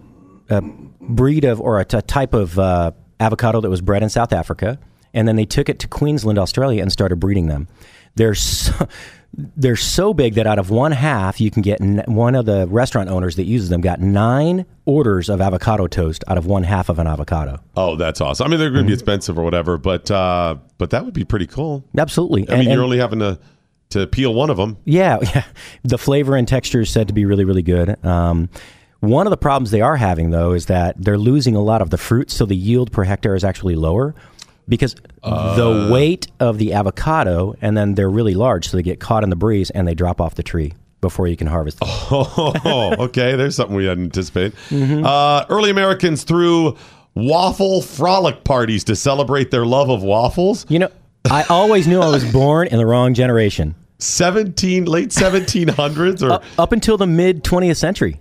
a breed of or a t- type of uh, avocado that was bred in South Africa, and then they took it to Queensland, Australia, and started breeding them. They're so, they're so big that out of one half, you can get n- one of the restaurant owners that uses them got nine orders of avocado toast out of one half of an avocado. Oh, that's awesome. I mean, they're going to be expensive or whatever, but uh, but that would be pretty cool. Absolutely. I And- mean, you're only having to to peel one of them. Yeah, (laughs) yeah. The flavor and texture is said to be really, really good. Um, one of the problems they are having, though, is that they're losing a lot of the fruit, so the yield per hectare is actually lower because the weight of the avocado, and then they're really large, so they get caught in the breeze and they drop off the tree before you can harvest them. (laughs) Oh, okay. There's something we hadn't anticipated. Mm-hmm. Uh, early Americans threw waffle frolic parties to celebrate their love of waffles. You know, I always knew I was (laughs) born in the wrong generation. 17 late 1700s or up, up until the mid 20th century.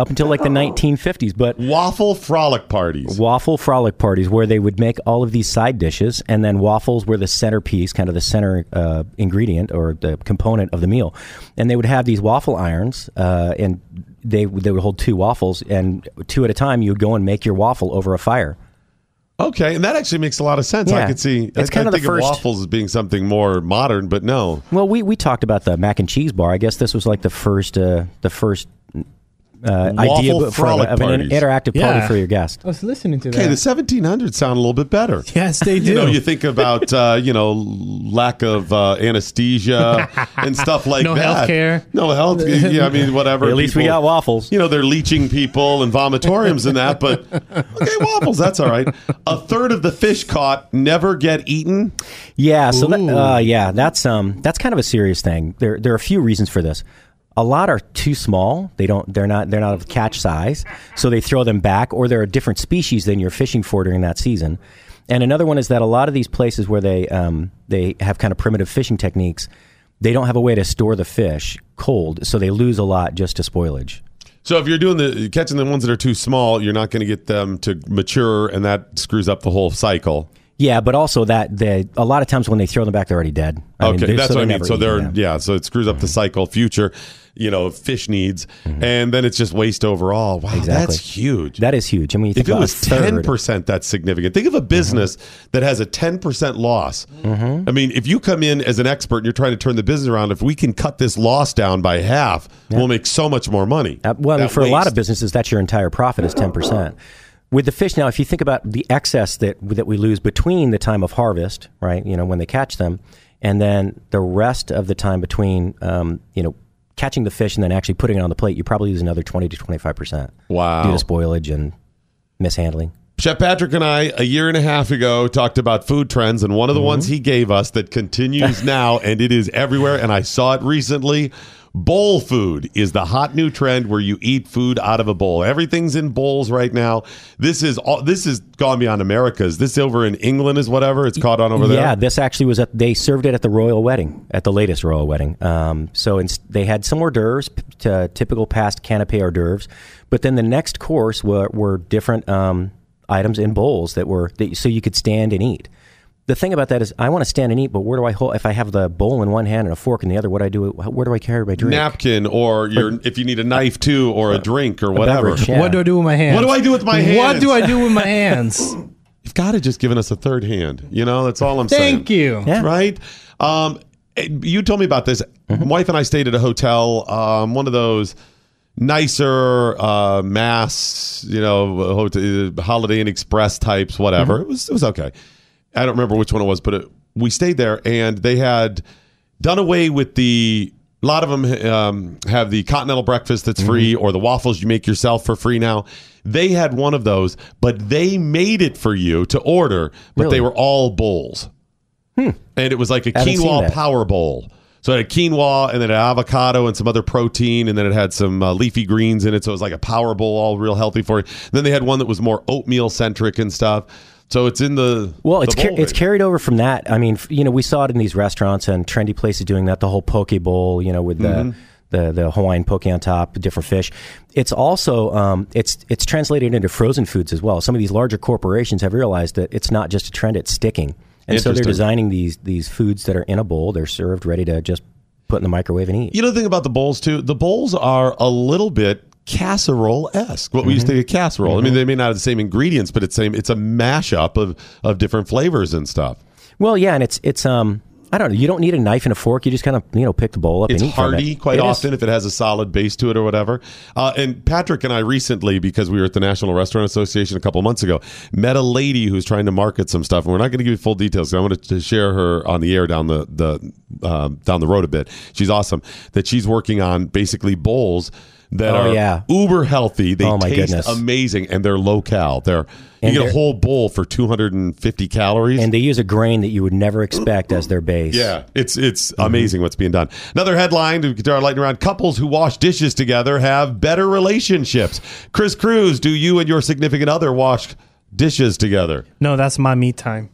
Up until like the 1950s, but waffle frolic parties. Waffle frolic parties where they would make all of these side dishes, and then waffles were the centerpiece, kind of the center uh, ingredient or the component of the meal. And they would have these waffle irons, uh, and they they would hold two waffles, and two at a time. You would go and make your waffle over a fire. Okay, and that actually makes a lot of sense. I Yeah. could see. It's I, kind I of the think first- waffles as being something more modern, but no. Well, we, we talked about the mac and cheese bar. I guess this was like the first uh, the first uh, idea Waffle of, for, frolic of an parties. interactive party Yeah. for your guest. I was listening to that. Okay, that. the 1700s sound a little bit better. (laughs) Yes, they do. You know, you think about uh, you know lack of uh, anesthesia (laughs) and stuff like No that. healthcare. No health. Yeah, I mean (laughs) whatever. At least we got waffles. You know, they're leeching people and vomitoriums and that, but okay, waffles. That's all right. A third of the fish caught never get eaten. Yeah, so that, uh, yeah, that's um, that's kind of a serious thing. There, there are a few reasons for this. A lot are too small. They don't. They're not. They're not of catch size. So they throw them back, or they're a different species than you're fishing for during that season. And another one is that a lot of these places where they um, they have kind of primitive fishing techniques, they don't have a way to store the fish cold, so they lose a lot just to spoilage. So if you're doing the catching the ones that are too small, you're not going to get them to mature, and that screws up the whole cycle. Yeah, but also that they a lot of times when they throw them back, they're already dead. I okay, they're- that's so what I mean. So they're yeah. Mm-hmm. yeah. So it screws up the cycle, future, you know, fish needs, and then it's just waste overall. Wow, Exactly. that's huge. That is huge. I mean, you think if it was. Mm-hmm. ten percent, that's significant. Think of a business that has a ten percent loss. Mm-hmm. I mean, if you come in as an expert and you're trying to turn the business around, if we can cut this loss down by half, we'll make so much more money. Uh, well, I mean, for a lot of businesses, that's your entire profit is ten percent. With the fish now, if you think about the excess that that we lose between the time of harvest, right? You know, when they catch them, and then the rest of the time between, um, you know, catching the fish and then actually putting it on the plate, you probably lose another twenty to twenty five percent. Wow. due to spoilage and mishandling. Chef Patrick and I, a year and a half ago, talked about food trends, and one of the ones Mm-hmm. he gave us that continues (laughs) now, and it is everywhere, and I saw it recently. Bowl food is the hot new trend where you eat food out of a bowl. Everything's in bowls right now. This is all. This is gone beyond America's. This over in England is whatever it's caught on over there. Yeah, this actually was at they served it at the royal wedding, at the latest royal wedding. Um, so it's, they had some hors d'oeuvres, typical past canapé hors d'oeuvres, but then the next course were, were different um, items in bowls that were that, so you could stand and eat. The thing about that is, I want to stand and eat, but where do I hold? If I have the bowl in one hand and a fork in the other, what do I do? Where do I carry my drink? napkin, or your if you need a knife too, or a drink, or whatever. beverage, yeah. What do I do with my hands? What do I do with my hands? What do I do with my hands? (laughs) You've got to just given us a third hand. You know, that's all I'm saying. Thank you. Yeah. right? Um, eh, you told me about this. Mm-hmm. My wife and I stayed at a hotel, um, one of those nicer uh, mass, you know, hotel, Holiday Inn Express types, whatever. Mm-hmm. It was it was okay. I don't remember which one it was, but it, we stayed there and they had done away with the. A lot of them um, have the continental breakfast that's free, Mm-hmm. or the waffles you make yourself for free now. They had one of those, but they made it for you to order, but Really? they were all bowls and it was like a quinoa power bowl. So it had quinoa and then an avocado and some other protein, and then it had some uh, leafy greens in it. So it was like a power bowl, all real healthy for you. Then they had one that was more oatmeal centric and stuff. So it's in the Well, the it's car- it's carried over from that. I mean, you know, we saw it in these restaurants and trendy places doing that. The whole poke bowl, you know, with the Mm-hmm. the the Hawaiian poke on top, different fish. It's also um, it's it's translated into frozen foods as well. Some of these larger corporations have realized that it's not just a trend; it's sticking, and so they're designing these these foods that are in a bowl. They're served ready to just put in the microwave and eat. You know the thing about the bowls too? The bowls are a little bit casserole esque. What we used to think of casserole. I mean, they may not have the same ingredients, but it's same. It's a mashup of of different flavors and stuff. Well, yeah, and it's it's um I don't know. You don't need a knife and a fork. You just kind of you know pick the bowl up It's and eat hearty it. quite It is. often if it has a solid base to it or whatever. Uh, and Patrick and I recently, because we were at the National Restaurant Association a couple of months ago, met a lady who's trying to market some stuff. And we're not going to give you full details. I wanted to share her on the air down the the um, down the road a bit. She's awesome. That she's working on basically bowls that Oh, are yeah. uber healthy. They Oh, my taste goodness. amazing and they're low cal. They're you get a whole bowl for 250 calories. And they use a grain that you would never expect as their base. Yeah, it's it's Mm-hmm. amazing what's being done. Another headline to guitar lightning around: couples who wash dishes together have better relationships. Chris Cruz, do you and your significant other wash dishes together? No, that's my me time.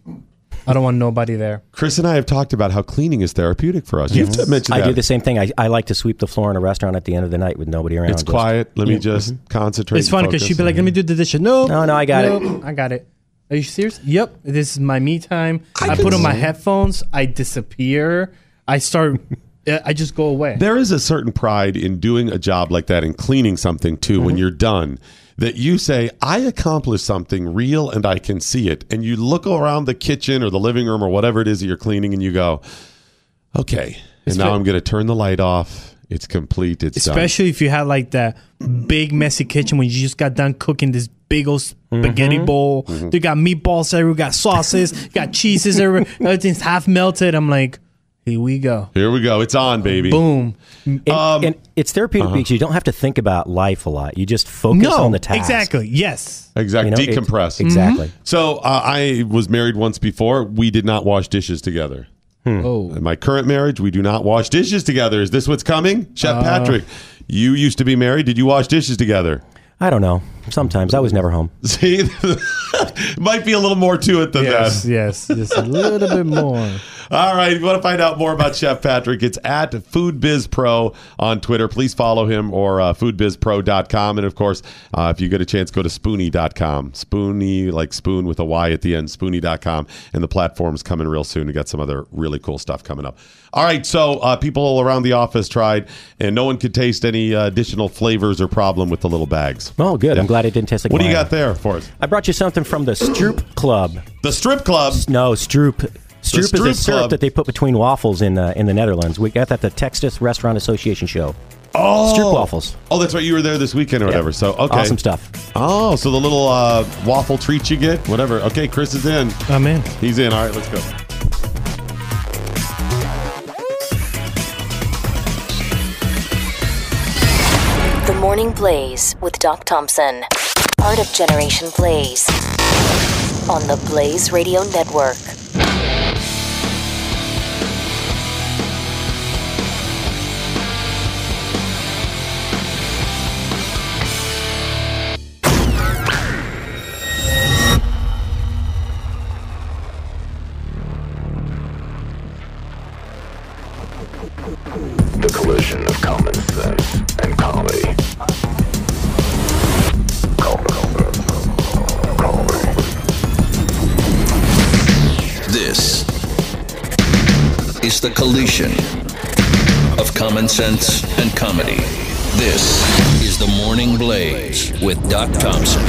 I don't want nobody there. Chris and I have talked about how cleaning is therapeutic for us. You've Mhm. mentioned I that. do the same thing. I, I like to sweep the floor in a restaurant at the end of the night with nobody around. It's Just- quiet. Let me Yeah. just Mhm. concentrate. It's funny because she'd be focus. like, "Let me do the dishes." No, No, no, I got it. it. I got it. Are you serious? Yep. This is my me time. I, could put on my headphones. I disappear. I start. (laughs) I just go away. There is a certain pride in doing a job like that and cleaning something too Mm-hmm. when you're done that you say, I accomplished something real and I can see it. And you look around the kitchen or the living room or whatever it is that you're cleaning and you go, okay. And now I'm going to turn the light off. It's complete. It's done. Especially if you had like that big messy kitchen when you just got done cooking this big old spaghetti Mm-hmm. bowl. You got meatballs everywhere, got sauces, got cheeses everywhere. (laughs) Everything's half melted. I'm like, here we go. Here we go. It's on, baby. Boom. And, Um, and it's therapeutic uh-huh. because you don't have to think about life a lot. You just focus no, on the task. exactly. Yes. Exactly. You know, it- Decompress. exactly. So uh, I was married once before. We did not wash dishes together. Oh. In my current marriage, we do not wash dishes together. Is this what's coming? Chef Uh. Patrick, you used to be married. Did you wash dishes together? I don't know. Sometimes I was never home. (laughs) See, (laughs) might be a little more to it than that. Yes. that. Yes. Just a little bit more. (laughs) All right. If you want to find out more about Chef Patrick, it's at FoodBizPro on Twitter. Please follow him or uh, foodbizpro.com. And of course, uh, if you get a chance, go to spoonie.com. Spoonie, like spoon with a Y at the end, spoonie.com. And the platform's coming real soon. We got some other really cool stuff coming up. All right. So uh, people all around the office tried, and no one could taste any uh, additional flavors or problem with the little bags. Oh, good. I'm glad it didn't taste like What do you got there for us? I brought you something from the Stroop Club. The Strip Club. No, Stroop. Stroop is a syrup Club. that they put between waffles in uh, in the Netherlands. We got that at the Texas Restaurant Association show. Oh, Stroop waffles. Oh, that's right. You were there this weekend or whatever. So okay, Awesome stuff. Oh, so the little uh, waffle treats you get, whatever. Okay, Chris is in. I'm in. He's in. All right, let's go. The Morning Blaze with Doc Thompson. Part of Generation Blaze. On the Blaze Radio Network. Is the collision of common sense and comedy. This is the Morning Blaze with Doc Thompson.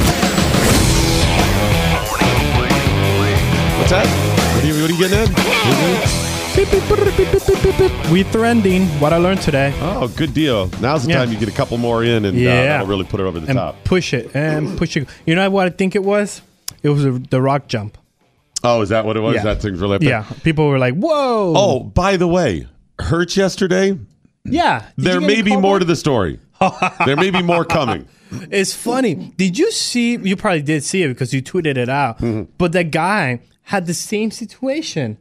What's that? What are you, what are you getting at? Beep, beep, brr, beep, beep, beep, beep, beep. We trending. What I learned today. Oh, good deal. Now's the Yeah. time you get a couple more in, and uh, Yeah. that'll really put it over the and top. push it and push it. You know what I think it was? It was a, the rock jump. Oh, is that what it was? Yeah. That thing's really up? Yeah, people were like, "Whoa!" Oh, by the way, Hertz yesterday. yeah. Did there may be more to the story. (laughs) there may be more coming. It's funny. Did you see? You probably did see it because you tweeted it out. Mm-hmm. But that guy had the same situation.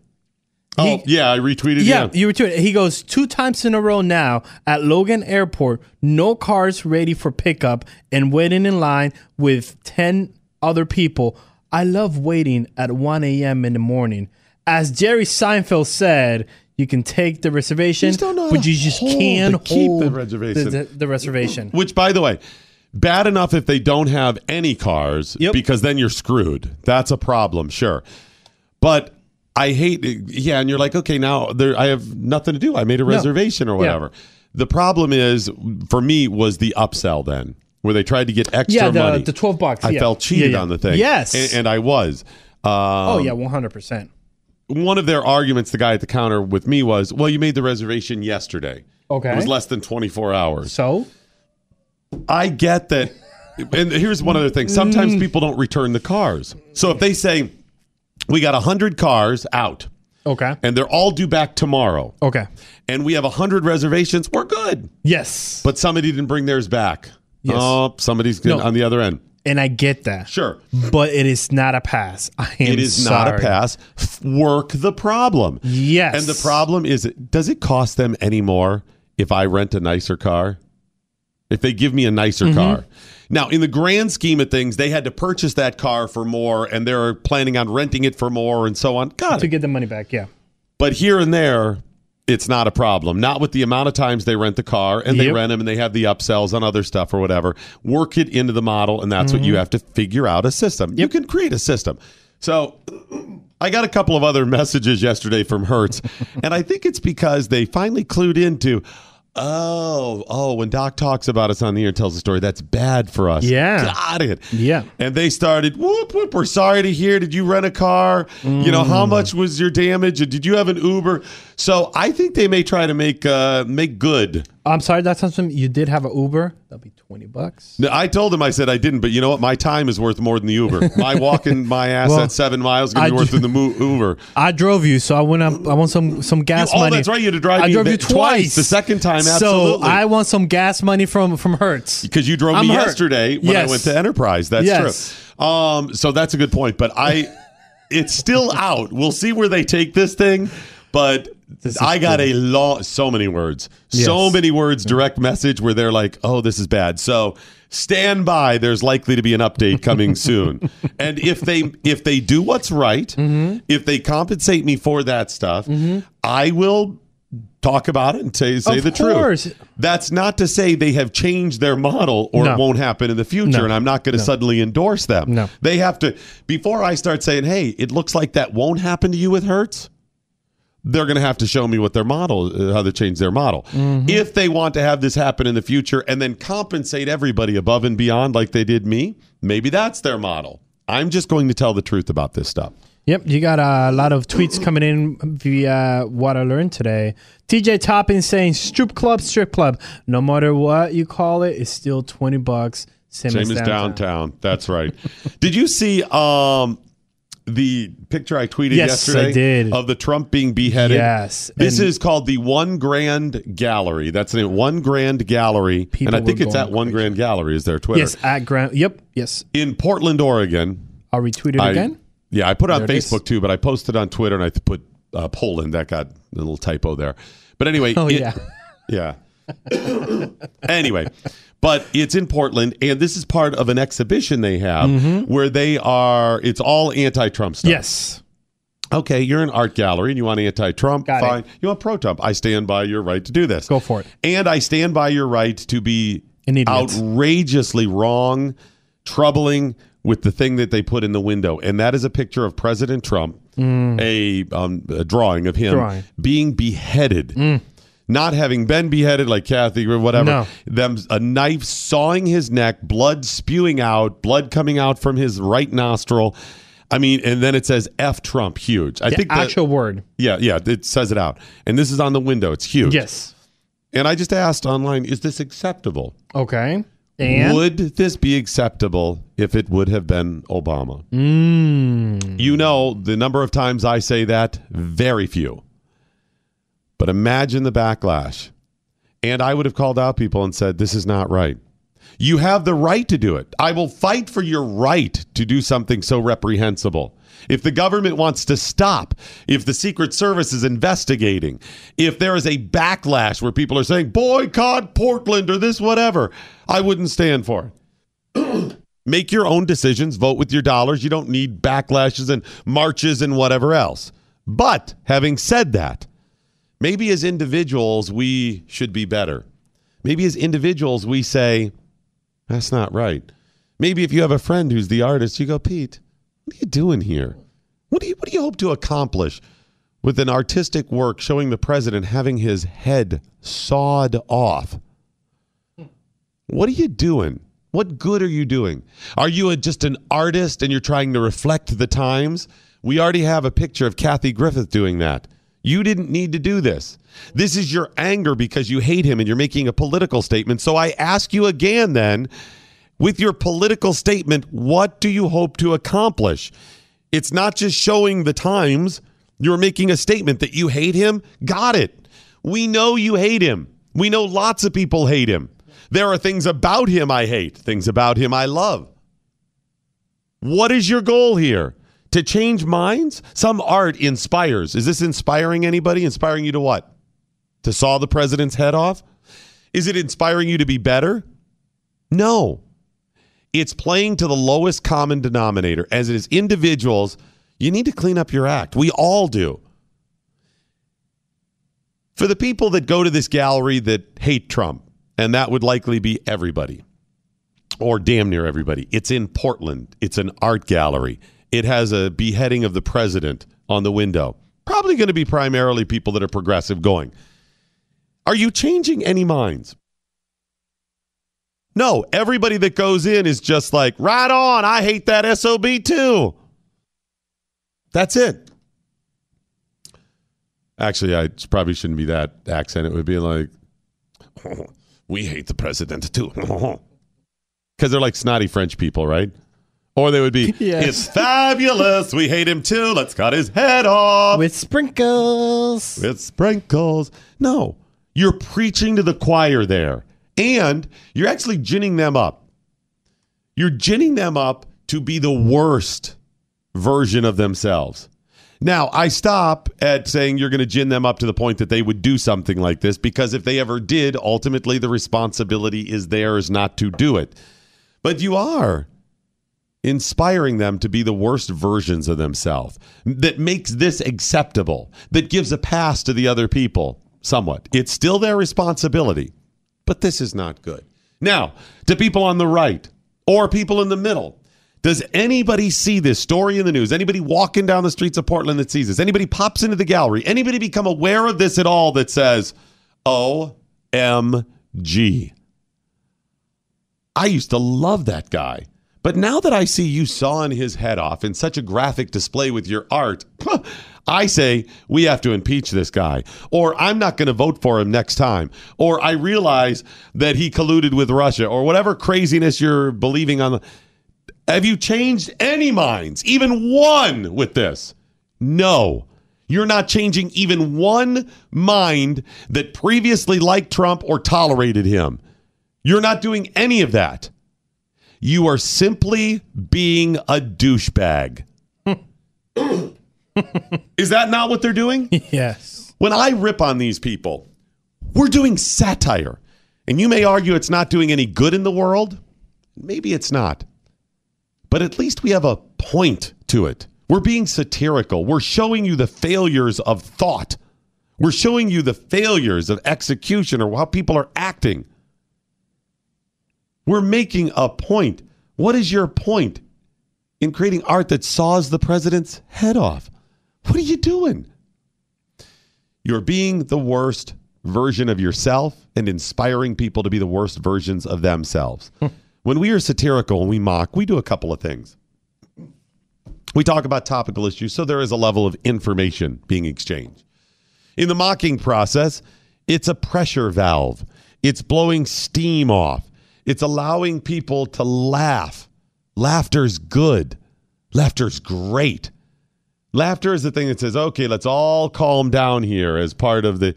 oh, yeah, I retweeted. Yeah, Yeah, you retweeted. He goes two times in a row now at Logan Airport. No cars ready for pickup and waiting in line with ten other people. I love waiting at 1 a.m. in the morning. As Jerry Seinfeld said, You can take the reservation, but you just can't the- keep the reservation. The, the- the reservation. Which, by the way, bad enough if they don't have any cars, because then you're screwed. That's a problem, sure. But I hate, yeah, and you're like, okay, now there, I have nothing to do. I made a No. reservation or Yeah. whatever. The problem is, for me, was the upsell then, where they tried to get extra Yeah, the- money. the 12 bucks, I yeah. felt cheated Yeah, on the thing. Yes. and, and I was. Um, oh yeah, one hundred percent. one of their arguments, the guy at the counter with me was, "Well, you made the reservation yesterday. Okay. it was less than 24 hours. So I get that. And here's one other thing: sometimes Mm. people don't return the cars. So if they say we got 100 cars out, Okay. and they're all due back tomorrow, Okay. and we have 100 reservations, we're good. Yes. But somebody didn't bring theirs back. Yes. Oh, somebody's good No. on the other end. And I get that. Sure. But it is not a pass. (laughs) I am It is not a sorry. pass. F- Work the problem. Yes. And the problem is, does it cost them any more if I rent a nicer car? If they give me a nicer Mhm. car? Now, in the grand scheme of things, they had to purchase that car for more and they're planning on renting it for more and so on. Got to it. get the money back. Yeah. But here and there, it's not a problem. Not with the amount of times they rent the car and they Yep. rent them and they have the upsells on other stuff or whatever. Work it into the model, and that's what you Mhm. have to figure out a system. You can create a system. So (clears throat) I got a couple of other (laughs) messages yesterday from Hertz, and I think it's because they finally clued into. Oh, oh, when Doc talks about us on the air and tells the story, that's bad for us. Yeah. Got it. Yeah. And they started, whoop, whoop, we're sorry to hear. Did you rent a car? You know, how Mm. much was your damage? Did you have an Uber? So I think they may try to make uh, make good. I'm sorry. That's something you did have an Uber. That'll be twenty bucks. No, I told him I said I didn't, but you know what? My time is worth more than the Uber. My walking my (laughs) ass Well, at seven miles is going to be worth than the mo- Uber. I drove you, so I went up. I want some some gas oh, money. that's right. You had to drive I me drove you twice. The second time, absolutely. So. I want some gas money from from Hertz because you drove I'm me hurt. yesterday when I went to Enterprise. That's Yes. true. Um, so that's a good point. But I, it's still out. We'll see where they take this thing. But I got true. a long, so many words, so many words, direct message where they're like, "Oh, this is bad." So stand by. There's likely to be an update coming (laughs) soon. and if they if they do what's right, Mm-hmm. if they compensate me for that stuff, I will talk about it and say say Of the course. truth. That's not to say they have changed their model or No. it won't happen in the future, No. and I'm not going to No. suddenly endorse them. No. They have to before I start saying, "Hey, it looks like that won't happen to you with Hertz." They're going to have to show me what their model, uh, how they change their model. Mm-hmm. If they want to have this happen in the future and then compensate everybody above and beyond like they did me, maybe that's their model. I'm just going to tell the truth about this stuff. Yep, you got a lot of tweets coming in via what I learned today. TJ Toppin saying strip club, strip club. No matter what you call it, it's still twenty bucks. Same, Same as downtown. That's right. (laughs) did you see um, the picture I tweeted Yes, yesterday I did. of the Trump being beheaded? Yes, This and- is called the One Grand Gallery. That's the. One Grand Gallery. And I think it's at One Grand Gallery is their Twitter. Yes, at Grand. Yep, yes. In Portland, Oregon. I'll retweet it I- again. Yeah, I put it on There it is. Facebook too, but I posted on Twitter and I put uh, Poland. That got a little typo there. But anyway. (laughs) Oh, it- yeah. (laughs) Yeah. (laughs) anyway, but it's in Portland, and this is part of an exhibition they have Mm-hmm. where they are. It's all anti-Trump stuff. Yes. Okay, you're an art gallery and you want anti-Trump. Got it. fine. You want pro-Trump. I stand by your right to do this. Go for it. And I stand by your right to be outrageously wrong, troubling with the thing that they put in the window, and that is a picture of President Trump, a, um, a drawing of him Mm. Drawing. Mm. being beheaded. Not having been beheaded like Kathy or whatever, No. them a knife sawing his neck, blood spewing out, blood coming out from his right nostril. I mean, and then it says "F Trump" huge. I The think that- actual word. yeah, yeah, it says it out. And this is on the window. It's huge. Yes. And I just asked online, is this acceptable? Okay. And Would this be acceptable if it would have been Obama? Mm. You know, the number of times I say that, very few. But imagine the backlash. And I would have called out people and said, this is not right. You have the right to do it. I will fight for your right to do something so reprehensible. If the government wants to stop, if the Secret Service is investigating, if there is a backlash where people are saying, boycott Portland or this, whatever, I wouldn't stand for it. (clears throat) Make your own decisions, vote with your dollars. You don't need backlashes and marches and whatever else. But having said that, Maybe as individuals, we should be better. Maybe as individuals, we say, that's not right. Maybe if you have a friend who's the artist, you go, Pete, what are you doing here? What do you, what do you hope to accomplish with an artistic work showing the president having his head sawed off? What are you doing? What good are you doing? Are you a, just an artist and you're trying to reflect the times? We already have a picture of Kathy Griffith doing that. You didn't need to do this. This is your anger because you hate him and you're making a political statement. So I ask you again then, with your political statement, what do you hope to accomplish? It's not just showing the times. You're making a statement that you hate him. Got it. We know you hate him. We know lots of people hate him. There are things about him I hate, things about him I love. What is your goal here? To change minds? Some art inspires. Is this inspiring anybody? Inspiring you to what? To saw the president's head off? Is it inspiring you to be better? No. It's playing to the lowest common denominator. As it is individuals, you need to clean up your act. We all do. For the people that go to this gallery that hate Trump, and that would likely be everybody, or damn near everybody, it's in Portland. It's an art gallery. It has a beheading of the president on the window. Probably going to be primarily people that are progressive going. Are you changing any minds? No, everybody that goes in is just like, right on, I hate that SOB too. That's it. Actually, I probably shouldn't be that accent. It would be like, (laughs) we hate the president too. (laughs) Because they're like snotty French people, right? Or they would be, (laughs) Yes. it's fabulous. We hate him too. Let's cut his head off. With sprinkles. With sprinkles. No, you're preaching to the choir there. And you're actually ginning them up. You're ginning them up to be the worst version of themselves. Now, I stop at saying you're going to gin them up to the point that they would do something like this because if they ever did, ultimately the responsibility is theirs not to do it. But you are inspiring them to be the worst versions of themselves that makes this acceptable, that gives a pass to the other people somewhat. It's still their responsibility, but this is not good. Now, to people on the right or people in the middle, does anybody see this story in the news? Anybody walking down the streets of Portland that sees this? Anybody pops into the gallery? Anybody become aware of this at all that says, OMG? I used to love that guy. But now that I see you sawing his head off in such a graphic display with your art, I say we have to impeach this guy. Or I'm not going to vote for him next time. Or I realize that he colluded with Russia or whatever craziness you're believing on. Have you changed any minds? Even one with this? No. You're not changing even one mind that previously liked Trump or tolerated him. You're not doing any of that. You are simply being a douchebag. (laughs) Is that not what they're doing? Yes. When I rip on these people, we're doing satire. And you may argue it's not doing any good in the world. Maybe it's not. But at least we have a point to it. We're being satirical. We're showing you the failures of thought. We're showing you the failures of execution or how people are acting. We're making a point. What is your point in creating art that saws the president's head off? What are you doing? You're being the worst version of yourself and inspiring people to be the worst versions of themselves. Hmm. when we are satirical and we mock, we do a couple of things. We talk about topical issues, so there is a level of information being exchanged. In the mocking process, it's a pressure valve, it's blowing steam off, it's allowing people to laugh. Laughter's good, laughter's great. Laughter is the thing that says, okay, let's all calm down here as part of the.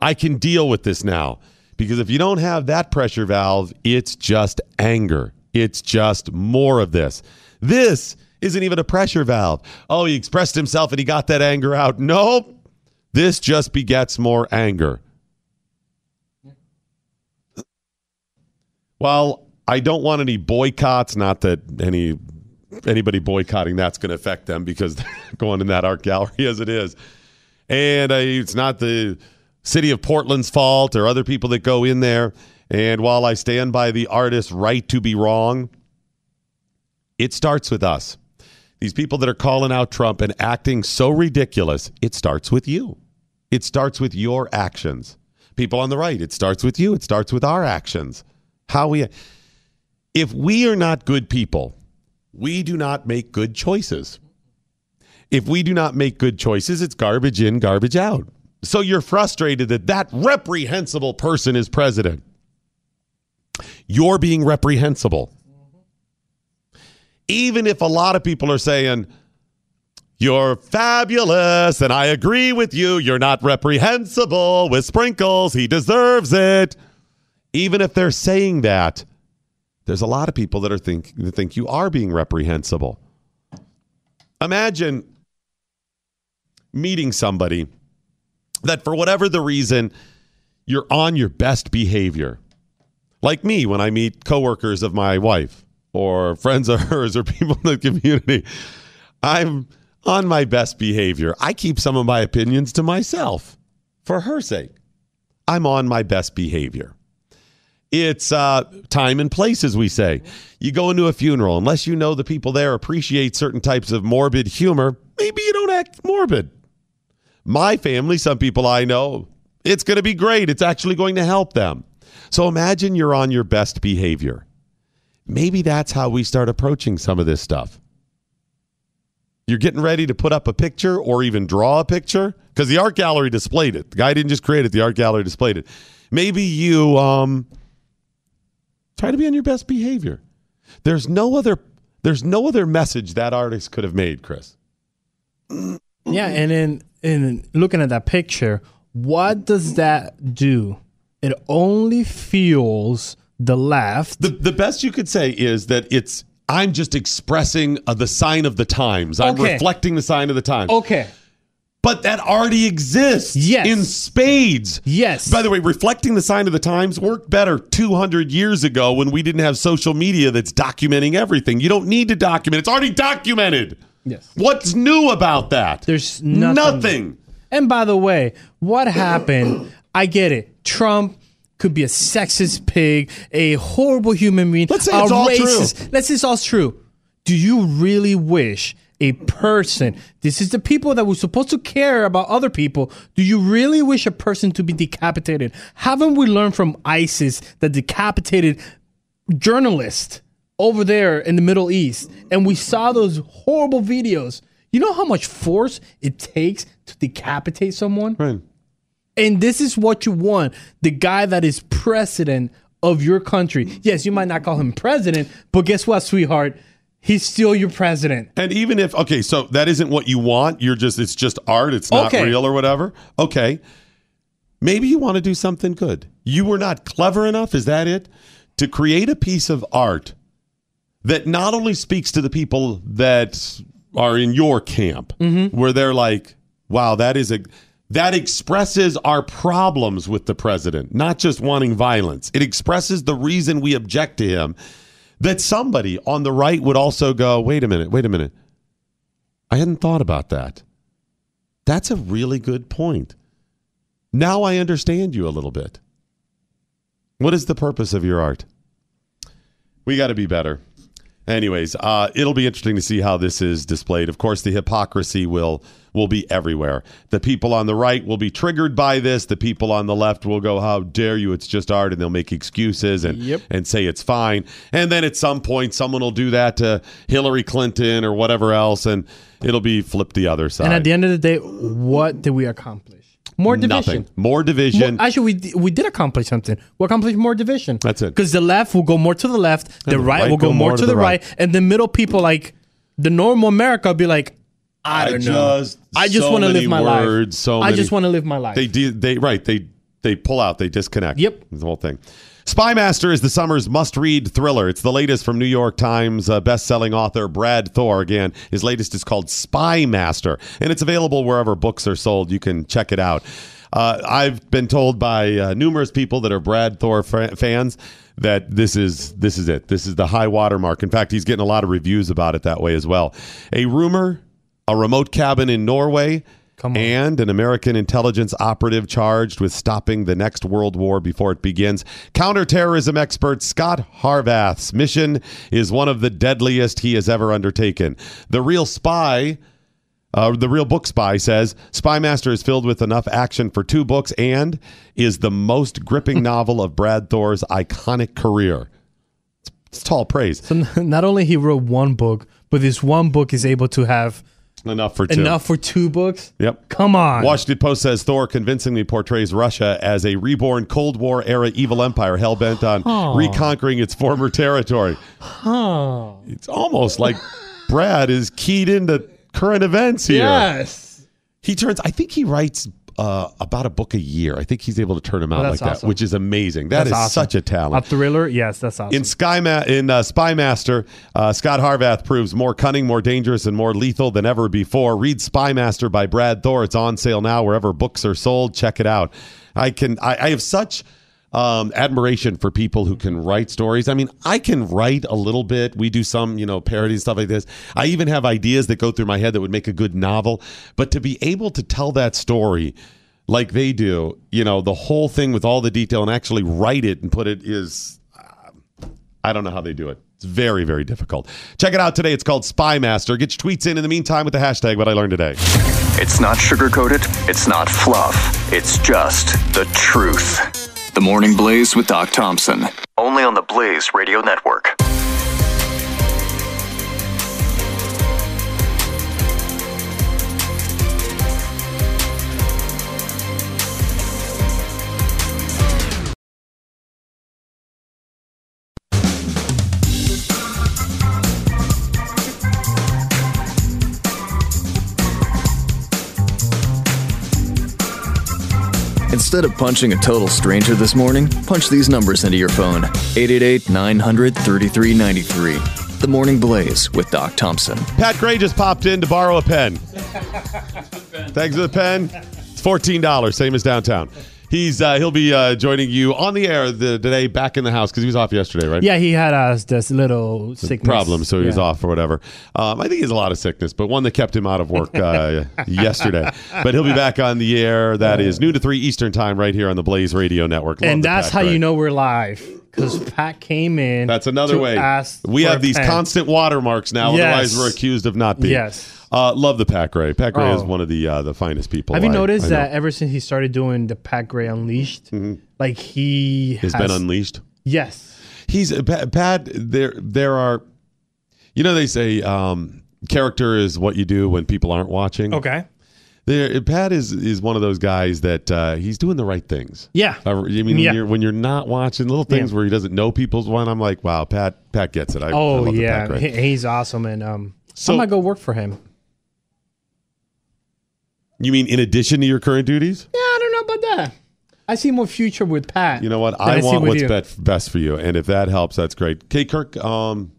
I can deal with this now. Because if you don't have that pressure valve, it's just anger. It's just more of this. This isn't even a pressure valve. Oh, he expressed himself and he got that anger out. Nope. This just begets more anger. Well, I don't want any boycotts, not that any anybody boycotting that's going to affect them because they're (laughs) going in that art gallery as it is. and uh, it's not the city of Portland's fault or other people that go in there. And while I stand by the artist's right to be wrong, it starts with us. These people that are calling out Trump and acting so ridiculous, it starts with you. It starts with your actions. People on the right, it starts with you. It starts with our actions. How we if we are not good people, we do not make good choices. If we do not make good choices, it's garbage in, garbage out. So you're frustrated that that reprehensible person is president. You're being reprehensible. Even if a lot of people are saying, you're fabulous and I agree with you, you're not reprehensible with sprinkles, he deserves it. Even if they're saying that, there's a lot of people that are think that think you are being reprehensible. Imagine meeting somebody that for whatever the reason you're on your best behavior. Like me when I meet coworkers of my wife or friends of hers or (laughs) people in the community. I'm on my best behavior. I keep some of my opinions to myself for her sake. I'm on my best behavior. It's uh, time and place, as we say. You go into a funeral, unless you know the people there appreciate certain types of morbid humor, maybe you don't act morbid. My family, some people I know, it's going to be great. It's actually going to help them. So imagine you're on your best behavior. Maybe that's how we start approaching some of this stuff. You're getting ready to put up a picture or even draw a picture because the art gallery displayed it. The guy didn't just create it, the art gallery displayed it. Maybe you um, try to be on your best behavior. There's no other there's no other message that artist could have made, Chris. Yeah, and in in looking at that picture, what does that do? It only fuels the left. The the best you could say is that it's I'm just expressing uh, the sign of the times. I'm Okay. reflecting the sign of the times. Okay. But that already exists Yes. in spades. Yes. By the way, reflecting the sign of the times worked better 200 years ago when we didn't have social media that's documenting everything. You don't need to document. It's already documented. Yes. What's new about that? There's nothing. Nothing. And by the way, what happened? I get it. Trump could be a sexist pig, a horrible human being. Let's say it's all racist. true. Let's say it's all true. Do you really wish a person, this is the people that were supposed to care about other people, do you really wish a person to be decapitated? Haven't we learned from ISIS that decapitated journalists over there in the Middle East? And we saw those horrible videos. You know how much force it takes to decapitate someone? Right. And this is what you want the guy that is president of your country. Yes, you might not call him president, but guess what, sweetheart? He's still your president. And even if okay, so that isn't what you want. You're just it's just art. It's not Okay. real or whatever. Okay. Maybe you want to do something good. You were not clever enough, is that it? To create a piece of art that not only speaks to the people that are in your camp, mm-hmm. where they're like, wow, that is a that expresses our problems with the president, not just wanting violence. It expresses the reason we object to him. That somebody on the right would also go, wait a minute, wait a minute. I hadn't thought about that. That's a really good point. Now I understand you a little bit. What is the purpose of your art? We got to be better. Anyways, uh, it'll be interesting to see how this is displayed. Of course, the hypocrisy will will be everywhere. The people on the right will be triggered by this. The people on the left will go, "How dare you? It's just art," and they'll make excuses and Yep. and say it's fine. And then at some point, someone will do that to Hillary Clinton or whatever else, and it'll be flipped the other side. And at the end of the day, what did we accomplish? More division. Nothing. More division. More- actually, we we did accomplish something. We accomplished more division. That's it. Because the left will go more to the left, the the right, right will go, more to the right. and the middle people, like the normal America, will be like, I I don't know. just I just so want to live my words, life. So I many- just want to live my life. They do. They right. They they pull out. They disconnect. Yep. The whole thing. Spy Master is the summer's must-read thriller. It's the latest from New York Times uh, best-selling author Brad Thor. Again, his latest is called Spy Master, and it's available wherever books are sold. You can check it out. Uh, I've been told by uh, numerous people that are Brad Thor fa- fans that this is this is it. This is the high watermark. In fact, he's getting a lot of reviews about it that way as well. A rumor, a remote cabin in Norway and an American intelligence operative charged with stopping the next world war before it begins. Counterterrorism expert Scot Harvath's mission is one of the deadliest he has ever undertaken. The real spy. Uh, the real book spy says Spy Master is filled with enough action for two books and is the most gripping (laughs) novel of Brad Thor's iconic career. It's, it's tall praise. So not only he wrote one book, but this one book is able to have Enough for two. enough for two books. Yep. Come on. Washington Post says Thor convincingly portrays Russia as a reborn Cold War era evil empire hell bent on reconquering its former territory. Huh. It's almost like Brad is keyed into current events here. Yes. He turns, I think he writes uh, about a book a year. I think he's able to turn them out Oh, like that's that, which is amazing. That is That's awesome. such a talent. A thriller? Yes, that's awesome. In Sky Ma- in uh, Spy Master, uh, Scot Harvath proves more cunning, more dangerous, and more lethal than ever before. Read Spy Master by Brad Thor. It's on sale now wherever books are sold. Check it out. I can. I, I have such um, admiration for people who can write stories. I mean, I can write a little bit. We do some, you know, parody and stuff like this. I even have ideas that go through my head that would make a good novel. But to be able to tell that story like they do, you know, the whole thing with all the detail and actually write it and put it is I don't know how they do it. It's very, very difficult. Check it out today. It's called Spy Master. Get your tweets in in the meantime with the hashtag what I learned today. It's not sugarcoated, it's not fluff, it's just the truth. The Morning Blaze with Doc Thompson. Only on the Blaze Radio Network. Instead of punching a total stranger this morning, punch these numbers into your phone 888 900 3393. The Morning Blaze with Doc Thompson. Pat Gray just popped in to borrow a pen. (laughs) Thanks for the pen. It's fourteen dollars, same as downtown. He's uh, he'll be uh, joining you on the air the, today, back in the house because he was off yesterday, right? yeah, he had uh, this little sickness problem, so he was Yeah. off or whatever. Um, I think he has a lot of sickness, but one that kept him out of work uh, (laughs) yesterday. But he'll be back on the air. That is noon to three Eastern time, right here on the Blaze Radio Network. Love and the that's Pat how Gray. you know we're live because Pat came in. That's another to way. ask We for have a these pen. constant watermarks now. Yes. Otherwise, we're accused of not being. Yes. Uh, love the Pat Gray. Pat Gray is Oh. one of the uh, the finest people. Have you I- noticed I that ever since he started doing the Pat Gray Unleashed, like he has has been unleashed? Yes. He's Pat. Pat there, there are. You know, they say um, character is what you do when people aren't watching. Okay. There, Pat is is one of those guys that uh, he's doing the right things. Yeah. I mean, Yeah. when, you're, when you're not watching little things Yeah. where he doesn't know people's one, I'm like, wow, Pat, Pat gets it. I, I oh the yeah, Pat he, he's awesome, and um, So- I might go work for him. You mean in addition to your current duties? Yeah, I don't know about that. I see more future with Pat. You know what? than I want what's you. bet- best for you, and if that helps, that's great. Okay, Kirk. Um,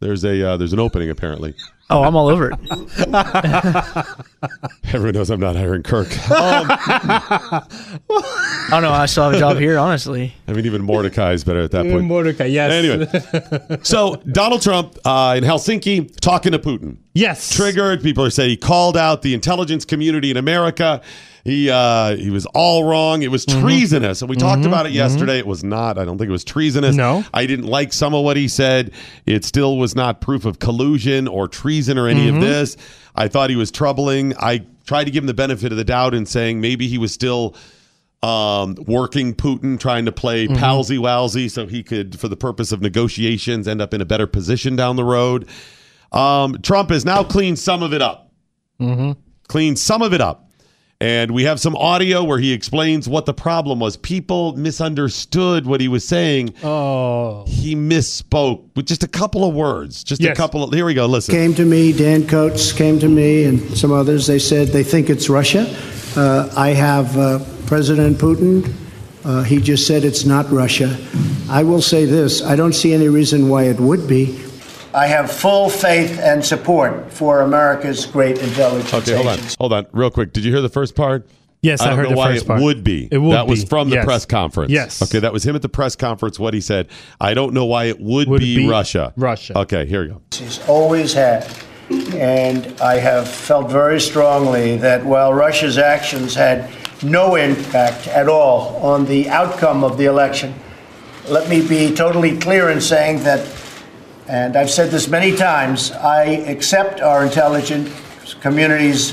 there's a uh, there's an opening apparently. Oh, I'm all over it. (laughs) Everyone knows I'm not hiring Kirk. I don't know. I still have a job here, honestly. I mean, even Mordecai is better at that point. Mordecai, yes. Anyway, (laughs) so Donald Trump uh, in Helsinki talking to Putin. Yes. Triggered. People are saying he called out the intelligence community in America. He uh, he was all wrong. It was treasonous. And we talked about it yesterday. It was not. I don't think it was treasonous. No. I didn't like some of what he said. It still was not proof of collusion or treason or any of this. I thought he was troubling. I tried to give him the benefit of the doubt in saying maybe he was still um, working Putin, trying to play Mm-hmm. palsy walsy so he could, for the purpose of negotiations, end up in a better position down the road. Um, Trump has now cleaned some of it up. Mm-hmm. Cleaned some of it up. And we have some audio where he explains what the problem was. People misunderstood what he was saying. Oh. He misspoke with just a couple of words. Just a couple of. Here we go. Listen. Came to me, Dan Coats came to me, and some others. They said they think it's Russia. Uh, I have uh, President Putin. Uh, he just said it's not Russia. I will say this I don't see any reason why it would be. I have full faith and support for America's great intelligence Okay, hold on. Hold on. Real quick. Did you hear the first part? Yes, I don't heard know the why first it part. would be. It would that was from the Yes. press conference. Yes. Okay, that was him at the press conference. What he said. I don't know why it would, Would be, be Russia. Russia. Okay, here you go. He's always had. And I have felt very strongly that while Russia's actions had no impact at all on the outcome of the election, let me be totally clear in saying that, and I've said this many times, I accept our intelligence community's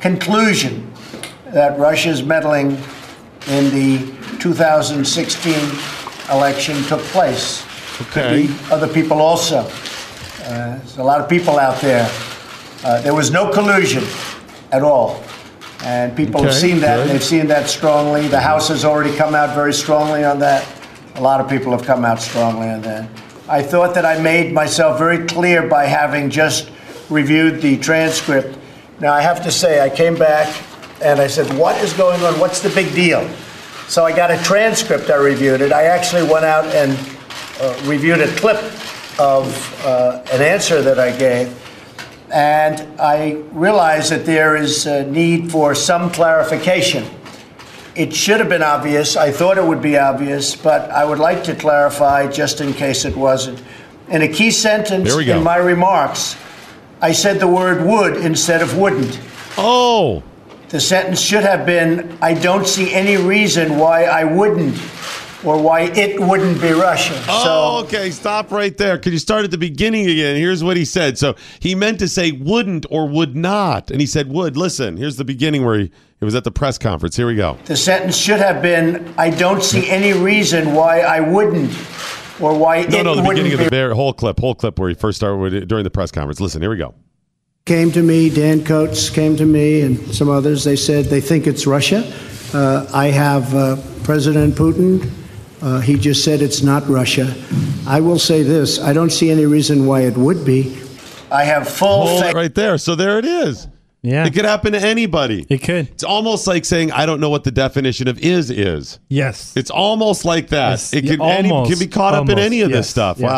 conclusion that Russia's meddling in the 2016 election took place. Okay. Could be Other people also. Uh, there's a lot of people out there. Uh, there was no collusion at all. And people have seen that, good. they've seen that strongly. The House has already come out very strongly on that. A lot of people have come out strongly on that. I thought that I made myself very clear by having just reviewed the transcript. Now, I have to say, I came back and I said, What is going on? What's the big deal? So I got a transcript, I reviewed it. I actually went out and uh, reviewed a clip of uh, an answer that I gave. And I realized that there is a need for some clarification. It should have been obvious. I thought it would be obvious, but I would like to clarify just in case it wasn't. In a key sentence There we go. in my remarks, I said the word would instead of wouldn't. Oh. The sentence should have been I don't see any reason why I wouldn't or why it wouldn't be Russia. Oh, okay. Stop right there. Could you start at the beginning again? Here's what he said. So he meant to say wouldn't or would not, and he said would. Listen, here's the beginning where he it was at the press conference. Here we go. The sentence should have been I don't see any reason why I wouldn't or why No, it no, the wouldn't beginning of the very, whole clip, whole clip where he first started with it during the press conference. Listen, here we go. came to me, Dan Coats came to me, and some others. They said they think it's Russia. Uh, I have uh, President Putin. Uh, he just said it's not Russia. I will say this I don't see any reason why it would be. I have full Hold faith. right there. So there it is. Yeah. It could happen to anybody. It could. It's almost like saying, I don't know what the definition of is is. Yes. It's almost like that. Yes. It Yeah, could, any, almost. could be caught up in any of this stuff. Yes.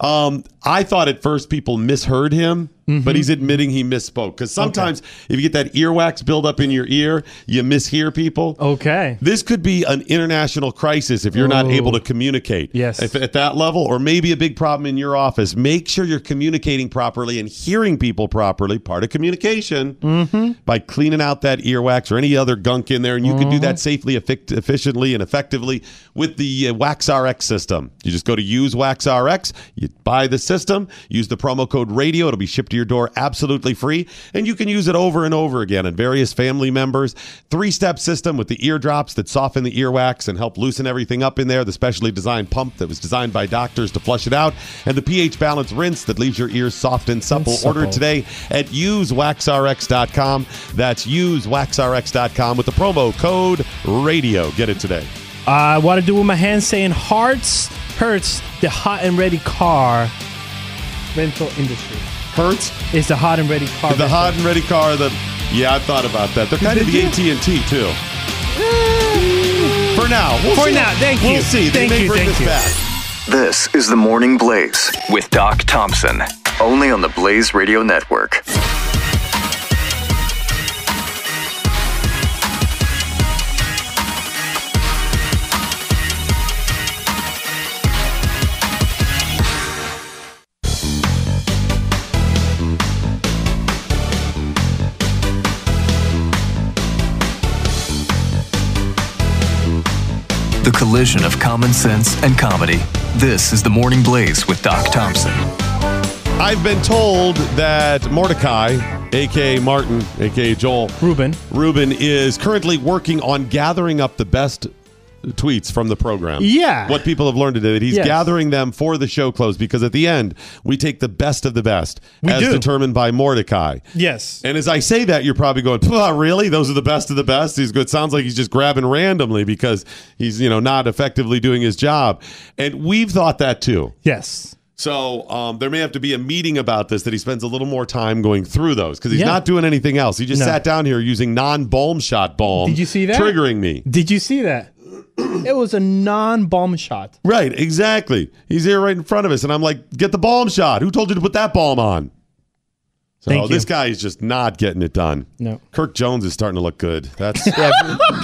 Wow. Um, I thought at first people misheard him, Mm-hmm. but he's admitting he misspoke. Because sometimes if you get that earwax build up in your ear, you mishear people. Okay. This could be an international crisis if you're not able to communicate. Yes. If at that level, or maybe a big problem in your office, make sure you're communicating properly and hearing people properly. Part of communication Mm-hmm. by cleaning out that earwax or any other gunk in there, and you can do that safely, effic- efficiently, and effectively with the uh, Wax RX system. You just go to use Wax RX, you buy the system, use the promo code radio. It'll be shipped to your door absolutely free, and you can use it over and over again on various family members. Three step system with the eardrops that soften the earwax and help loosen everything up in there. The specially designed pump that was designed by doctors to flush it out, and the pH balance rinse that leaves your ears soft and supple. Supple. Order today at usewaxrx.com. That's usewaxrx.com with the promo code radio. Get it today. I want to do with my hands saying hearts Hertz the hot and ready car rental industry. Hertz is the hot and ready car. the hot and ready car. The yeah, I thought about that. They're kind of the? AT and T too. For now, we'll For see. now, thank We'll you. see. They Thank may you, bring thank this you. back. This is the Morning Blaze with Doc Thompson, only on the Blaze Radio Network. Collision of common sense and comedy. This is the Morning Blaze with Doc Thompson. I've been told that Mordecai, aka Martin, aka Joel Ruben. Ruben, is currently working on gathering up the best tweets from the program. Yeah. What people have learned today that he's Yes. gathering them for the show close because at the end we take the best of the best We as do. determined by Mordecai. Yes. And as I say that, you're probably going, "Pah, "Really? Those are the best of the best." He's good. Sounds like he's just grabbing randomly because he's you know not effectively doing his job. And we've thought that too. Yes. So um, there may have to be a meeting about this that he spends a little more time going through those because he's Yeah. not doing anything else. He just No. sat down here using non-balm shot balm. Did you see that? Triggering me. Did you see that? (clears throat) it was a non-bomb shot. Right, exactly. He's here right in front of us, and I'm like, "Get the bomb shot. Who told you to put that bomb on?" So Thank you. this guy is just not getting it done. No. Kirk Jones is starting to look good. That's (laughs) Yeah,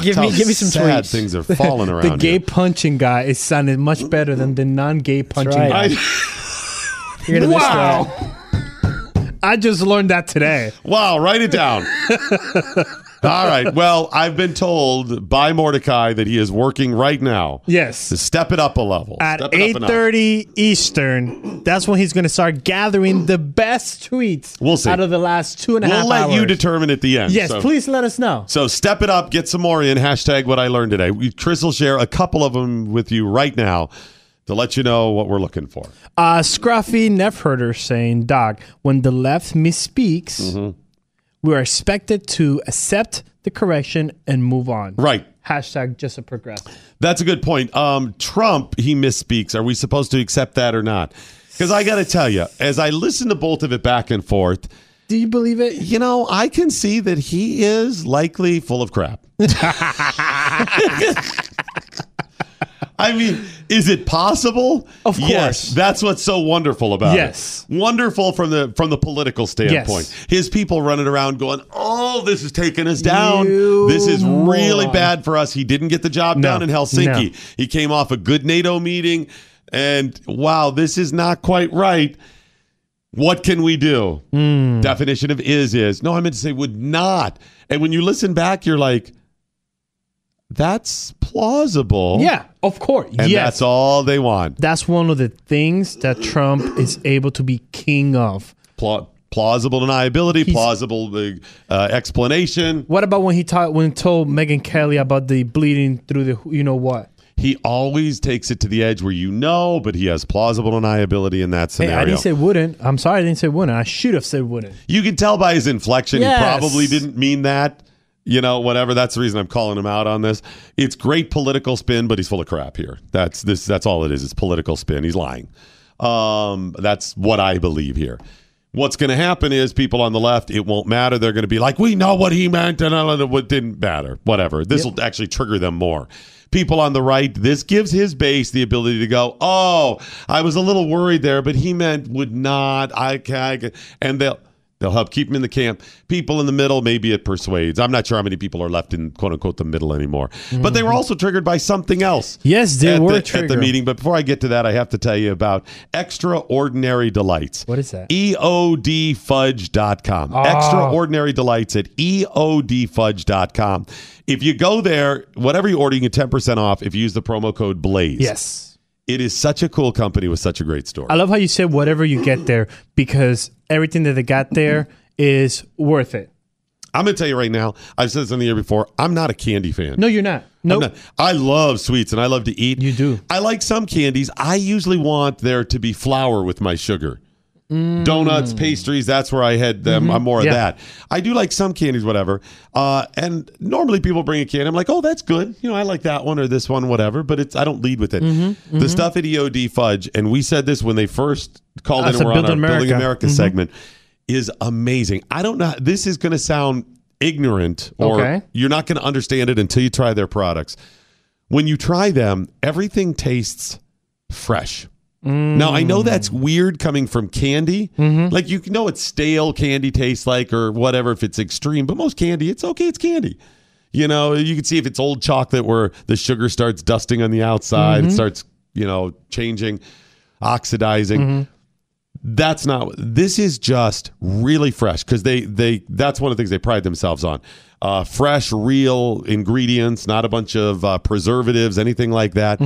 give me how give me some sad tweets. Things are falling (laughs) around. the gay here. punching guy is sounded much better than the non-gay punching right. guy. I- (laughs) You're gonna Wow. miss that. I just learned that today. Wow, write it down. All right. Well, I've been told by Mordecai that he is working right now. Yes. To step it up a level. At Step it up a eight notch. thirty Eastern, that's when he's going to start gathering the best tweets. We'll see. out of the last two and two and a half. We'll let you determine at the end. Yes, So- please let us know. So step it up, get some more in. Hashtag what I learned today. We, Chris will share a couple of them with you right now to let you know what we're looking for. Uh, Scruffy Nerfherder saying, Doc, when the left misspeaks, Mm-hmm. We are expected to accept the correction and move on. Right. Hashtag just a progressive. That's a good point. Um, Trump, he misspeaks. Are we supposed to accept that or not? Because I got to tell you, as I listen to both of it back and forth, do you believe it? You know, I can see that he is likely full of crap. (laughs) (laughs) I mean, is it possible? Of Yes, course. that's what's so wonderful about Yes. it. Yes. Wonderful from the from the political standpoint. His people running around going, "Oh, this is taking us down. You this is really bad for us." He didn't get the job No, done in Helsinki. no. He came off a good NATO meeting and wow, this is not quite right. What can we do? Hmm. Definition of is is. No, I meant to say would not. And when you listen back, you're like, that's plausible. Yeah, of course. And yes. that's all they want. That's one of the things that Trump is able to be king of. Pla- plausible deniability, plausible uh, explanation. What about when he taught when he told Megyn Kelly about the bleeding through the you know what? He always takes it to the edge where you know, but he has plausible deniability in that Hey, scenario. I didn't say wouldn't. I'm sorry, I didn't say wouldn't. I should have said wouldn't. You can tell by his inflection, Yes. he probably didn't mean that. You know, whatever. That's the reason I'm calling him out on this. It's great political spin, but he's full of crap here. That's this. That's all it is. It's political spin. He's lying. Um, that's what I believe here. What's going to happen is people on the left, it won't matter. They're going to be like, we know what he meant, and what didn't matter. Whatever. This will actually trigger them more. People on the right, this gives his base the ability to go, oh, I was a little worried there, but he meant would not. I can, and they'll they'll help keep him in the camp. People in the middle, maybe it persuades. I'm not sure how many people are left in quote unquote the middle anymore. But they were also triggered by something else. Yes, they at were the, at the meeting. But before I get to that, I have to tell you about Extraordinary Delights. What is that? EODfudge.com. Ah. Extraordinary Delights at EODfudge.com. If you go there, whatever you order, you get 10% off if you use the promo code BLAZE. Yes. It is such a cool company with such a great story. I love how you said whatever you get there because everything that they got there is worth it. I'm going to tell you right now, I've said this in the year before, I'm not a candy fan. No, you're not. No, not- I love sweets and I love to eat. You do. I like some candies. I usually want there to be flour with my sugar. Donuts, pastries, that's where I had them. Mhm. I'm more of that. I do like some candies, whatever. Uh, and normally people bring a candy. I'm like, oh, that's good. You know, I like that one or this one, whatever. But it's I don't lead with it. Mhm, The mhm. stuff at EOD Fudge, and we said this when they first called That's in and were on our Building America. America Mhm. segment, is amazing. I don't know. This is going to sound ignorant or Okay. you're not going to understand it until you try their products. When you try them, everything tastes fresh. Now I know that's weird coming from candy. Like you know what stale candy tastes like or whatever if it's extreme, but most candy it's okay, it's candy. You know, you can see if it's old chocolate where the sugar starts dusting on the outside, it Mhm. starts, you know, changing, oxidizing. That's not this is just really fresh because they they that's one of the things they pride themselves on. Uh, fresh, real ingredients, not a bunch of uh, preservatives, anything like that.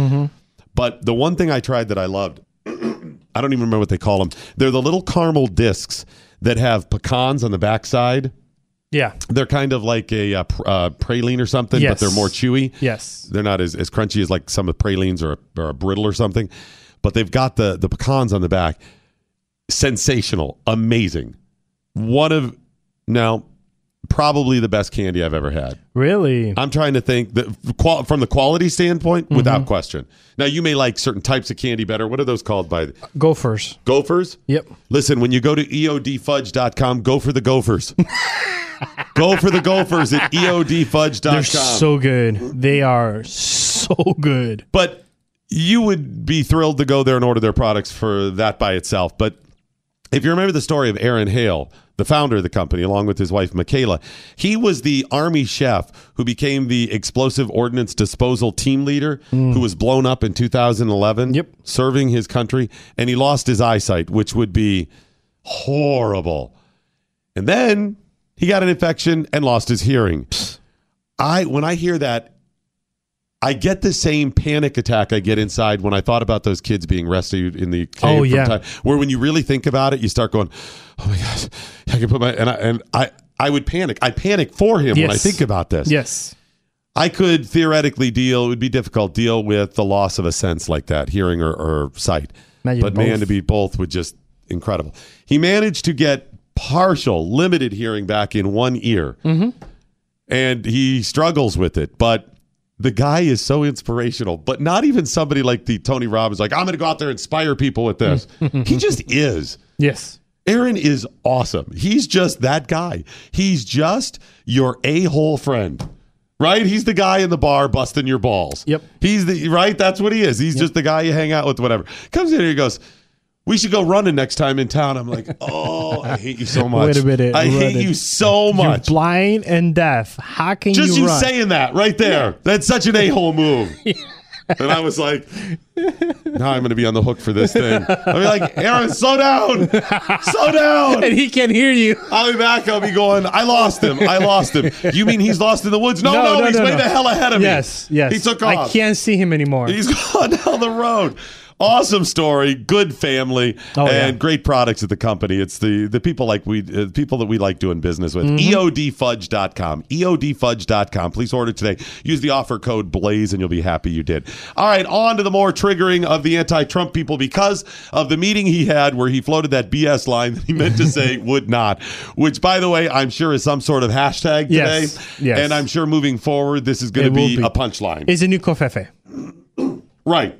But the one thing I tried that I loved, I don't even remember what they call them. They're the little caramel discs that have pecans on the backside. Yeah. They're kind of like a uh, pr- uh, praline or something, but they're more chewy. Yes. They're not as, as crunchy as like some of the pralines or a, or a brittle or something, but they've got the the pecans on the back. Sensational, amazing. One of now probably the best candy I've ever had. Really? I'm trying to think that from the quality standpoint, Mm-hmm. without question. Now you may like certain types of candy better. What are those called by the Gophers. Gophers? Yep. Listen, when you go to eodfudge.com, go for the Gophers. (laughs) go for the Gophers at eodfudge.com. They're so good. They are so good. But you would be thrilled to go there and order their products for that by itself. But if you remember the story of Aaron Hale, the founder of the company, along with his wife Michaela, he was the army chef who became the explosive ordnance disposal team leader mm. who was blown up in 2011, yep. serving his country, and he lost his eyesight, which would be horrible. And then he got an infection and lost his hearing. I when I hear that, I get the same panic attack I get inside when I thought about those kids being rescued in the cave. Oh, yeah. time- where when you really think about it, you start going, "Oh my gosh, I can put my," and I and I I would panic. I panic for him when I think about this. Yes. I could theoretically deal. It would be difficult deal with the loss of a sense like that, hearing or, or sight. Imagine but man, to be both would just incredible. He managed to get partial, limited hearing back in one ear, Mm-hmm. and he struggles with it. But the guy is so inspirational. But not even somebody like the Tony Robbins, like I'm going to go out there and inspire people with this. (laughs) he just is. Yes. Aaron is awesome. He's just that guy. He's just your a hole friend. Right? He's the guy in the bar busting your balls. Yep. He's the right. That's what he is. He's just the guy you hang out with. Whatever. Comes in here. He goes. We should go running next time in town. I'm like, (laughs) oh, I hate you so much. Wait a minute. I hate you so You're much. blind and deaf. How can Just you you saying that right there. That's such an a hole move. (laughs) And I was like, now I'm going to be on the hook for this thing. I'll be like, Aaron, slow down. Slow down. (laughs) and he can't hear you. I'll be back. I'll be going, I lost him. I lost him. You mean he's lost in the woods? No, no, he's way the hell ahead of me. Yes, yes. He took off. I can't see him anymore. He's gone down the road. Awesome story, good family, Oh, yeah. and great products at the company. It's the the people like we uh, people that we like doing business with. Mhm. EODfudge.com. EODfudge.com. Please order today. Use the offer code BLAZE and you'll be happy you did. All right, on to the more triggering of the anti-Trump people because of the meeting he had where he floated that BS line that he meant to say (laughs) would not, which by the way, I'm sure is some sort of hashtag today. Yes, yes. And I'm sure moving forward this is going to be be. a punchline. Is a new covfefe. Right.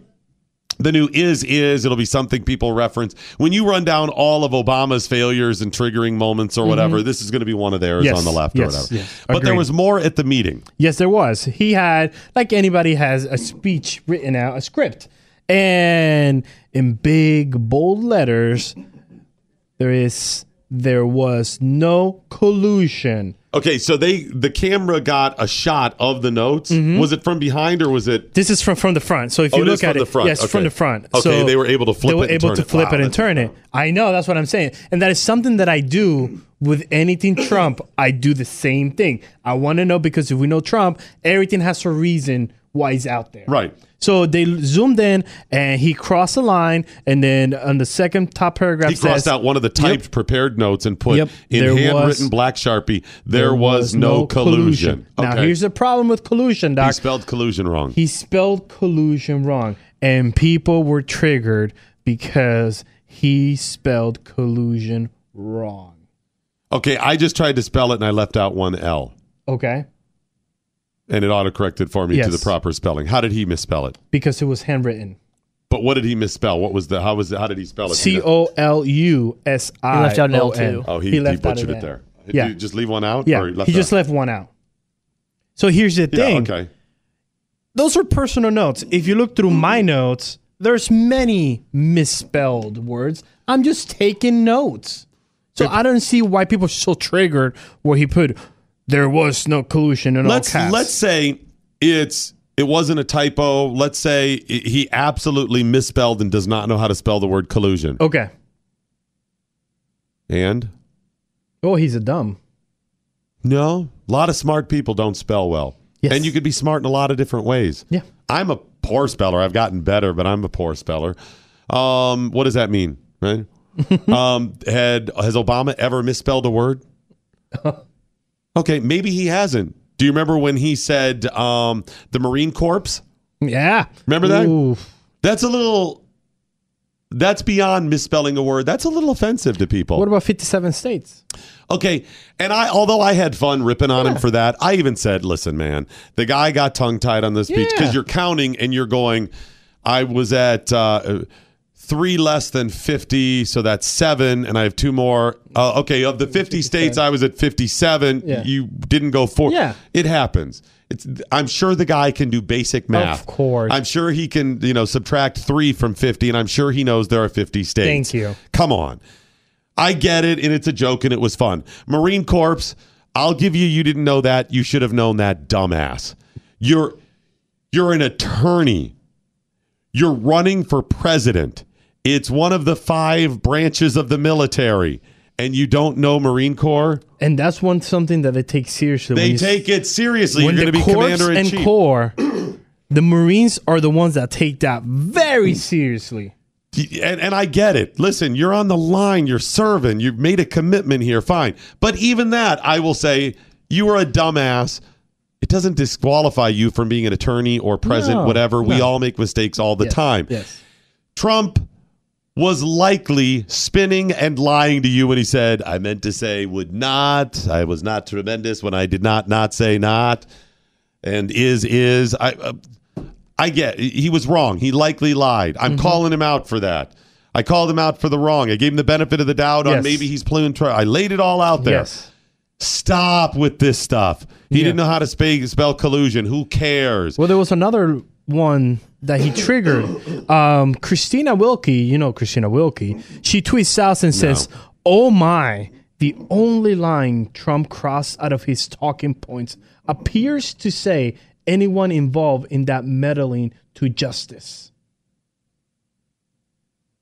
The new is is it'll be something people reference when you run down all of Obama's failures and triggering moments or whatever. Mhm. This is going to be one of theirs Yes, on the left yes, or whatever. yes. But there was more at the meeting. Yes, there was. He had, like anybody has, a speech written out, a script. And in big, bold letters, there is, there was no collusion. Okay, so they the camera got a shot of the notes. Mm-hmm. Was it from behind or was it? This is from from the front. So if Oh, you it look at the it, front. yes, Okay. from the front. Okay, so they were able to flip They were it and able to it. flip Wow, it and turn it. I know that's what I'm saying, and that is something that I do with anything Trump. I do the same thing. I want to know because if we know Trump, everything has a reason why he's out there. Right. So they zoomed in and he crossed the line, and then on the second top paragraph He crossed says, out one of the typed prepared notes and put Yep, in there handwritten was- black sharpie. There, was, no collusion. Now Okay. here's the problem with collusion, Doc. he spelled collusion wrong. He spelled collusion wrong, and people were triggered because he spelled collusion wrong. Okay, I just tried to spell it and I left out one L. Okay, and it autocorrected for me to the proper spelling. How did he misspell it? because it was handwritten. But what did he misspell? What was the? How was it? How did he spell it? C O L U S I. He left out an L, O N. too. Oh, he, he, left out butchered an it there. Did Yeah. you just leave one out. Yeah, or left he just out? left one out. So here's the Yeah, thing. okay. Those are personal notes. If you look through my notes, there's many misspelled words. I'm just taking notes. So I don't see why people are so triggered where he put there was no collusion in Let's all caps. let's say it's it wasn't a typo. Let's say he absolutely misspelled and does not know how to spell the word collusion. okay. And Oh, he's a dumb. no, a lot of smart people don't spell well. Yes. And you could be smart in a lot of different ways. Yeah. I'm a poor speller. I've gotten better, but I'm a poor speller. Um, what does that mean? Right? (laughs) um, had has Obama ever misspelled a word? (laughs) okay, maybe he hasn't. Do you remember when he said um, the Marine Corps? Yeah. Remember that? Ooh. That's a little. That's beyond misspelling a word. That's a little offensive to people. What about 57 states? Okay, and I although I had fun ripping on him for that, I even said, "Listen, man, the guy got tongue tied on this speech because you're counting and you're going. I was at uh, three less than fifty, so that's seven, and I have two more. Uh, okay, of the fifty states, I was at fifty-seven. Yeah. You didn't go four. Yeah. it happens. It's. I'm sure the guy can do basic math. Of course. I'm sure he can, you know, subtract three from fifty, and I'm sure he knows there are fifty states. Thank you. Come on. I get it, and it's a joke, and it was fun. Marine Corps, I'll give you. You didn't know that. You should have known that, dumbass. You're you're an attorney. You're running for president. It's one of the five branches of the military, and you don't know Marine Corps, And that's one something that they take seriously. they you take it seriously. when You're going to be commander in and chief. corps, (clears throat) the Marines are the ones that take that very seriously. And, and I get it. Listen, you're on the line. You're serving. You've made a commitment here. Fine. But even that, I will say, you are a dumbass. It doesn't disqualify you from being an attorney or president, No, whatever. We all make mistakes all the Yes, time. Yes. Trump was likely spinning and lying to you when he said, I meant to say would not. I was not tremendous when I did not not say not. And is, is. I, uh, I get he was wrong. He likely lied. I'm Mm-hmm. calling him out for that. I called him out for the wrong. I gave him the benefit of the doubt on maybe he's playing. I laid it all out there. Yes. Stop with this stuff. He Yeah. didn't know how to spe- spell collusion. Who cares? Well, there was another one that he triggered. Um, Christina Wilkie, you know Christina Wilkie, she tweets out and says, "Oh my." The only line Trump crossed out of his talking points appears to say anyone involved in that meddling to justice.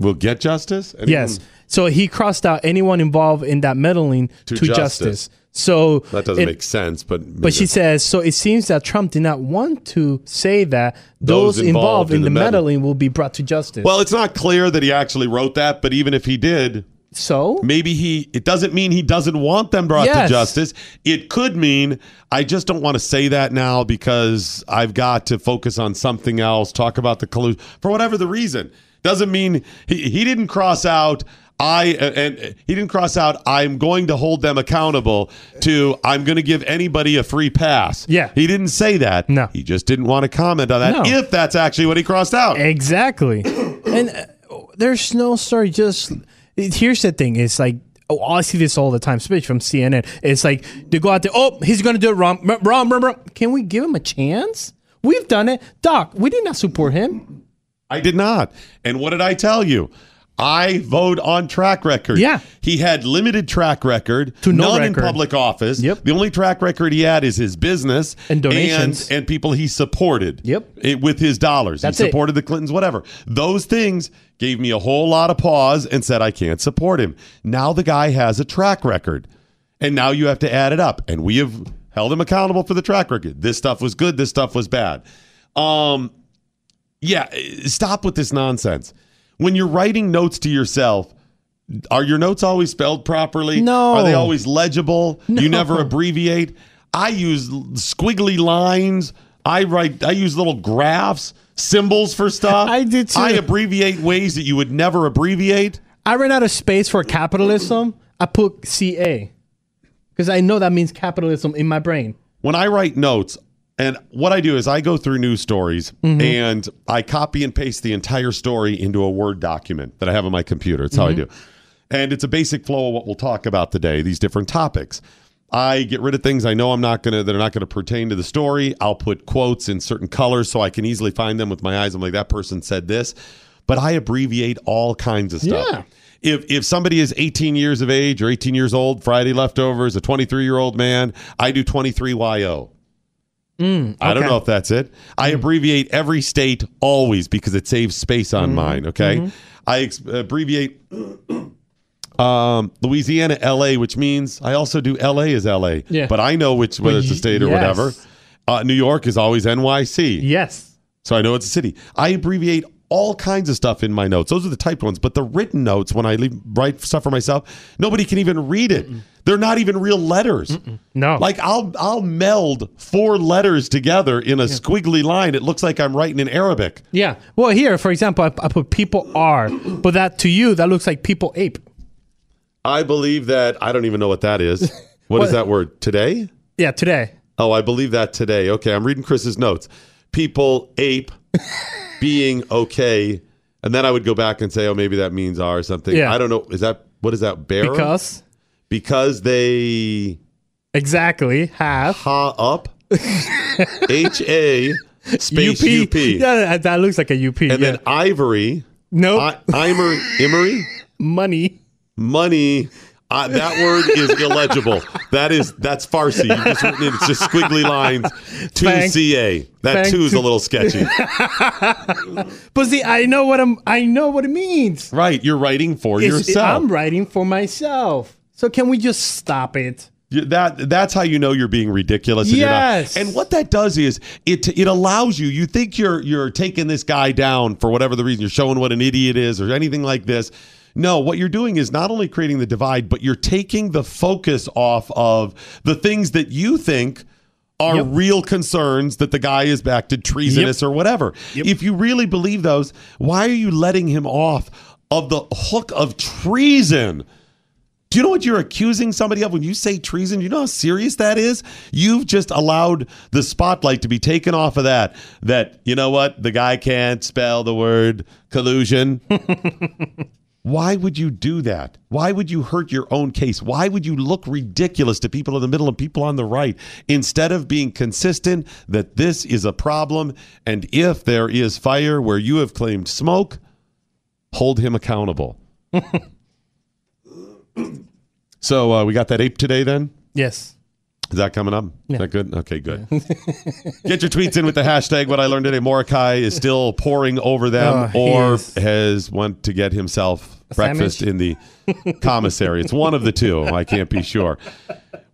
Will get justice? Anyone- Yes. So he crossed out anyone involved in that meddling To to, justice. justice. So That doesn't it- make sense, but But she says so. It seems that Trump did not want to say that Those those, involved involved, in in the the meddling. meddling will be brought to justice. Well, it's not clear that he actually wrote that, but even if he did, so maybe he. It doesn't mean he doesn't want them brought Yes. to justice. It could mean I just don't want to say that now because I've got to focus on something else. Talk about the collusion for whatever the reason. Doesn't mean he he didn't cross out. I and he didn't cross out. I'm going to hold them accountable. To I'm going to give anybody a free pass. Yeah. he didn't say that. No, he just didn't want to comment on that. No. If that's actually what he crossed out. Exactly. (coughs) and uh, there's no story. Just here's the thing. It's like. Oh, I see this all the time, especially from CNN. It's like they go out there. Oh, he's gonna do it wrong. Wrong, wrong, wrong, wrong. Can we give him a chance? We've done it, Doc. We did not support him. I did not. And what did I tell you? I vote on track record. Yeah. He had limited track record, To no none in public office. Yep. The only track record he had is his business And donations. and, and people he supported. Yep. it- with his dollars. That's he it. supported the Clintons, whatever. Those things gave me a whole lot of pause and said I can't support him. Now the guy has a track record. And now you have to add it up. And we have held him accountable for the track record. This stuff was good, this stuff was bad. Um yeah, stop with this nonsense. When you're writing notes to yourself, are your notes always spelled properly? No. Are they always legible? You never abbreviate? I use squiggly lines. I write I use little graphs, symbols for stuff. I did too. I abbreviate ways that you would never abbreviate. I ran out of space for capitalism. I put CA because I know that means capitalism in my brain. when I write notes, and what I do is I go through news stories Mhm. and I copy and paste the entire story into a Word document that I have on my computer. It's how I Mhm. do. And it's a basic flow of what we'll talk about today, these different topics. I get rid of things I know I'm not gonna that are not gonna pertain to the story. I'll put quotes in certain colors so I can easily find them with my eyes. I'm like, that person said this. But I abbreviate all kinds of stuff. Yeah. If if somebody is 18 years of age or 18 years old, Friday leftovers, a 23 year old man, I do 23YO. Mm, I don't know if that's it. I abbreviate every state always because it saves space on mine. Okay, mhm. I ex- abbreviate (clears throat) um, Louisiana, L.A., which means I also do L.A. as L.A. Yeah. but I know which whether it's a state or yes. whatever. Uh, New York is always N.Y.C. Yes. So I know it's a city. I abbreviate all kinds of stuff in my notes. Those are the typed ones, but the written notes when I leave, write stuff for myself, nobody can even read it. They're not even real letters. No. Like I'll I'll meld four letters together in a squiggly line. It looks like I'm writing in Arabic. Yeah. Well, here, for example, I, I put people are, but that to you that looks like people ape. I believe that I don't even know what that is. (laughs) What is that word? Today? Yeah, today. Oh, I believe that today. Okay, I'm reading Chris's notes. People ape (laughs) being okay, and then I would go back and say, oh, maybe that means R or something. Yeah. I don't know. Is that what is that? bear? Because because they exactly have ha up (laughs) H A space U P. Yeah, that, looks like a UP. And yeah. then ivory. Nope. I, Imer? (laughs) Money. Money. Uh, that word is illegible. That is that's Farsi. You just written it. It's just squiggly lines. Two Thank- CA. That thank two is a little sketchy. (laughs) But see, I know what I'm. I know what it means. right. You're writing for It's- yourself. I'm writing for myself. So can we just stop it? You- That that's how you know you're being ridiculous. And you're not- Yes. and what that does is it it allows you. You think you're you're taking this guy down for whatever the reason. You're showing what an idiot is or anything like this. No, what you're doing is not only creating the divide, but you're taking the focus off of the things that you think are real concerns that the guy is acted treasonous or whatever. If you really believe those, why are you letting him off of the hook of treason? Do you know what you're accusing somebody of when you say treason? You know how serious that is? You've just allowed the spotlight to be taken off of that. That, you know what? The guy can't spell the word collusion. (laughs) Why would you do that? Why would you hurt your own case? Why would you look ridiculous to people in the middle and people on the right instead of being consistent that this is a problem and if there is fire where you have claimed smoke, hold him accountable. (laughs) so uh, we got that ape today then? Yes. Is that coming up? Is that good? Okay, good. (laughs) Get your tweets in with the hashtag what I learned today. Mordecai is still pouring over them Oh, or has went to get himself breakfast in the commissary. It's one of the two. I can't be sure.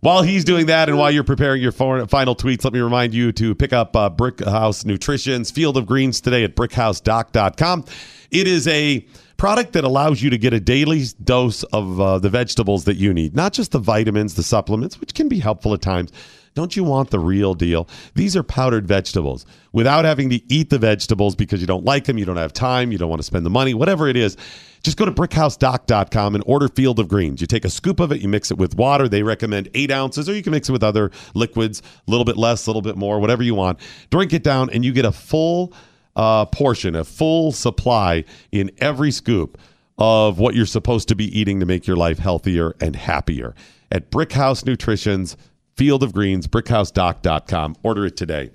While he's doing that and while you're preparing your final tweets, let me remind you to pick up uh, Brickhouse Nutrition's Field of Greens today at brickhousedoc.com. It is a product that allows you to get a daily dose of uh, the vegetables that you need, not just the vitamins, the supplements, which can be helpful at times. Don't you want the real deal? These are powdered vegetables. Without having to eat the vegetables because you don't like them, you don't have time, you don't want to spend the money, whatever it is, just go to brickhousedoc.com and order Field of Greens. You take a scoop of it, you mix it with water. They recommend eight ounces, or you can mix it with other liquids, a little bit less, a little bit more, whatever you want. Drink it down, and you get a full uh, portion, a full supply in every scoop of what you're supposed to be eating to make your life healthier and happier. At Brickhouse Nutrition's Field of Greens, brickhousedoc.com. Order it today.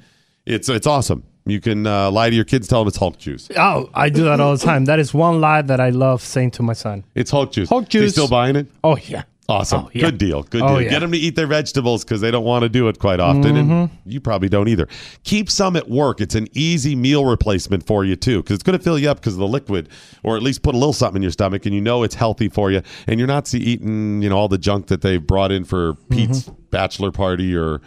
It's it's awesome. You can uh, lie to your kids, tell them it's Hulk juice. Oh, I do that all the time. That is one lie that I love saying to my son. It's Hulk juice. Hulk juice. They still buying it? Oh yeah. Awesome. Oh, yeah. Good deal. Good Oh, deal. yeah. Get them to eat their vegetables because they don't want to do it quite often. And Mhm. you probably don't either. Keep some at work. It's an easy meal replacement for you, too, because it's going to fill you up because of the liquid, or at least put a little something in your stomach, and you know it's healthy for you. And you're not see- eating, you know, all the junk that they've brought in for Pete's Mm-hmm. bachelor party or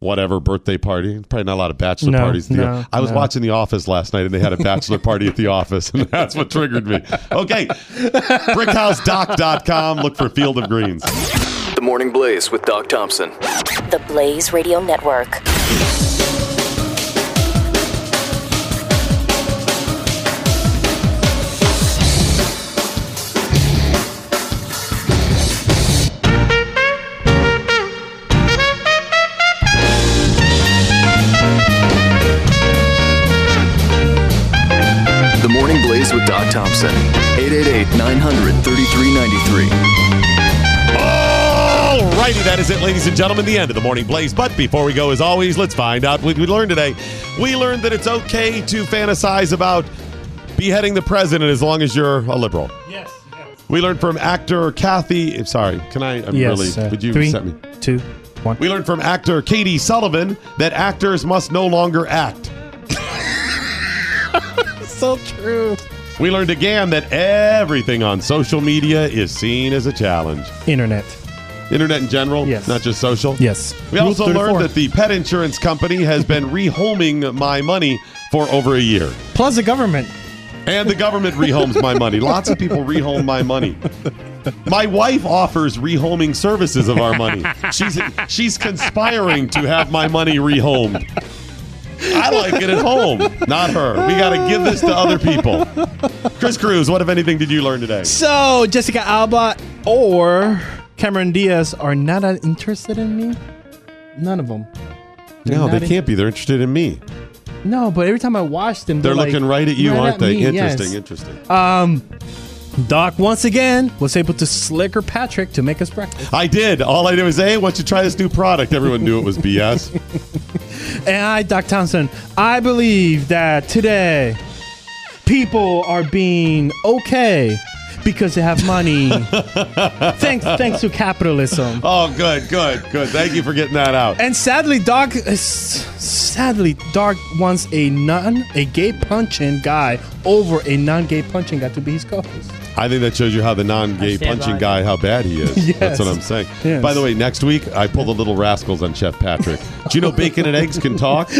whatever birthday party. Probably not a lot of bachelor No, parties. no, I was no. watching The Office last night, and they had a bachelor party at the office, and (laughs) that's what triggered me. Okay, brickhousedoc.com. Look for Field of Greens. The Morning Blaze with Doc Thompson. The Blaze Radio Network. Thompson. 888 900 3393. Alrighty, that is it, ladies and gentlemen, the end of the morning blaze. But before we go, as always, let's find out what we learned today. We learned that it's okay to fantasize about beheading the president as long as you're a liberal. Yes. We learned from actor Kathy. Sorry, can I? I'm Yes, really. uh, would you three, set me? two, one. We learned from actor Katie Sullivan that actors must no longer act. (laughs) so true. We learned again that everything on social media is seen as a challenge. Internet. Internet in general, Yes. not just social. Yes. We Rule also 34. learned that the pet insurance company has been (laughs) rehoming my money for over a year. Plus the government. And the government rehomes my money. Lots of people rehome my money. My wife offers rehoming services of our money. She's she's conspiring to have my money rehomed. I like it at home, not her. We got to give this to other people. Chris Cruz, what if anything did you learn today? So Jessica Alba or Cameron Diaz are not interested in me. None of them. They're No, they in- can't be. They're interested in me. No, but every time I watch them, They're they're, looking like, right at you, aren't at they? me, Interesting, yes. interesting. Um, Doc once again was able to slicker Patrick to make us breakfast. I did. All I did was, hey, why don't you try this new product? Everyone knew it was BS. (laughs) And I, Doc Thompson, I believe that today people are being okay because they have money. (laughs) thanks, thanks to capitalism. Oh, good, good, good. Thank you for getting that out. And sadly, Doc, uh, sadly, Doc wants a non, a gay punching guy over a non-gay punching guy to be his co-host. I think that shows you how the non-gay punching guy, how bad he is. Yes. (laughs) That's what I'm saying. Yes. By the way, next week I pull the little rascals on Chef Patrick. Do you know bacon and eggs can talk? (laughs)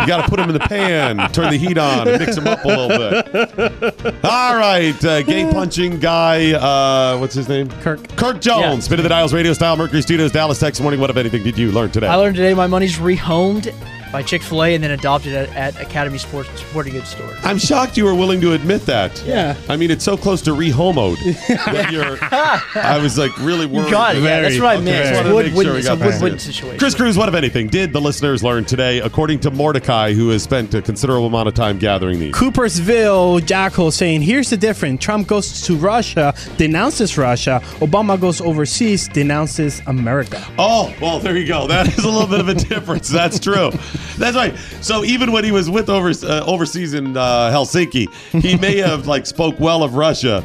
You got to put them in the pan, turn the heat on, and mix them up a little bit. All right, uh, gay (laughs) punching guy. Uh, what's his name? Kirk. Kirk Jones. Yeah. Spin of the Dials Radio Style Mercury Studios, Dallas, Texas morning. What, if anything, did you learn today? I learned today my money's rehomed by Chick Fil A and then adopted at, at Academy Sports Sporting Goods store. I'm shocked you were willing to admit that. Yeah. I mean, it's so close to rehomoed. (laughs) that you're, I was like really worried. got it. Yeah, that's what I meant. just It's wanted to wood- wood- sure we it's got a wood-wood situation. Chris Cruz, what if anything did the listeners learn today, according to Mordecai, who has spent a considerable amount of time gathering these? Coopersville Jackal saying, here's the difference. Trump goes to Russia, denounces Russia. Obama goes overseas, denounces America. Oh, well, there you go. That is a little bit of a (laughs) difference. That's true. That's right. So even when he was with over, uh, overseas in uh, Helsinki, he may (laughs) have like spoke well of Russia,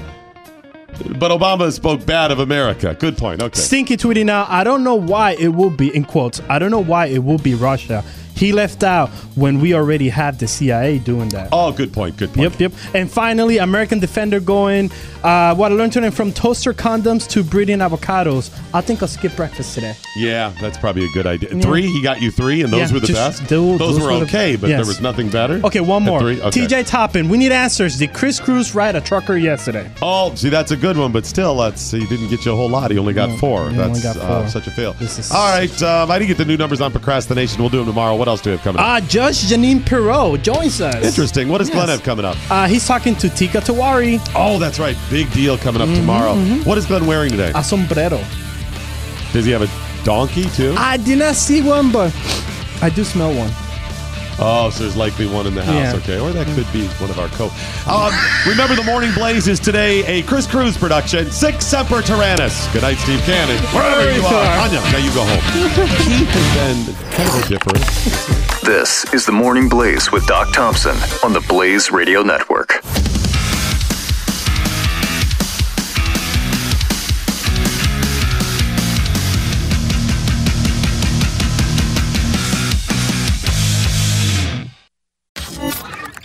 but Obama spoke bad of America. Good point. Okay. Stinky tweeting now. I don't know why it will be, in quotes, I don't know why it will be Russia. He left out when we already have the CIA doing that. Oh, good point. Good point. Yep, yep. And finally, American Defender going, uh, what I learned today from toaster condoms to breeding avocados. I think I'll skip breakfast today. Yeah, that's probably a good idea. Yeah. Three, he got you three, and those Yeah, were the best. tho- those, those were were the- okay, but yes. there was nothing better. Okay, one more. Okay. TJ Toppin, we need answers. Did Chris Cruz ride a trucker yesterday? Oh, see, that's a good one, but still, that's he didn't get you a whole lot. He only got No, four. that's only got Uh, such a fail. All right, um, I didn't get the new numbers on procrastination. We'll do them tomorrow. What else do we have coming up? Uh, Judge Jeanine Pirro joins us. Interesting. What does Glenn Yes. have coming up? Uh, he's talking to Teeka Tiwari. Oh, that's right. Big deal coming Mm-hmm, up tomorrow. What is Glenn wearing today? A sombrero. Does he have a donkey too? I did not see one, but I do smell one. Oh, so there's likely one in the house. Yeah. Okay, or that could be one of our co. Um, remember, the Morning Blaze is today a Chris Cruz production. Sic Semper Tyrannis. Good night, Steve Cannon. Wherever you are, Anya, now you go home. Keith has been kind of a different. This is the Morning Blaze with Doc Thompson on the Blaze Radio Network.